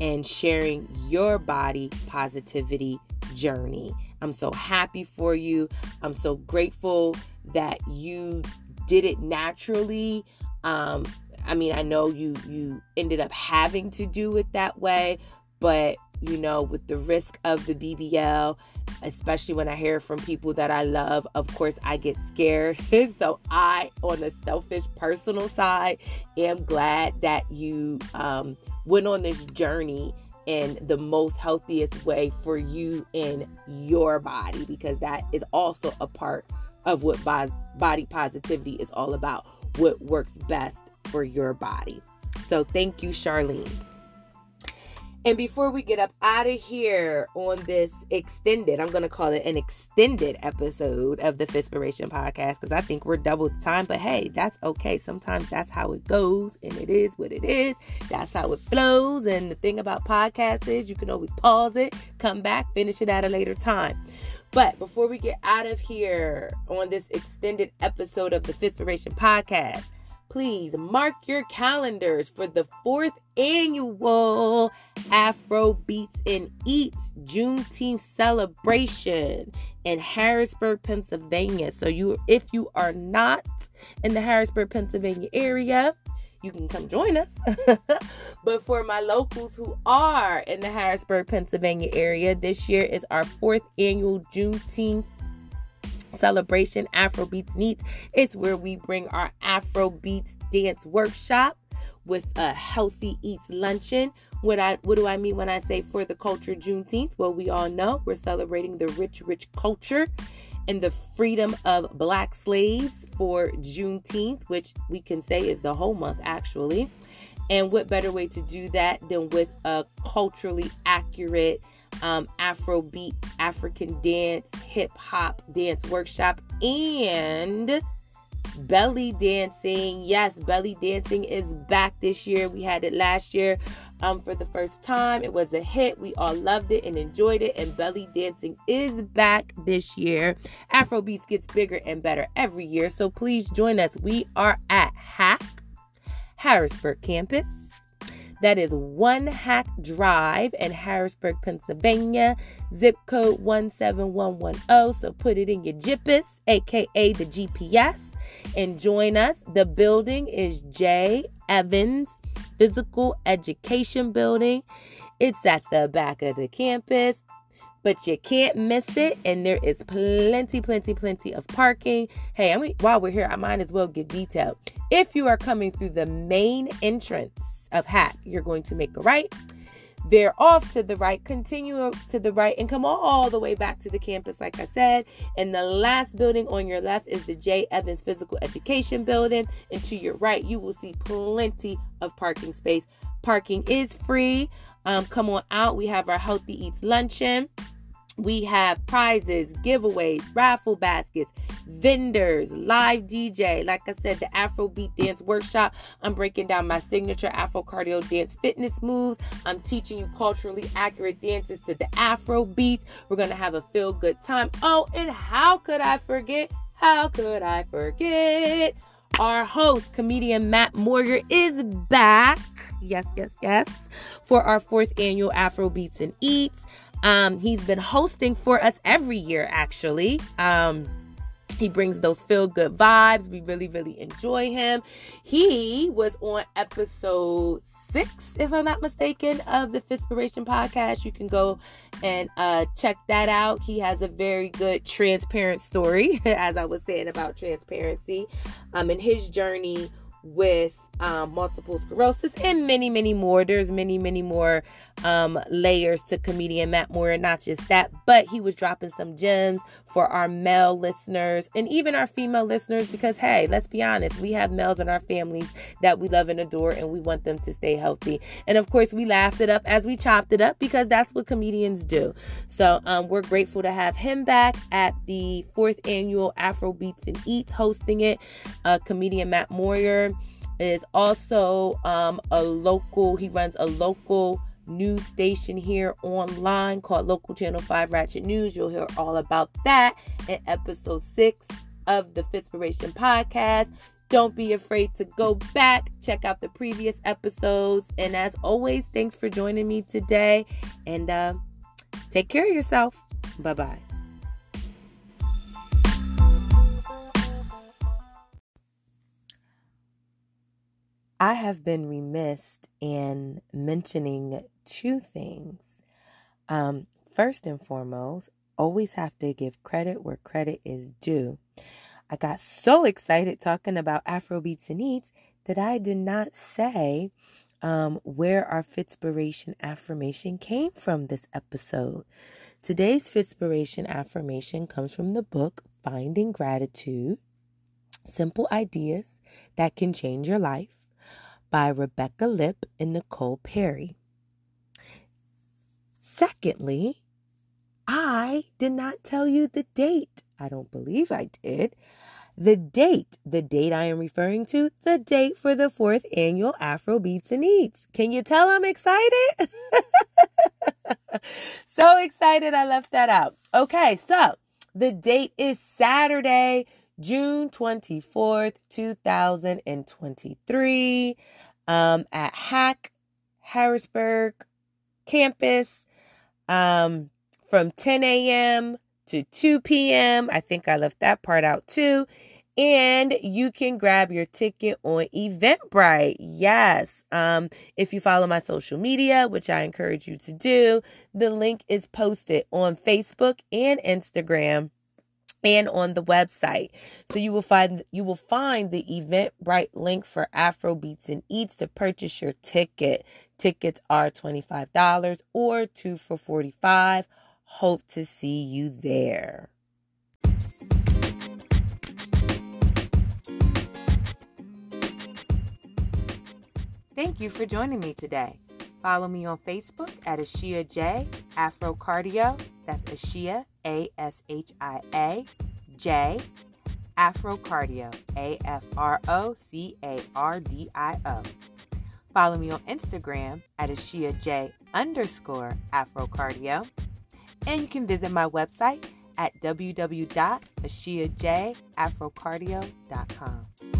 and sharing your body positivity journey. I'm so happy for you. I'm so grateful that you did it naturally. Um, I mean, I know you you ended up having to do it that way, but you know, with the risk of the BBL, especially when I hear from people that I love, of course, I get scared. so, I, on the selfish personal side, am glad that you um, went on this journey in the most healthiest way for you in your body because that is also a part of what body positivity is all about what works best for your body so thank you charlene and before we get up out of here on this extended, I'm going to call it an extended episode of the Fitspiration podcast because I think we're double the time. But hey, that's okay. Sometimes that's how it goes, and it is what it is. That's how it flows. And the thing about podcasts is you can always pause it, come back, finish it at a later time. But before we get out of here on this extended episode of the Fitspiration podcast, please mark your calendars for the fourth annual Afro Beats and Eats Juneteenth celebration in Harrisburg, Pennsylvania. So you if you are not in the Harrisburg, Pennsylvania area, you can come join us. but for my locals who are in the Harrisburg, Pennsylvania area, this year is our fourth annual Juneteenth celebration Afrobeats Neats. It's where we bring our Afrobeats dance workshop with a healthy eats luncheon. What I what do I mean when I say for the culture Juneteenth? Well, we all know we're celebrating the rich, rich culture and the freedom of black slaves for Juneteenth, which we can say is the whole month actually. And what better way to do that than with a culturally accurate um, Afrobeat, African dance, hip hop dance workshop, and belly dancing. Yes, belly dancing is back this year. We had it last year. um, for the first time. It was a hit. We all loved it and enjoyed it. And belly dancing is back this year. Afrobeats gets bigger and better every year. So please join us. We are at HACC Harrisburg campus. That is one HACC Drive in Harrisburg, Pennsylvania, zip code 17110. So put it in your GPS, aka the GPS, and join us. The building is J. Evans Physical Education Building. It's at the back of the campus but you can't miss it. And there is plenty, plenty, plenty of parking. Hey, I mean, while we're here, I might as well get detailed. If you are coming through the main entrance of HACC. you're going to make a right. Veer off to the right, continue to the right, and come all the way back to the campus, like I said. And the last building on your left is the J. Evans Physical Education Building. And to your right, you will see plenty of parking space. Parking is free. Um, come on out. We have our Healthy Eats Luncheon. We have prizes, giveaways, raffle baskets, vendors, live DJ. Like I said, the Afrobeat Dance Workshop. I'm breaking down my signature Afro Cardio Dance fitness moves. I'm teaching you culturally accurate dances to the Afro beats. We're going to have a feel good time. Oh, and how could I forget? How could I forget? Our host, comedian Matt Moyer, is back. Yes, yes, yes. For our fourth annual Afro Beats and Eats. Um, he's been hosting for us every year, actually. Um, he brings those feel good vibes. We really, really enjoy him. He was on episode six, if I'm not mistaken, of the Fitspiration podcast. You can go and uh, check that out. He has a very good transparent story, as I was saying about transparency, um, and his journey with um, multiple sclerosis, and many, many more. There's many, many more um, layers to comedian Matt Moyer. Not just that, but he was dropping some gems for our male listeners and even our female listeners because, hey, let's be honest, we have males in our families that we love and adore, and we want them to stay healthy. And of course, we laughed it up as we chopped it up because that's what comedians do. So um, we're grateful to have him back at the fourth annual Afro Beats and Eats hosting it. Uh, comedian Matt Moyer is also um, a local, he runs a local news station here online called Local Channel 5 Ratchet News. You'll hear all about that in episode 6 of the Fitspiration podcast. Don't be afraid to go back, check out the previous episodes. And as always, thanks for joining me today. And uh, take care of yourself. Bye bye. I have been remiss in mentioning two things. Um, first and foremost, always have to give credit where credit is due. I got so excited talking about Afrobeats and Eats that I did not say um, where our Fitspiration affirmation came from this episode. Today's Fitspiration affirmation comes from the book Finding Gratitude Simple Ideas That Can Change Your Life by Rebecca Lip and Nicole Perry. Secondly, I did not tell you the date. I don't believe I did. The date, the date I am referring to, the date for the fourth annual Afro Beats and Eats. Can you tell I'm excited? so excited I left that out. Okay, so the date is Saturday, June 24th, 2023, um, at HACC Harrisburg campus um, from 10 a.m. to 2 p.m. I think I left that part out too. And you can grab your ticket on Eventbrite. Yes. Um, if you follow my social media, which I encourage you to do, the link is posted on Facebook and Instagram and on the website. So you will find you will find the Eventbrite link for Afro Beats and Eats to purchase your ticket. Tickets are $25 or 2 for 45. Hope to see you there. Thank you for joining me today. Follow me on Facebook at Ashia J Afro Cardio. That's Ashia, A S H I A J, Afrocardio, A F R O C A R D I O. Follow me on Instagram at Ashia J underscore Afrocardio. And you can visit my website at www.ashiajafrocardio.com.